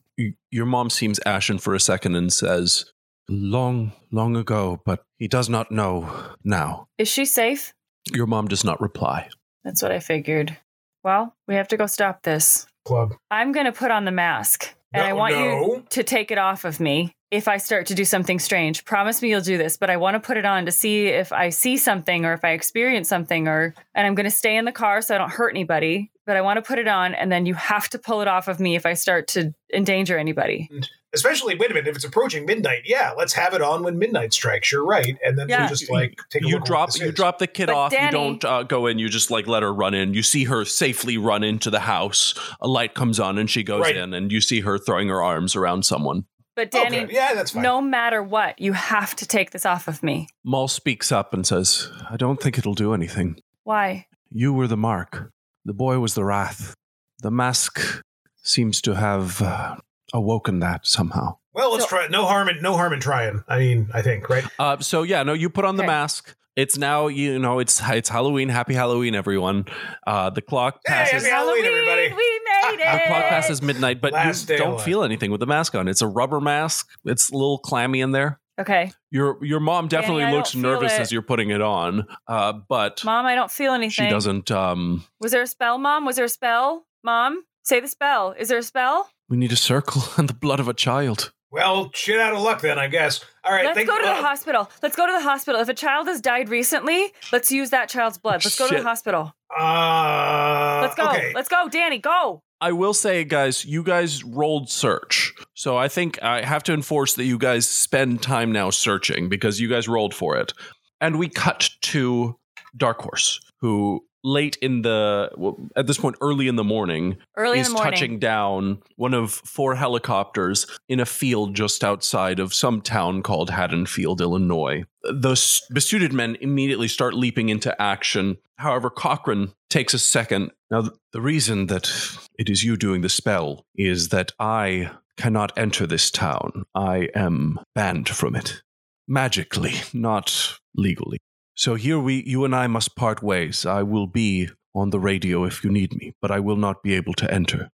Your mom seems ashen for a second and says, Long, long ago, but he does not know now. Is she safe? Your mom does not reply. That's what I figured. Well, we have to go stop this. Club. I'm going to put on the mask and I No, want you to take it off of me if I start to do something strange. Promise me you'll do this, but I want to put it on to see if I see something or if I experience something or and I'm going to stay in the car so I don't hurt anybody, but I want to put it on and then you have to pull it off of me if I start to endanger anybody. Especially, wait a minute, if it's approaching midnight, yeah, let's have it on when midnight strikes. You're right, and then Yeah. we'll just like take a you look drop you is. drop the kid But off. Danny- you don't uh, go in. You just like let her run in. You see her safely run into the house. A light comes on and she goes Right. in, and you see her throwing her arms around someone. But Danny, good. yeah, that's fine. no matter what, you have to take this off of me. Maul speaks up and says, "I don't think it'll do anything. Why? You were the mark. The boy was the wrath. The mask seems to have uh, awoken that somehow." Well, let's So- try. No harm in no harm in trying. I mean, I think right. Uh, so yeah, no, you put on the mask. It's now you know it's it's Halloween. Happy Halloween, everyone. Uh, the clock Hey, passes. happy Halloween, everybody. We made it. The clock passes midnight, but Last you don't feel anything with the mask on. It's a rubber mask. It's a little clammy in there. Okay. Your your mom definitely I looks nervous as you're putting it on, uh, but Mom, I don't feel anything. she doesn't. Um, Was there a spell, Mom? Was there a spell? Mom, say the spell. Is there a spell? We need a circle <laughs> and the blood of a child. Well, shit out of luck then, I guess. All right, let's think- go to the uh, hospital. Let's go to the hospital. If a child has died recently, let's use that child's blood. Let's go to the hospital. Uh, Let's go. Okay. Let's go, Danny. Go. I will say, guys, you guys rolled search. So I think I have to enforce that you guys spend time now searching because you guys rolled for it. And we cut to Dark Horse, who late in the, well, at this point, early in the morning, Early is morning. touching down one of four helicopters in a field just outside of some town called Haddonfield, Illinois. The besuited men immediately start leaping into action. However, Cochran takes a second. Now, the reason that it is you doing the spell is that I cannot enter this town. I am banned from it. Magically, not legally. So here we you and I must part ways. I will be on the radio if you need me, but I will not be able to enter.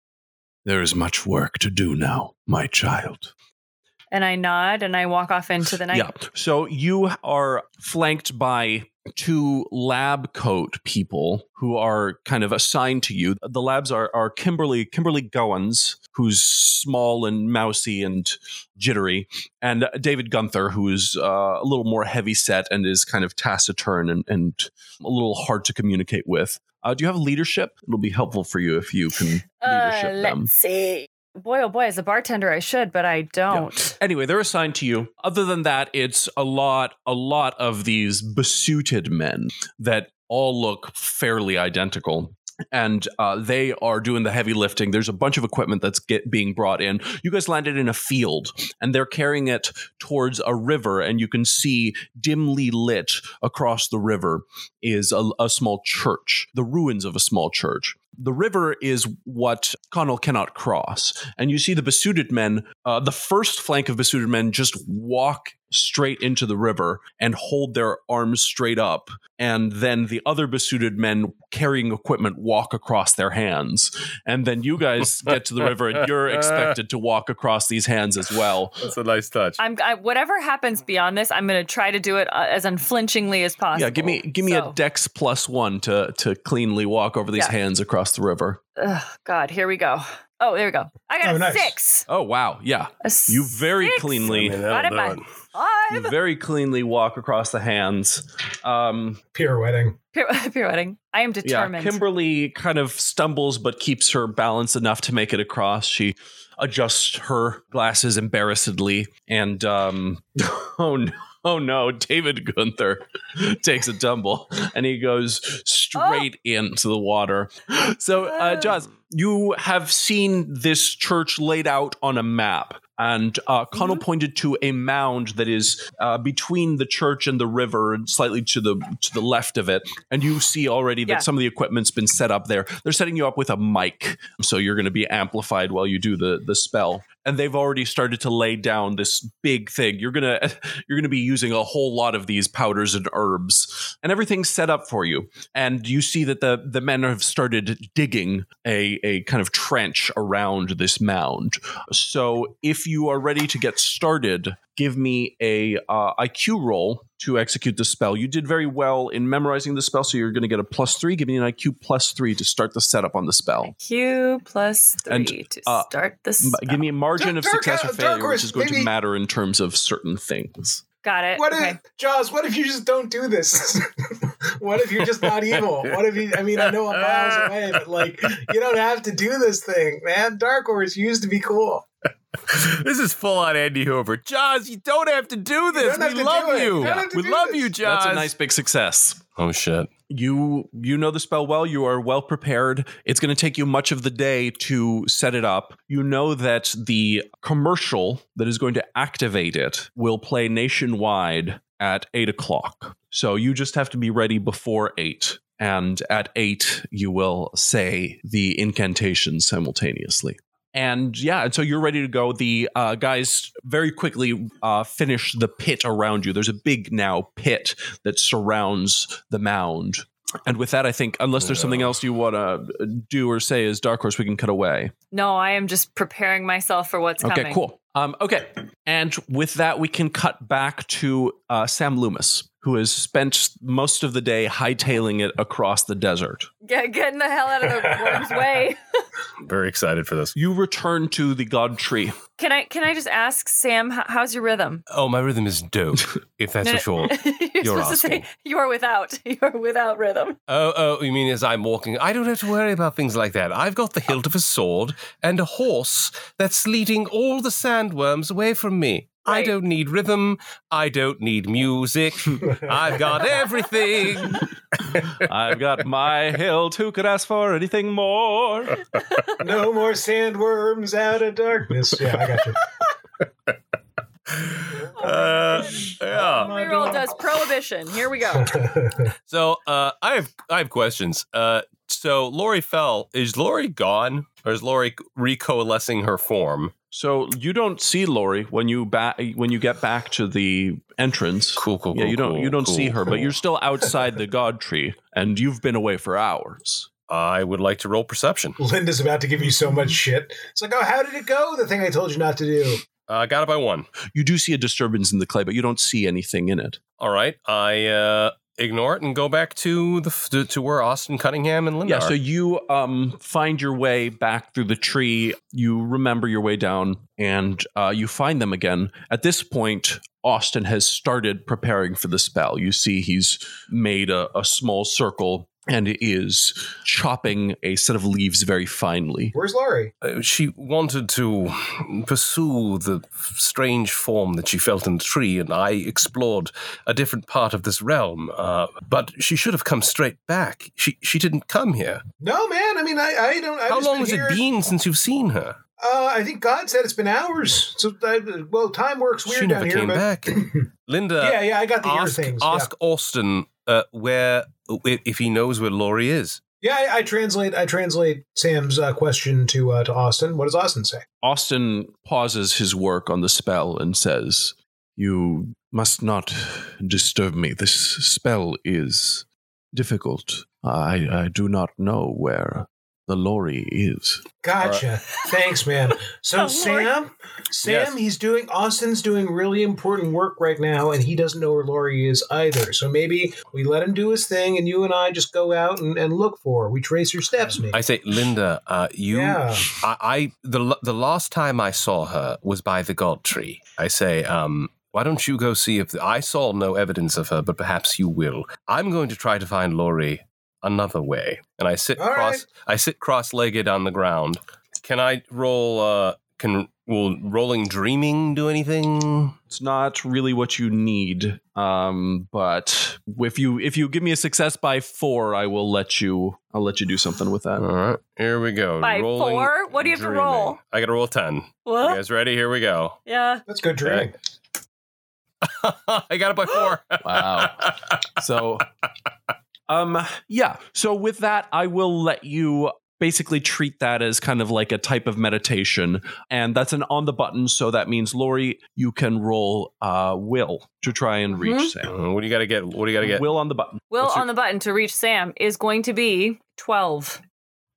There is much work to do now, my child. And I nod and I walk off into the night. Yeah. So you are flanked by two lab coat people who are kind of assigned to you. The labs are, are Kimberly Kimberly Goins, who's small and mousy and jittery, and David Gunther, who is uh, a little more heavy set and is kind of taciturn and, and a little hard to communicate with. Uh, do you have leadership? It'll be helpful for you if you can leadership Uh, them. let's see. Boy, oh boy, as a bartender, I should, but I don't. Anyway, they're assigned to you. Other than that, it's a lot, a lot of these besuited men that all look fairly identical. And uh, they are doing the heavy lifting. There's a bunch of equipment that's get, being brought in. You guys landed in a field, and they're carrying it towards a river. And you can see dimly lit across the river is a, a small church, the ruins of a small church. The river is what Connell cannot cross. And you see the besuited men, uh, the first flank of besuited men just walk straight into the river and hold their arms straight up. And then the other besuited men carrying equipment walk across their hands. And then you guys <laughs> get to the river and you're expected to walk across these hands as well. That's a nice touch. I'm I, whatever happens beyond this, I'm going to try to do it uh, as unflinchingly as possible. Yeah, give me give me So- a dex plus one to to cleanly walk over these Yeah. hands across the river. Ugh, God, here we go. Oh, there we go. I got Oh, a nice. six. Oh wow, yeah. A You very six. cleanly I mean, Got it that'll back. do it. you very cleanly walk across the hands. Um, pirouetting. Pir- <laughs> pirouetting. I am determined. Yeah, Kimberly kind of stumbles but keeps her balance enough to make it across. She adjusts her glasses embarrassedly, and um, <laughs> oh no. Oh no, David Gunther <laughs> takes a tumble and he goes straight into the water. So, uh, Joz, you have seen this church laid out on a map. And uh, Connell pointed to a mound that is uh, between the church and the river, and slightly to the to the left of it. And you see already that Yeah. some of the equipment's been set up there. They're setting you up with a mic, so you're going to be amplified while you do the the spell. And they've already started to lay down this big thing. You're gonna <laughs> you're gonna be using a whole lot of these powders and herbs, and everything's set up for you. And you see that the the men have started digging a a kind of trench around this mound. So if you are ready to get started, give me a uh, IQ roll to execute the spell. You did very well in memorizing the spell, so you're going to get a plus three. Give me an IQ plus three to start the setup on the spell. Q plus three And, to uh, start the M- spell. Give me a margin of Dark- success or failure, Horse, which is going to matter in terms of certain things. Got it. What okay. if, Joz? What if you just don't do this? <laughs> what if you're just not evil? What if you? I mean, I know I'm miles away, but like, you don't have to do this thing, man. Dark Horse used to be cool. this is full on Andy Hoover. Joz, you don't have to do this. We love you. You don't have to We love this. you, Joz. That's a nice big success. Oh shit. You you know the spell well. You are well prepared. It's going to take you much of the day to set it up. You know that the commercial that is going to activate it will play nationwide at eight o'clock. So you just have to be ready before eight. And at eight, you will say the incantation simultaneously. And yeah, and so you're ready to go. The uh, guys very quickly uh, finish the pit around you. There's a big now pit that surrounds the mound. And with that, I think, unless there's something else you want to do or say as Dark Horse, we can cut away. No, I am just preparing myself for what's Okay, coming. cool. Um, okay, and with that, we can cut back to uh, Sam Loomis, who has spent most of the day hightailing it across the desert. Get, getting the hell out of the worm's <laughs> way. Very excited for this. You return to the God Tree. Can I can I just ask Sam, h- how's your rhythm? Oh, my rhythm is dope. <laughs> if that's what <laughs> you're. you're, You're to asking. say you're without. You're without rhythm. Oh, oh, you mean as I'm walking? I don't have to worry about things like that. I've got the hilt of a sword and a horse that's leading all the sandworms away from me. I don't need rhythm. I don't need music. <laughs> I've got everything. <laughs> I've got my hilt. Who could ask for anything more? <laughs> No more sandworms out of darkness. Yeah, I got you. Uh, yeah. Reroll does prohibition. Here we go. So uh, I have I have questions. Uh, so Lori fell. Is Lori gone, or is Lori recoalescing her form? So you don't see Lori when you back when you get back to the entrance. Cool, cool, Yeah, cool, you don't you don't see cool, her, but you're still outside the God Tree, and you've been away for hours. I would like to roll perception. Linda's about to give you so much shit. It's like, oh, how did it go? The thing I told you not to do. I uh, got it by one. You do see a disturbance in the clay, but you don't see anything in it. All right, I uh, ignore it and go back to the to, to where Austin Cunningham and Linda Yeah, are. so you um, find your way back through the tree. You remember your way down, and uh, you find them again. At this point, Austin has started preparing for the spell. You see, he's made a, a small circle and is chopping a set of leaves very finely. Where's Laurie? Uh, she wanted to pursue the strange form that she felt in the tree, and I explored a different part of this realm. Uh, but she should have come straight back. She she didn't come here. No, man. I mean, I, I don't. I've How long has here- it been since you've seen her? Uh, I think God said it's been hours. So, I, well, time works weird she down never here. came but back. <clears throat> Linda, yeah, yeah, I got the ear ask, things. ask Austin uh, where if if he knows where Laurie is. Yeah, yeah I, I translate. I translate Sam's uh, question to uh, to Austin. What does Austin say? Austin pauses his work on the spell and says, You must not disturb me. This spell is difficult. I, I do not know where the Lori is. Gotcha. Thanks, man. So <laughs> Oh, Lord. Sam, Sam, Yes. he's doing Austin's doing really important work right now, and he doesn't know where Laurie is either. So maybe we let him do his thing, and you and I just go out and, and look for her. We trace her steps, maybe. I say, Linda, uh, you. yeah. I, I the the last time I saw her was by the God Tree. I say, um, why don't you go see if I saw no evidence of her, but perhaps you will. I'm going to try to find Laurie another way, and I sit All cross. right. I sit cross-legged on the ground. Can I roll? Uh, can will rolling dreaming do anything? It's not really what you need. Um, but if you if you give me a success by four, I will let you. I'll let you do something with that. All right, here we go. By Rolling four? What do you have to roll? I got to roll ten. You guys ready? Here we go. Yeah. That's good dreaming. <laughs> I got it by four. Wow. <laughs> So, um, yeah. So with that, I will let you basically treat that as kind of like a type of meditation, and that's an on the button. So that means Lori, you can roll uh will to try and reach Mhm. Sam. What do you got to get? What do you got to get? Will on the button. Will What's your- on the button to reach Sam is going to be 12.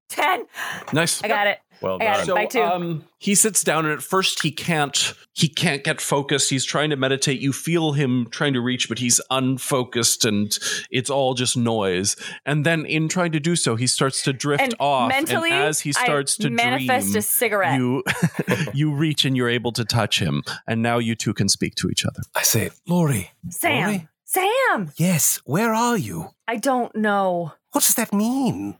10. Nice. I got it. Well I got done. it. So By two. um, he sits down, and at first he can't he can't get focused. He's trying to meditate. You feel him trying to reach, but he's unfocused, and it's all just noise. And then, in trying to do so, he starts to drift And off. mentally, and as he starts I to manifest dream, a cigarette. you <laughs> <laughs> you reach and you're able to touch him, and now you two can speak to each other. I say, Lori. Sam. Lori? Sam. Yes. Where are you? I don't know. What does that mean?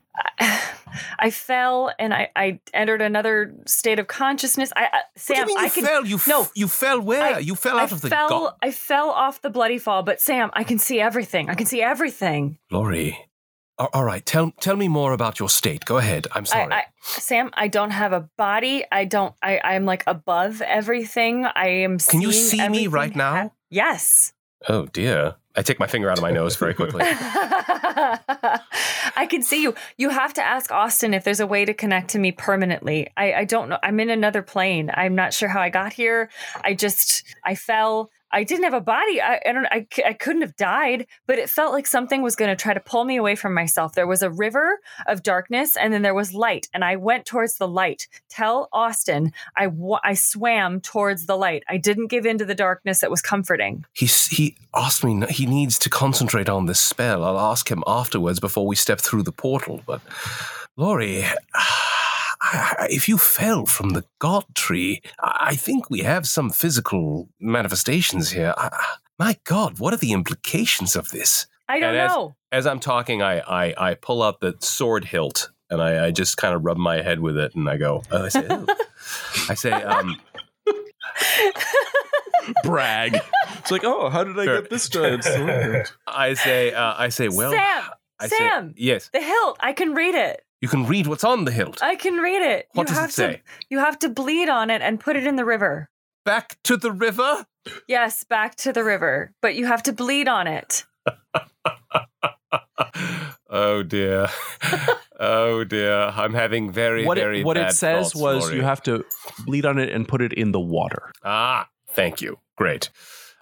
I fell and I, I entered another state of consciousness. I, I Sam, you I can fell? You f- no. You fell where? I- you fell I out of the fell go- I fell off the bloody fall, but Sam, I can see everything. I can see everything. Lori. a- All right. Tell tell me more about your state. Go ahead. I'm sorry. I, I, Sam, I don't have a body. I don't. I, I'm like above everything. I am. Can you see me right now? yes. oh dear. I take my finger out of my nose very quickly. <laughs> I can see you. You have to ask Austin if there's a way to connect to me permanently. I, I don't know. I'm in another plane. I'm not sure how I got here. I just I fell. I didn't have a body. I, I don't. I, I couldn't have died, but it felt like something was going to try to pull me away from myself. There was a river of darkness, and then there was light, and I went towards the light. Tell Austin I I swam towards the light. I didn't give in to the darkness that was comforting. He he asked me. He needs to concentrate on this spell. I'll ask him afterwards before we step through the portal. But Lori, I- if you fell from the god tree, I I think we have some physical manifestations here. I- My God, what are the implications of this? I don't And as- know. As I'm talking, I I, I pull out the sword hilt and I, I just kind of rub my head with it, and I go. Oh, I say, "Ooh." I say, um, <laughs> Brag. it's like, oh, how did I Sure. get this done? <laughs> I say, uh, I say, well, Sam, I say, Sam. yes, The hilt. I can read it. You can read what's on the hilt. I can read it. What you does have it say? To, you have to bleed on it and put it in the river. Back to the river. Yes, back to the river. But you have to bleed on it. <laughs> oh dear. <laughs> oh dear. I'm having very, what very it, what bad it says was you have to bleed on it and put it in the water. Ah, thank you. Great.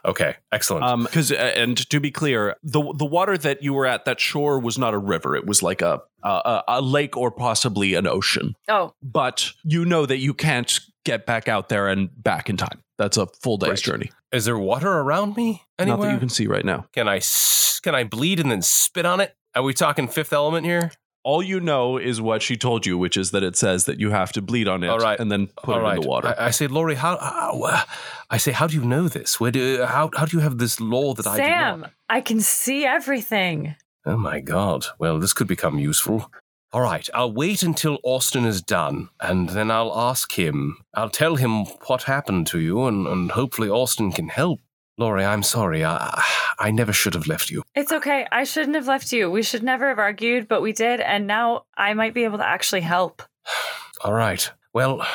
Okay, excellent. Um, because and to be clear, the the water that you were at, that shore was not a river. It was like a a, a lake or possibly an ocean. Oh, But you know that you can't get back out there and back in time. That's a full day's Right. journey. Is there water around me anywhere? Not that you can see right now. Can I s- can I bleed and then spit on it? Are we talking fifth element here? All you know is what she told you, which is that it says that you have to bleed on it All right. and then put All it right. in the water. I, I say, Laurie, how, how? uh, I say, how do you know this? Where do how how do you have this law that I Sam. I can see everything. Oh my God! Well, this could become useful. All right, I'll wait until Austin is done, and then I'll ask him. I'll tell him what happened to you, and, and hopefully Austin can help. Laurie, I'm sorry. I I never should have left you. It's okay. I shouldn't have left you. We should never have argued, but we did. And now I might be able to actually help. <sighs> All right. Well,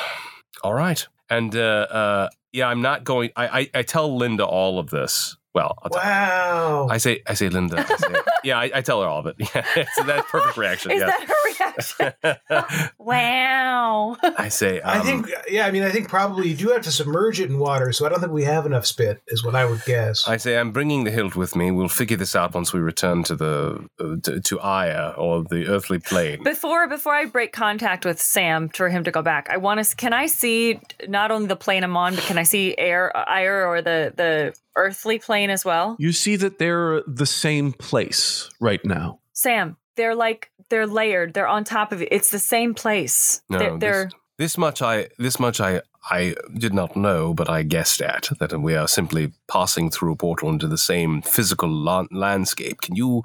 all right. And uh, uh, yeah, I'm not going. I, I I tell Linda all of this. Well, I'll tell- Wow. I say I say Linda. I say, <laughs> yeah, I, I tell her all of it. <laughs> Yeah, so that's perfect reaction. Is yes. that her reaction? <laughs> wow. I say. Um, I think, yeah, I mean, I think probably you do have to submerge it in water, so I don't think we have enough spit, is what I would guess. I say I'm bringing the hilt with me. We'll figure this out once we return to the uh, to, to Aya or the earthly plane. Before before I break contact with Sam for him to go back, I want to. Can I see not only the plane I'm on, but can I see air, air or the the earthly plane as well? you see that they're the same place right now. Sam, they're like they're layered. They're on top of it. It's the same place. No, they're, this- they're This much I this much I I did not know, but I guessed at that we are simply passing through a portal into the same physical la- landscape. Can you,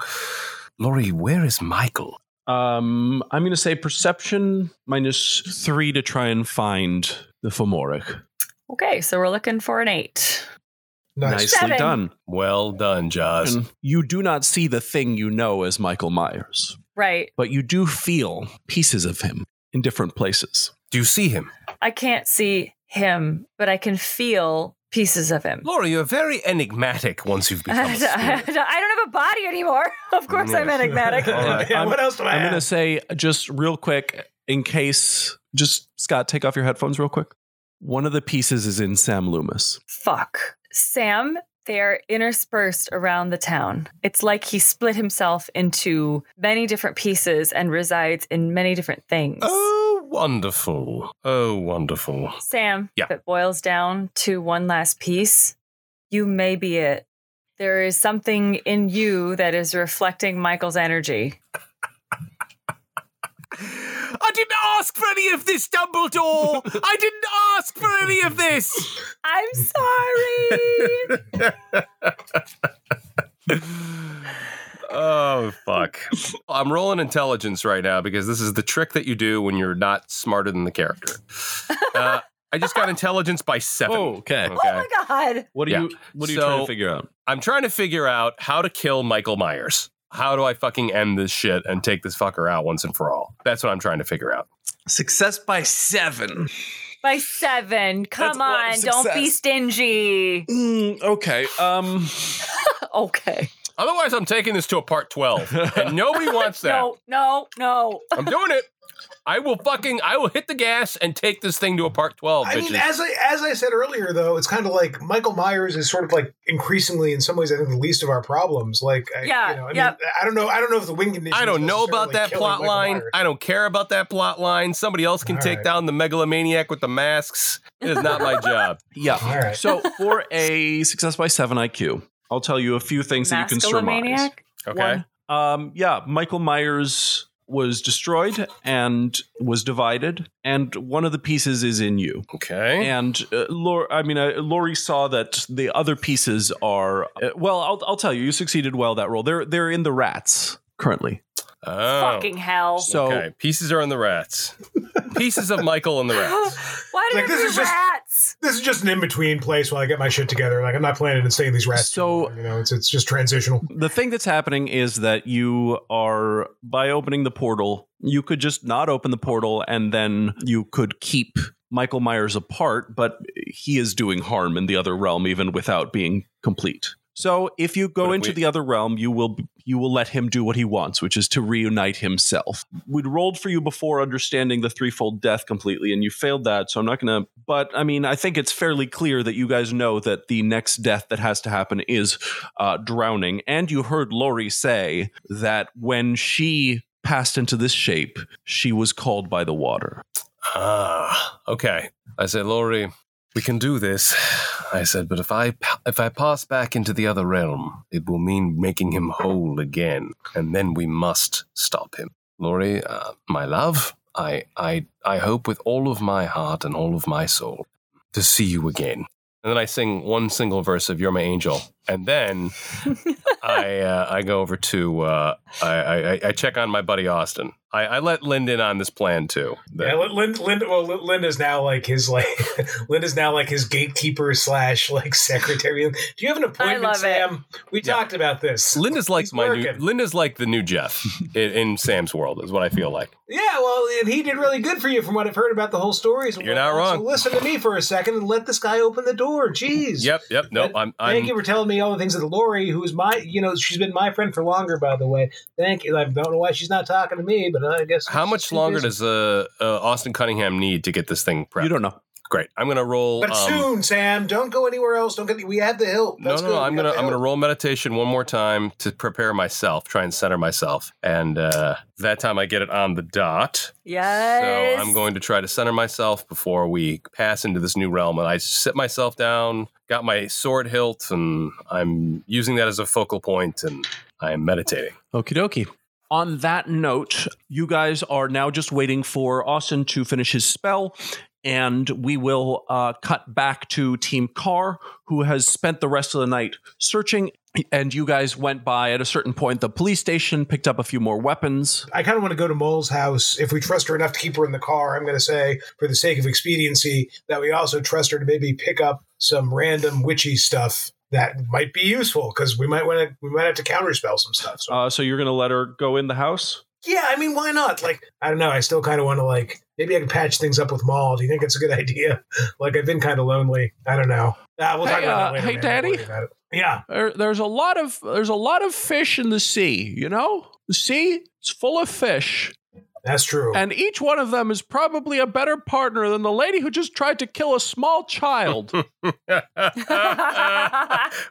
Laurie? Where is Michael? Um, I'm going to say perception minus three to try and find the Fomoric. Okay, so we're looking for an eight. Nice. Nicely Seven. done. Well done, Joz. And you do not see the thing you know as Michael Myers, Right. but you do feel pieces of him in different places. Do you see him? I can't see him, but I can feel pieces of him. Laura, you're very enigmatic once you've become <laughs> I a don't spirit. have a body anymore. <laughs> Of course, I'm enigmatic. <laughs> All right. yeah, I'm- what else do I I'm have? going to say just real quick, in case, just Scott, take off your headphones real quick. One of the pieces is in Sam Loomis. Fuck. Sam, they are interspersed around the town. It's like he split himself into many different pieces and resides in many different things. Oh, wonderful. Oh, wonderful. Sam, Yeah. if it boils down to one last piece, you may be it. There is something in you that is reflecting Michael's energy. I didn't ask for any of this, Dumbledore. I didn't ask for any of this. I'm sorry. Oh, fuck. I'm rolling intelligence right now because this is the trick that you do when you're not smarter than the character. Uh, I just got intelligence by seven. okay. Okay. Oh my god. What are Yeah. you what are you So- trying to figure out? I'm trying to figure out how to kill Michael Myers. How do I fucking end this shit and take this fucker out once and for all? That's what I'm trying to figure out. Success by 7. By seven. Come That's on. Don't be stingy. Mm, okay. Um <laughs> Okay. Otherwise, I'm taking this to a part 12, and nobody <laughs> wants that. No, no, no. I'm doing it. I will fucking, I will hit the gas and take this thing to a part 12, I bitches. mean, as I as I said earlier, though, it's kind of like Michael Myers is sort of like increasingly, in some ways, I think the least of our problems. Like, I, Yeah, you know, I, yep. mean, I don't know, I don't know if the wing condition. I don't know about that plot Michael line. Myers. I don't care about that plot line. Somebody else can All take right. down the megalomaniac with the masks. It is not my <laughs> job. yeah. All right. So for a success by 7 IQ, I'll tell you a few things that you can surmise. Masculomaniac? Okay. One, um, yeah, Michael Myers was destroyed and was divided, and one of the pieces is in you. Okay. And uh, Lor- I mean, uh, Lori saw that the other pieces are uh, well. I'll, I'll tell you, you succeeded well that role. They're they're in the rats currently. Oh. Fucking hell. So okay. Pieces are in the rats. Pieces of Michael and the rats. <laughs> Why did Like, this be is just- rats? This is just an in between place while I get my shit together. Like, I'm not planning on staying these rats. So- long, you know, it's it's just transitional. the thing that's happening is that you are by opening the portal, you could just not open the portal, and then you could keep Michael Myers apart, but he is doing harm in the other realm even without being complete. So if you go if into we- the other realm, you will you will let him do what he wants, which is to reunite himself. We'd rolled for you before understanding the threefold death completely, and you failed that. So I'm not gonna. But I mean, I think it's fairly clear that you guys know that the next death that has to happen is uh, drowning. And you heard Lori say that when she passed into this shape, she was called by the water. Ah, okay. I said, Laurie, we can do this. I said, but if I if I pass back into the other realm, it will mean making him whole again, and then we must stop him. Laurie, uh, my love, I I I hope with all of my heart and all of my soul to see you again. And then I sing one single verse of "You're My Angel," and then I uh, I go over to uh, I, I I check on my buddy Austin. I, I let Lind in on this plan too. Yeah, Linda, Linda, well, Linda's now like his like <laughs> Linda's now like his gatekeeper slash like secretary. Do you have an appointment, love it. Sam? We Yeah. talked about this. Linda's like He's my new, working. Linda's like the new Jeff in, in Sam's world is what I feel like. Yeah, well, and he did really good for you from what I've heard about the whole story. So You're not wrong. So listen to me for a second and let this guy open the door. Jeez. Yep, yep. No, But I'm. Thank I'm you for telling me all the things that Laurie, who's my, you know, she's been my friend for longer, by the way. Thank you. I don't know why she's not talking to me, but I guess. how much longer busy. does uh, uh, Austin Cunningham need to get this thing prepped? You don't know. Great. I'm gonna roll. But um, soon, Sam. Don't go anywhere else. Don't get. We have the hilt. No, That's no, good. no. I'm gonna I'm gonna roll meditation one more time to prepare myself, try and center myself, and uh, that time I get it on the dot. Yes. So I'm going to try to center myself before we pass into this new realm. And I sit myself down, got my sword hilt, and I'm using that as a focal point, and I'm meditating. Okie dokie. On that note, you guys are now just waiting for Austin to finish his spell, and we will uh, cut back to Team Carr, who has spent the rest of the night searching. And you guys went by at a certain point the police station, picked up a few more weapons. I kind of want to go to Mole's house. If we trust her enough to keep her in the car, I'm going to say, for the sake of expediency, that we also trust her to maybe pick up some random witchy stuff that might be useful because we might want to we might have to counterspell some stuff. So Uh, so you're going to let her go in the house? Yeah, I mean, why not? Like, I don't know. I still kind of want to like maybe I can patch things up with Maul. Do you think it's a good <laughs> idea? like, I've been kind of lonely. I don't know. Uh, we'll talk Hey, about uh, that later. hey. Daddy? Don't worry about it. Yeah. There, there's a lot of there's a lot of fish in the sea. You know, the sea is full of fish, That's true. and each one of them is probably a better partner than the lady who just tried to kill a small child. <laughs>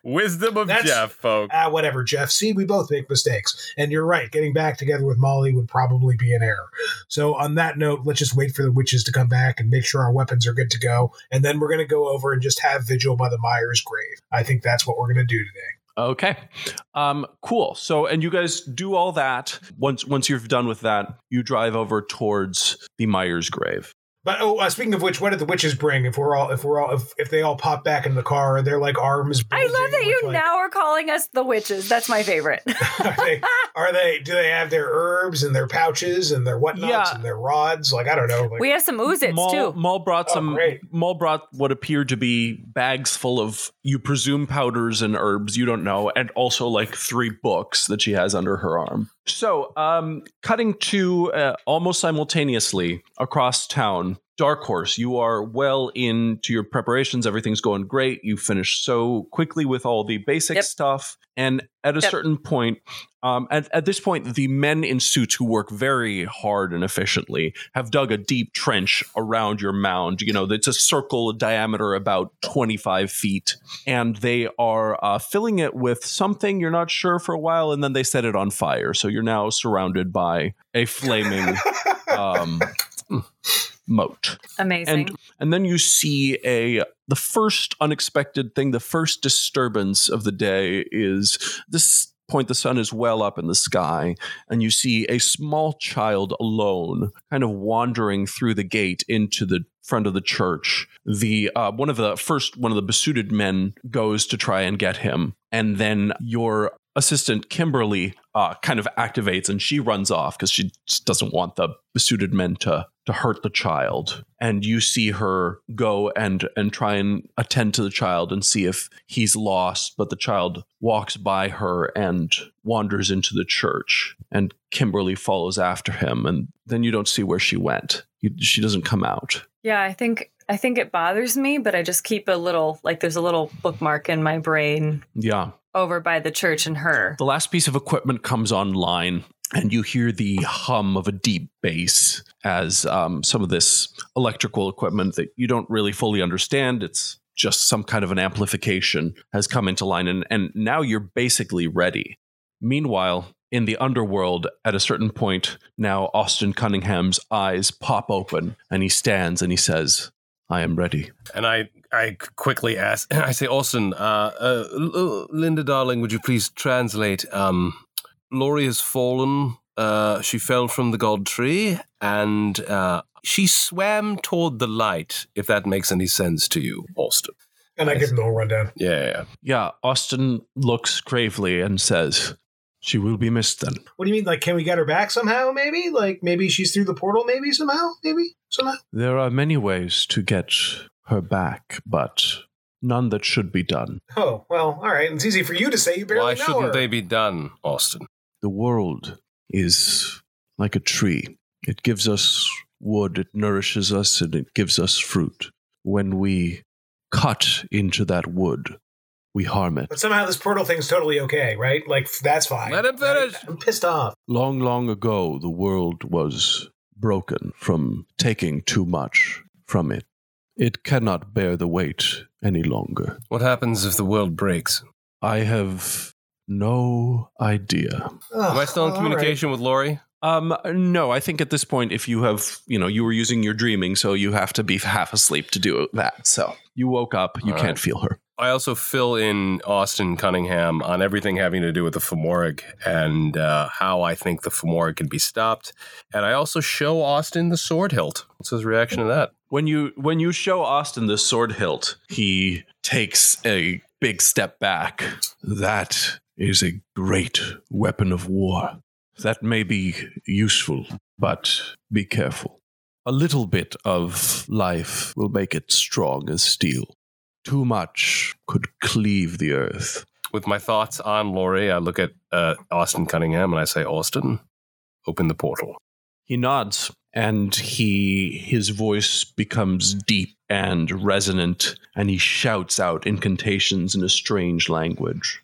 Wisdom of That's- Jeff, folks. Ah, whatever, Jeff. See, we both make mistakes. And you're right. Getting back together with Molly would probably be an error. So, on that note, let's just wait for the witches to come back and make sure our weapons are good to go. And then we're going to go over and just have vigil by the Myers grave. I think that's what we're going to do today. Okay. Um, cool. So, and you guys do all that. Once once you're done with that, you drive over towards the Myers grave. But oh, uh, speaking of which, what did the witches bring? If we're all, if we're all, if, if they all pop back in the car, they're like arms. I love that you like- now are calling us the witches. That's my favorite. <laughs> are they? Are they? Do they have their herbs and their pouches and their whatnots Yeah. and their rods? Like I don't know. Like, we have some oozits Maul, too. Maul brought Oh, some. great. Maul brought what appeared to be bags full of you presume powders and herbs. You don't know, and also like three books that she has under her arm. So, um, cutting to uh, almost simultaneously across town. Dark Horse, you are well into your preparations. Everything's going great. You finished so quickly with all the basic Yep. stuff. And at a Yep. certain point, um, at, at this point, the men in suits who work very hard and efficiently have dug a deep trench around your mound. You know, it's a circle diameter about 25 feet, and they are uh, filling it with something you're not sure for a while, and then they set it on fire. So you're now surrounded by a flaming <laughs> um, moat. Amazing. and and then you see a the first unexpected thing the first disturbance of the day is this point the sun is well up in the sky and you see a small child alone kind of wandering through the gate into the front of the church. The uh, one of the first one of the besuited men goes to try and get him and then your assistant kimberly uh, kind of activates and she runs off because she doesn't want the besuited men to to hurt the child. And you see her go and and try and attend to the child and see if he's lost but the child walks by her and wanders into the church. And kimberly follows after him and then you don't see where she went. You, she doesn't come out. Yeah, I think I think it bothers me, but I just keep a little like there's a little bookmark in my brain yeah over by the church and her. The last piece of equipment comes online, and you hear the hum of a deep bass as um, some of this electrical equipment that you don't really fully understand. It's just some kind of an amplification has come into line, and, and now you're basically ready. Meanwhile, in the underworld, at a certain point, now Austin Cunningham's eyes pop open, and he stands and he says, I am ready. And I, I quickly ask, <clears throat> I say, Austin, uh, uh, Linda, darling, would you please translate? Um, Laurie has fallen. Uh, she fell from the god tree, and uh, she swam toward the light. If that makes any sense to you, Austin. and I give them the whole rundown. Yeah, yeah. Yeah, Austin looks gravely and says, She will be missed then. What do you mean? Like, can we get her back somehow? Maybe, like, maybe she's through the portal. Maybe somehow. Maybe somehow. There are many ways to get her back, but none that should be done. Oh well, all right. It's easy for you to say. You barely Why know shouldn't her. they be done, Austin? The world is like a tree. It gives us wood, it nourishes us, and it gives us fruit. When we cut into that wood, we harm it. But somehow this portal thing's totally okay, right? Like that's fine. Let him finish. right? I'm pissed off. Long, long ago, the world was broken from taking too much from it. It cannot bear the weight any longer. What happens if the world breaks? I have no idea. Am I still in communication with Laurie? Um, no, I think at this point, if you have, you know, you were using your dreaming, so you have to be half asleep to do that. So you woke up, you All can't right. feel her. I also fill in Austin Cunningham on everything having to do with the Fomoric and uh, how I think the Fomoric can be stopped. And I also show Austin the sword hilt. What's his reaction to that? When you when you show Austin the sword hilt, he takes a big step back. That is a great weapon of war. That may be useful, but be careful. A little bit of life will make it strong as steel. Too much could cleave the earth. With my thoughts on Laurie, I look at uh, Austin Cunningham and I say, Austin, open the portal. He nods and he his voice becomes deep and resonant and he shouts out incantations in a strange language.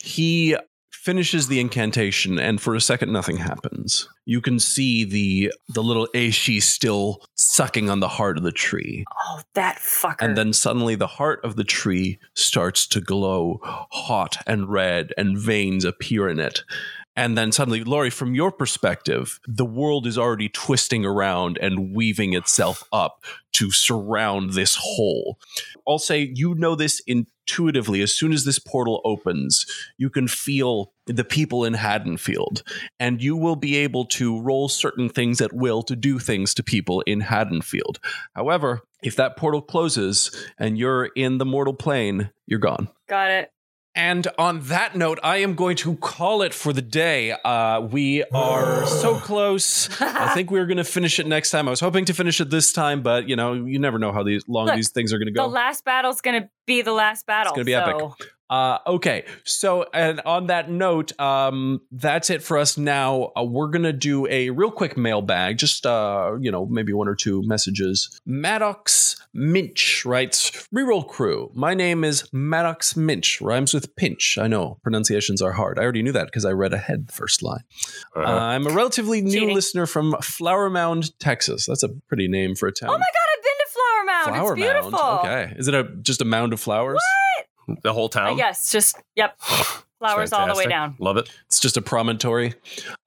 He finishes the incantation and for a second nothing happens. You can see the the little Aishi still sucking on the heart of the tree. Oh, that fucker. And then suddenly the heart of the tree starts to glow hot and red, and veins appear in it. And then suddenly, Laurie, from your perspective, the world is already twisting around and weaving itself up to surround this hole. I'll say you know this intuitively. As soon as this portal opens, you can feel the people in Haddonfield, and you will be able to roll certain things at will to do things to people in Haddonfield. However, if that portal closes and you're in the mortal plane, you're gone. Got it. And on that note, I am going to call it for the day. Uh, we are so <laughs> close. I think we are going to finish it next time. I was hoping to finish it this time, but you know, you never know how these long Look, these things are going to go. The last battle's gonna be the last battle. It's gonna be so. epic. Uh, okay, so and on that note, um, that's it for us now. Uh, we're gonna do a real quick mailbag, just uh, you know, maybe one or two messages. Maddox Minch writes, "Reroll crew. My name is Maddox Minch. Rhymes with pinch. I know pronunciations are hard. I already knew that because I read ahead the first line. Uh-huh. I'm a relatively new Cheating. listener from Flower Mound, Texas. That's a pretty name for a town. Oh my god, I've been to Flower Mound. Flower it's beautiful. Mound. Okay, is it a just a mound of flowers? The whole Uh, town? yes, just yep. <sighs> Flowers all the way down. Love it. It's just a promontory.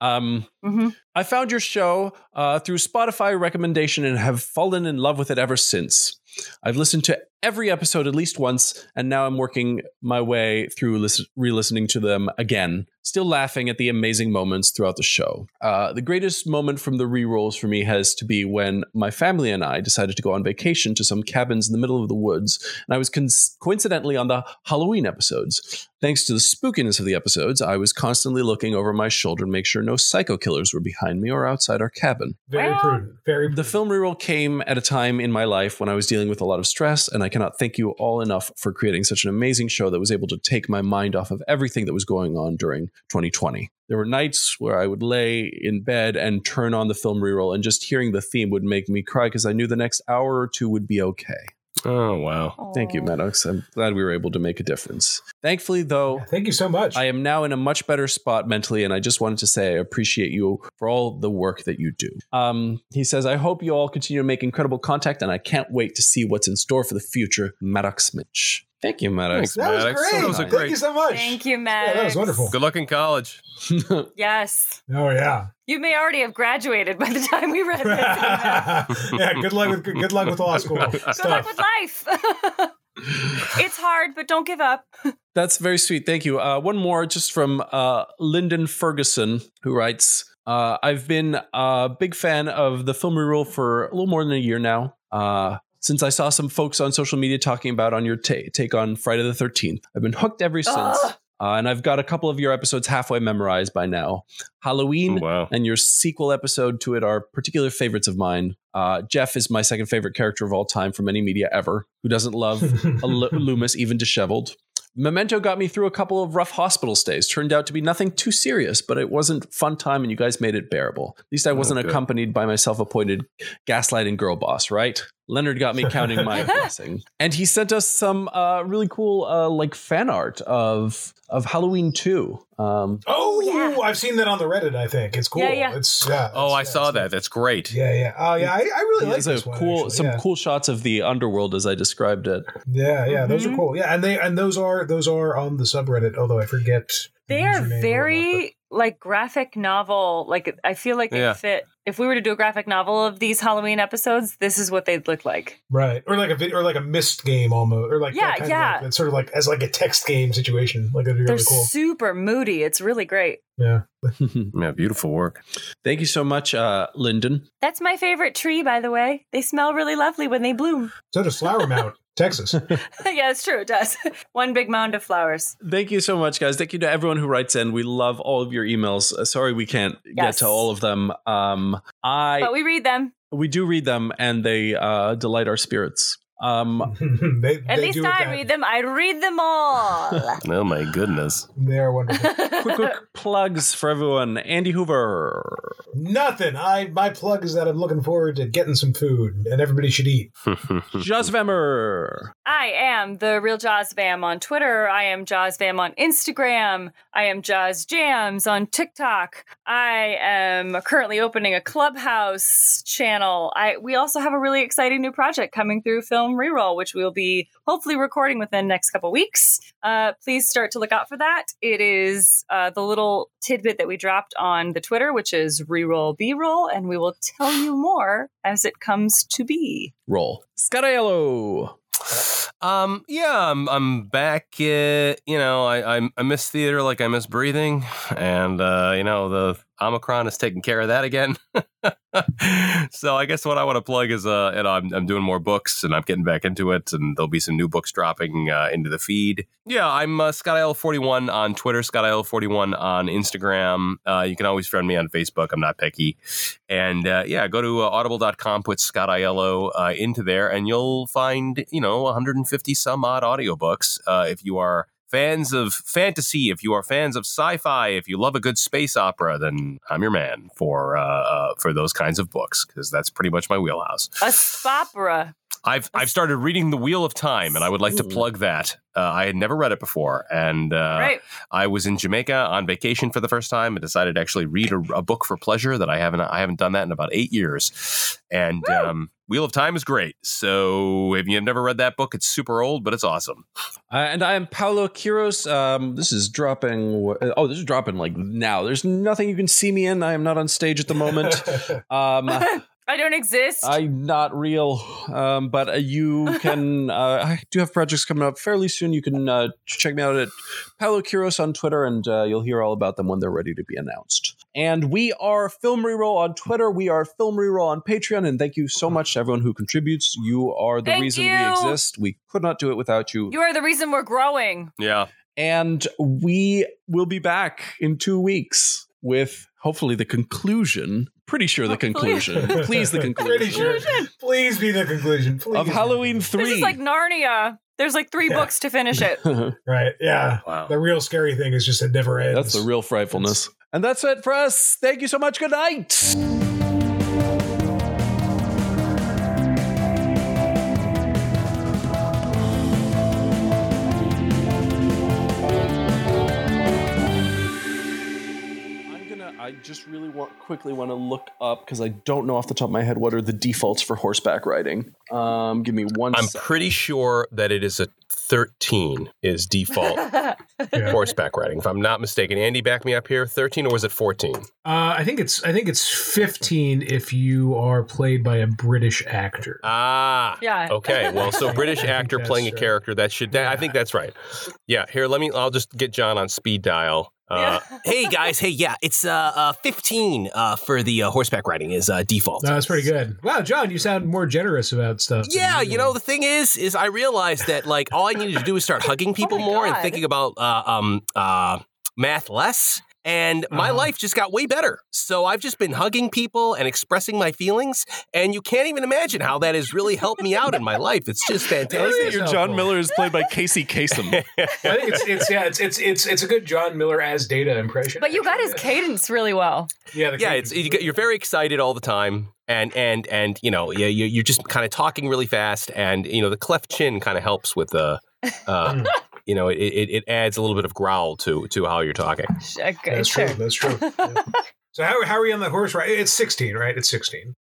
Um, hmm I found your show uh, through Spotify recommendation and have fallen in love with it ever since. I've listened to every episode at least once, and now I'm working my way through lis- re-listening to them again. Still laughing at the amazing moments throughout the show. Uh, the greatest moment from the re-rolls for me has to be when my family and I decided to go on vacation to some cabins in the middle of the woods, and I was con- coincidentally on the Halloween episodes. Thanks to the spookiness of the episodes, I was constantly looking over my shoulder to make sure no psycho killers were behind me or outside our cabin. Very Well, prudent. Very The film reroll came at a time in my life when I was dealing with a lot of stress, and I cannot thank you all enough for creating such an amazing show that was able to take my mind off of everything that was going on during 2020. There were nights where I would lay in bed and turn on the film reroll, and just hearing the theme would make me cry because I knew the next hour or two would be okay. Oh, wow. Thank you, Maddox. I'm glad we were able to make a difference. Thankfully, though, Thank you so much. I am now in a much better spot mentally, and I just wanted to say I appreciate you for all the work that you do. Um, he says, I hope you all continue to make incredible contact, and I can't wait to see what's in store for the future. Maddox Minch. Thank you, Maddox. that was great. That was a Thank great- you so much. Thank you, Yeah, Matt. that was wonderful. Good luck in college. <laughs> Yes. Oh yeah. You may already have graduated by the time we read this. <laughs> yeah. Good luck with good luck with law school <laughs> Good luck with life. it's hard, but don't give up. That's very sweet. Thank you. Uh, one more just from uh, Lyndon Ferguson, who writes uh, I've been a big fan of the film rule for a little more than a year now. Uh, since I saw some folks on social media talking about on your ta- take on Friday the 13th, I've been hooked ever since. Uh, and I've got a couple of your episodes halfway memorized by now. Halloween Wow. and your sequel episode to it are particular favorites of mine. Uh, Jeff is my second favorite character of all time from any media ever. Who doesn't love <laughs> a Lu- Loomis, even disheveled? Memento got me through a couple of rough hospital stays. Turned out to be nothing too serious, but it wasn't fun time, and you guys made it bearable. At least I wasn't good. accompanied by my self-appointed gaslighting girl boss, right? Leonard got me counting my <laughs> blessing, and he sent us some uh, really cool, uh, like fan art of of Halloween two. Um, oh, yeah. I've seen that on the Reddit. I think it's cool. Yeah, yeah. It's yeah. Oh, I it's- saw yeah, that. That's great. Yeah, yeah. Oh, yeah. I, I really he like has this a one. cool, actually, some yeah. cool shots of the underworld as I described it. Yeah, yeah. Those are Mhm. cool. Yeah, and they and those are those are on the subreddit. Although I forget. They are very like graphic novel. Like I feel like they Yeah. fit. If we were to do a graphic novel of these Halloween episodes, this is what they'd look like. Right, or like a vid- or like a Myst game almost, or like Yeah, that kind yeah. Of like, it's sort of like as like a text game situation. Like it'd be They're really cool. super moody. It's really great. Yeah, <laughs> Yeah, beautiful work. Thank you so much, uh, Lyndon. That's my favorite tree, by the way. They smell really lovely when they bloom. so does Flower Mound, Texas. <laughs> yeah, it's true. It does. <laughs> One big mound of flowers. Thank you so much, guys. Thank you to everyone who writes in. We love all of your emails. Uh, sorry we can't get to all of them. Um, I But we read them. we do read them, and they uh, delight our spirits. Um, <laughs> they, At they least do I read them. I read them all. <laughs> Oh my goodness. They are wonderful. <laughs> quick, quick plugs for everyone. Andy Hoover. Nothing. I my plug is that I'm looking forward to getting some food, and everybody should eat. Joz Vammer. I am the real Joz Vam on Twitter. I am Joz Vam on Instagram. I am Jaws Jams on TikTok. I am currently opening a Clubhouse channel. I we also have a really exciting new project coming through Film Reroll, which we'll be hopefully recording within the next couple weeks. Uh, please start to look out for that. It is uh, the little tidbit that we dropped on the Twitter, which is Reroll B Roll, and we will tell you more as it comes to be. Roll. Scott Aiello. Um, yeah, I'm I'm back. Uh, you know, I, I I miss theater like I miss breathing, and uh, you know the Omicron is taking care of that again. <laughs> so I guess what I want to plug is uh, you know, I'm I'm doing more books and I'm getting back into it, and there'll be some new books dropping uh, into the feed. Yeah, I'm uh, Scott L41 on Twitter, Scott L41 on Instagram. Uh, you can always friend me on Facebook. I'm not picky. And uh, yeah, go to uh, audible.com, put Scott Aiello uh, into there, and you'll find, you know, 150 some odd audiobooks. Uh, if you are fans of fantasy, if you are fans of sci-fi, if you love a good space opera, then I'm your man for uh, uh, for those kinds of books because that's pretty much my wheelhouse. A spopera. I've I've started reading The Wheel of Time, and I would like to plug that. Uh, I had never read it before, and uh, right. I was in Jamaica on vacation for the first time and decided to actually read a, a book for pleasure that I haven't I haven't done that in about eight years. And um, Wheel of Time is great. So if you've never read that book, it's super old, but it's awesome. Uh, and I am Paulo Quiros. Um, this is dropping. Oh, this is dropping like now. There's nothing you can see me in. I am not on stage at the moment. <laughs> Um, I don't exist. I'm not real, um, but uh, you <laughs> can. Uh, I do have projects coming up fairly soon. You can uh, check me out at Paulo Quiros on Twitter, and uh, you'll hear all about them when they're ready to be announced. And we are Film Reroll on Twitter. We are Film Reroll on Patreon, and thank you so much to everyone who contributes. You are the Thank reason we exist. We could not do it without you. you are the reason we're growing. Yeah. And we will be back in two weeks with hopefully the conclusion. Pretty sure the oh, conclusion. Please, the conclusion. <laughs> Pretty sure. Please be the conclusion. Please. Of Halloween three. This 3. is like Narnia. There's like three Yeah. books to finish it. <laughs> Right. Yeah. Wow. The real scary thing is just it never ends. That's the real frightfulness. And that's it for us. Thank you so much. Good night. Just really want quickly want to look up because I don't know off the top of my head what are the defaults for horseback riding. Um, give me one. I'm sec. pretty sure that it is a 13 is default <laughs> Yeah. horseback riding. If I'm not mistaken, Andy, back me up here. 13 or was it 14? Uh, I think it's I think it's 15 if you are played by a British actor. Ah. yeah. Okay. Well, so <laughs> British actor that's playing a right. character that should. That, I think that's right. Yeah. Here, let me. I'll just get John on speed dial. Uh, hey guys, hey yeah, it's uh, uh 15 uh for the uh, horseback riding is uh default. No, that's pretty good. Wow, John, you sound more generous about stuff. Yeah, you know the thing is, is I realized that like all I needed to do is start hugging people my <laughs> more and thinking about uh, um uh math less, and my Uh-huh. life just got way better. So I've just been hugging people and expressing my feelings, and you can't even imagine how that has really helped me out in my life. It's just <laughs> I like fantastic. your John. Miller is played by Casey Kasem. <laughs> I think it's it's yeah, it's it's it's it's a good John Miller as data impression. But you got his cadence really well. Yeah, the yeah, it's is you good. get- you're very excited all the time, and and and you know, yeah, you, you're just kind of talking really fast, and you know, the cleft chin kind of helps with the, uh, you know, it, it it adds a little bit of growl to to how you're talking. Okay, uh, That's sure. true. That's true. Yeah. <laughs> So how how are you on the horse ride? It's 16, right? It's 16.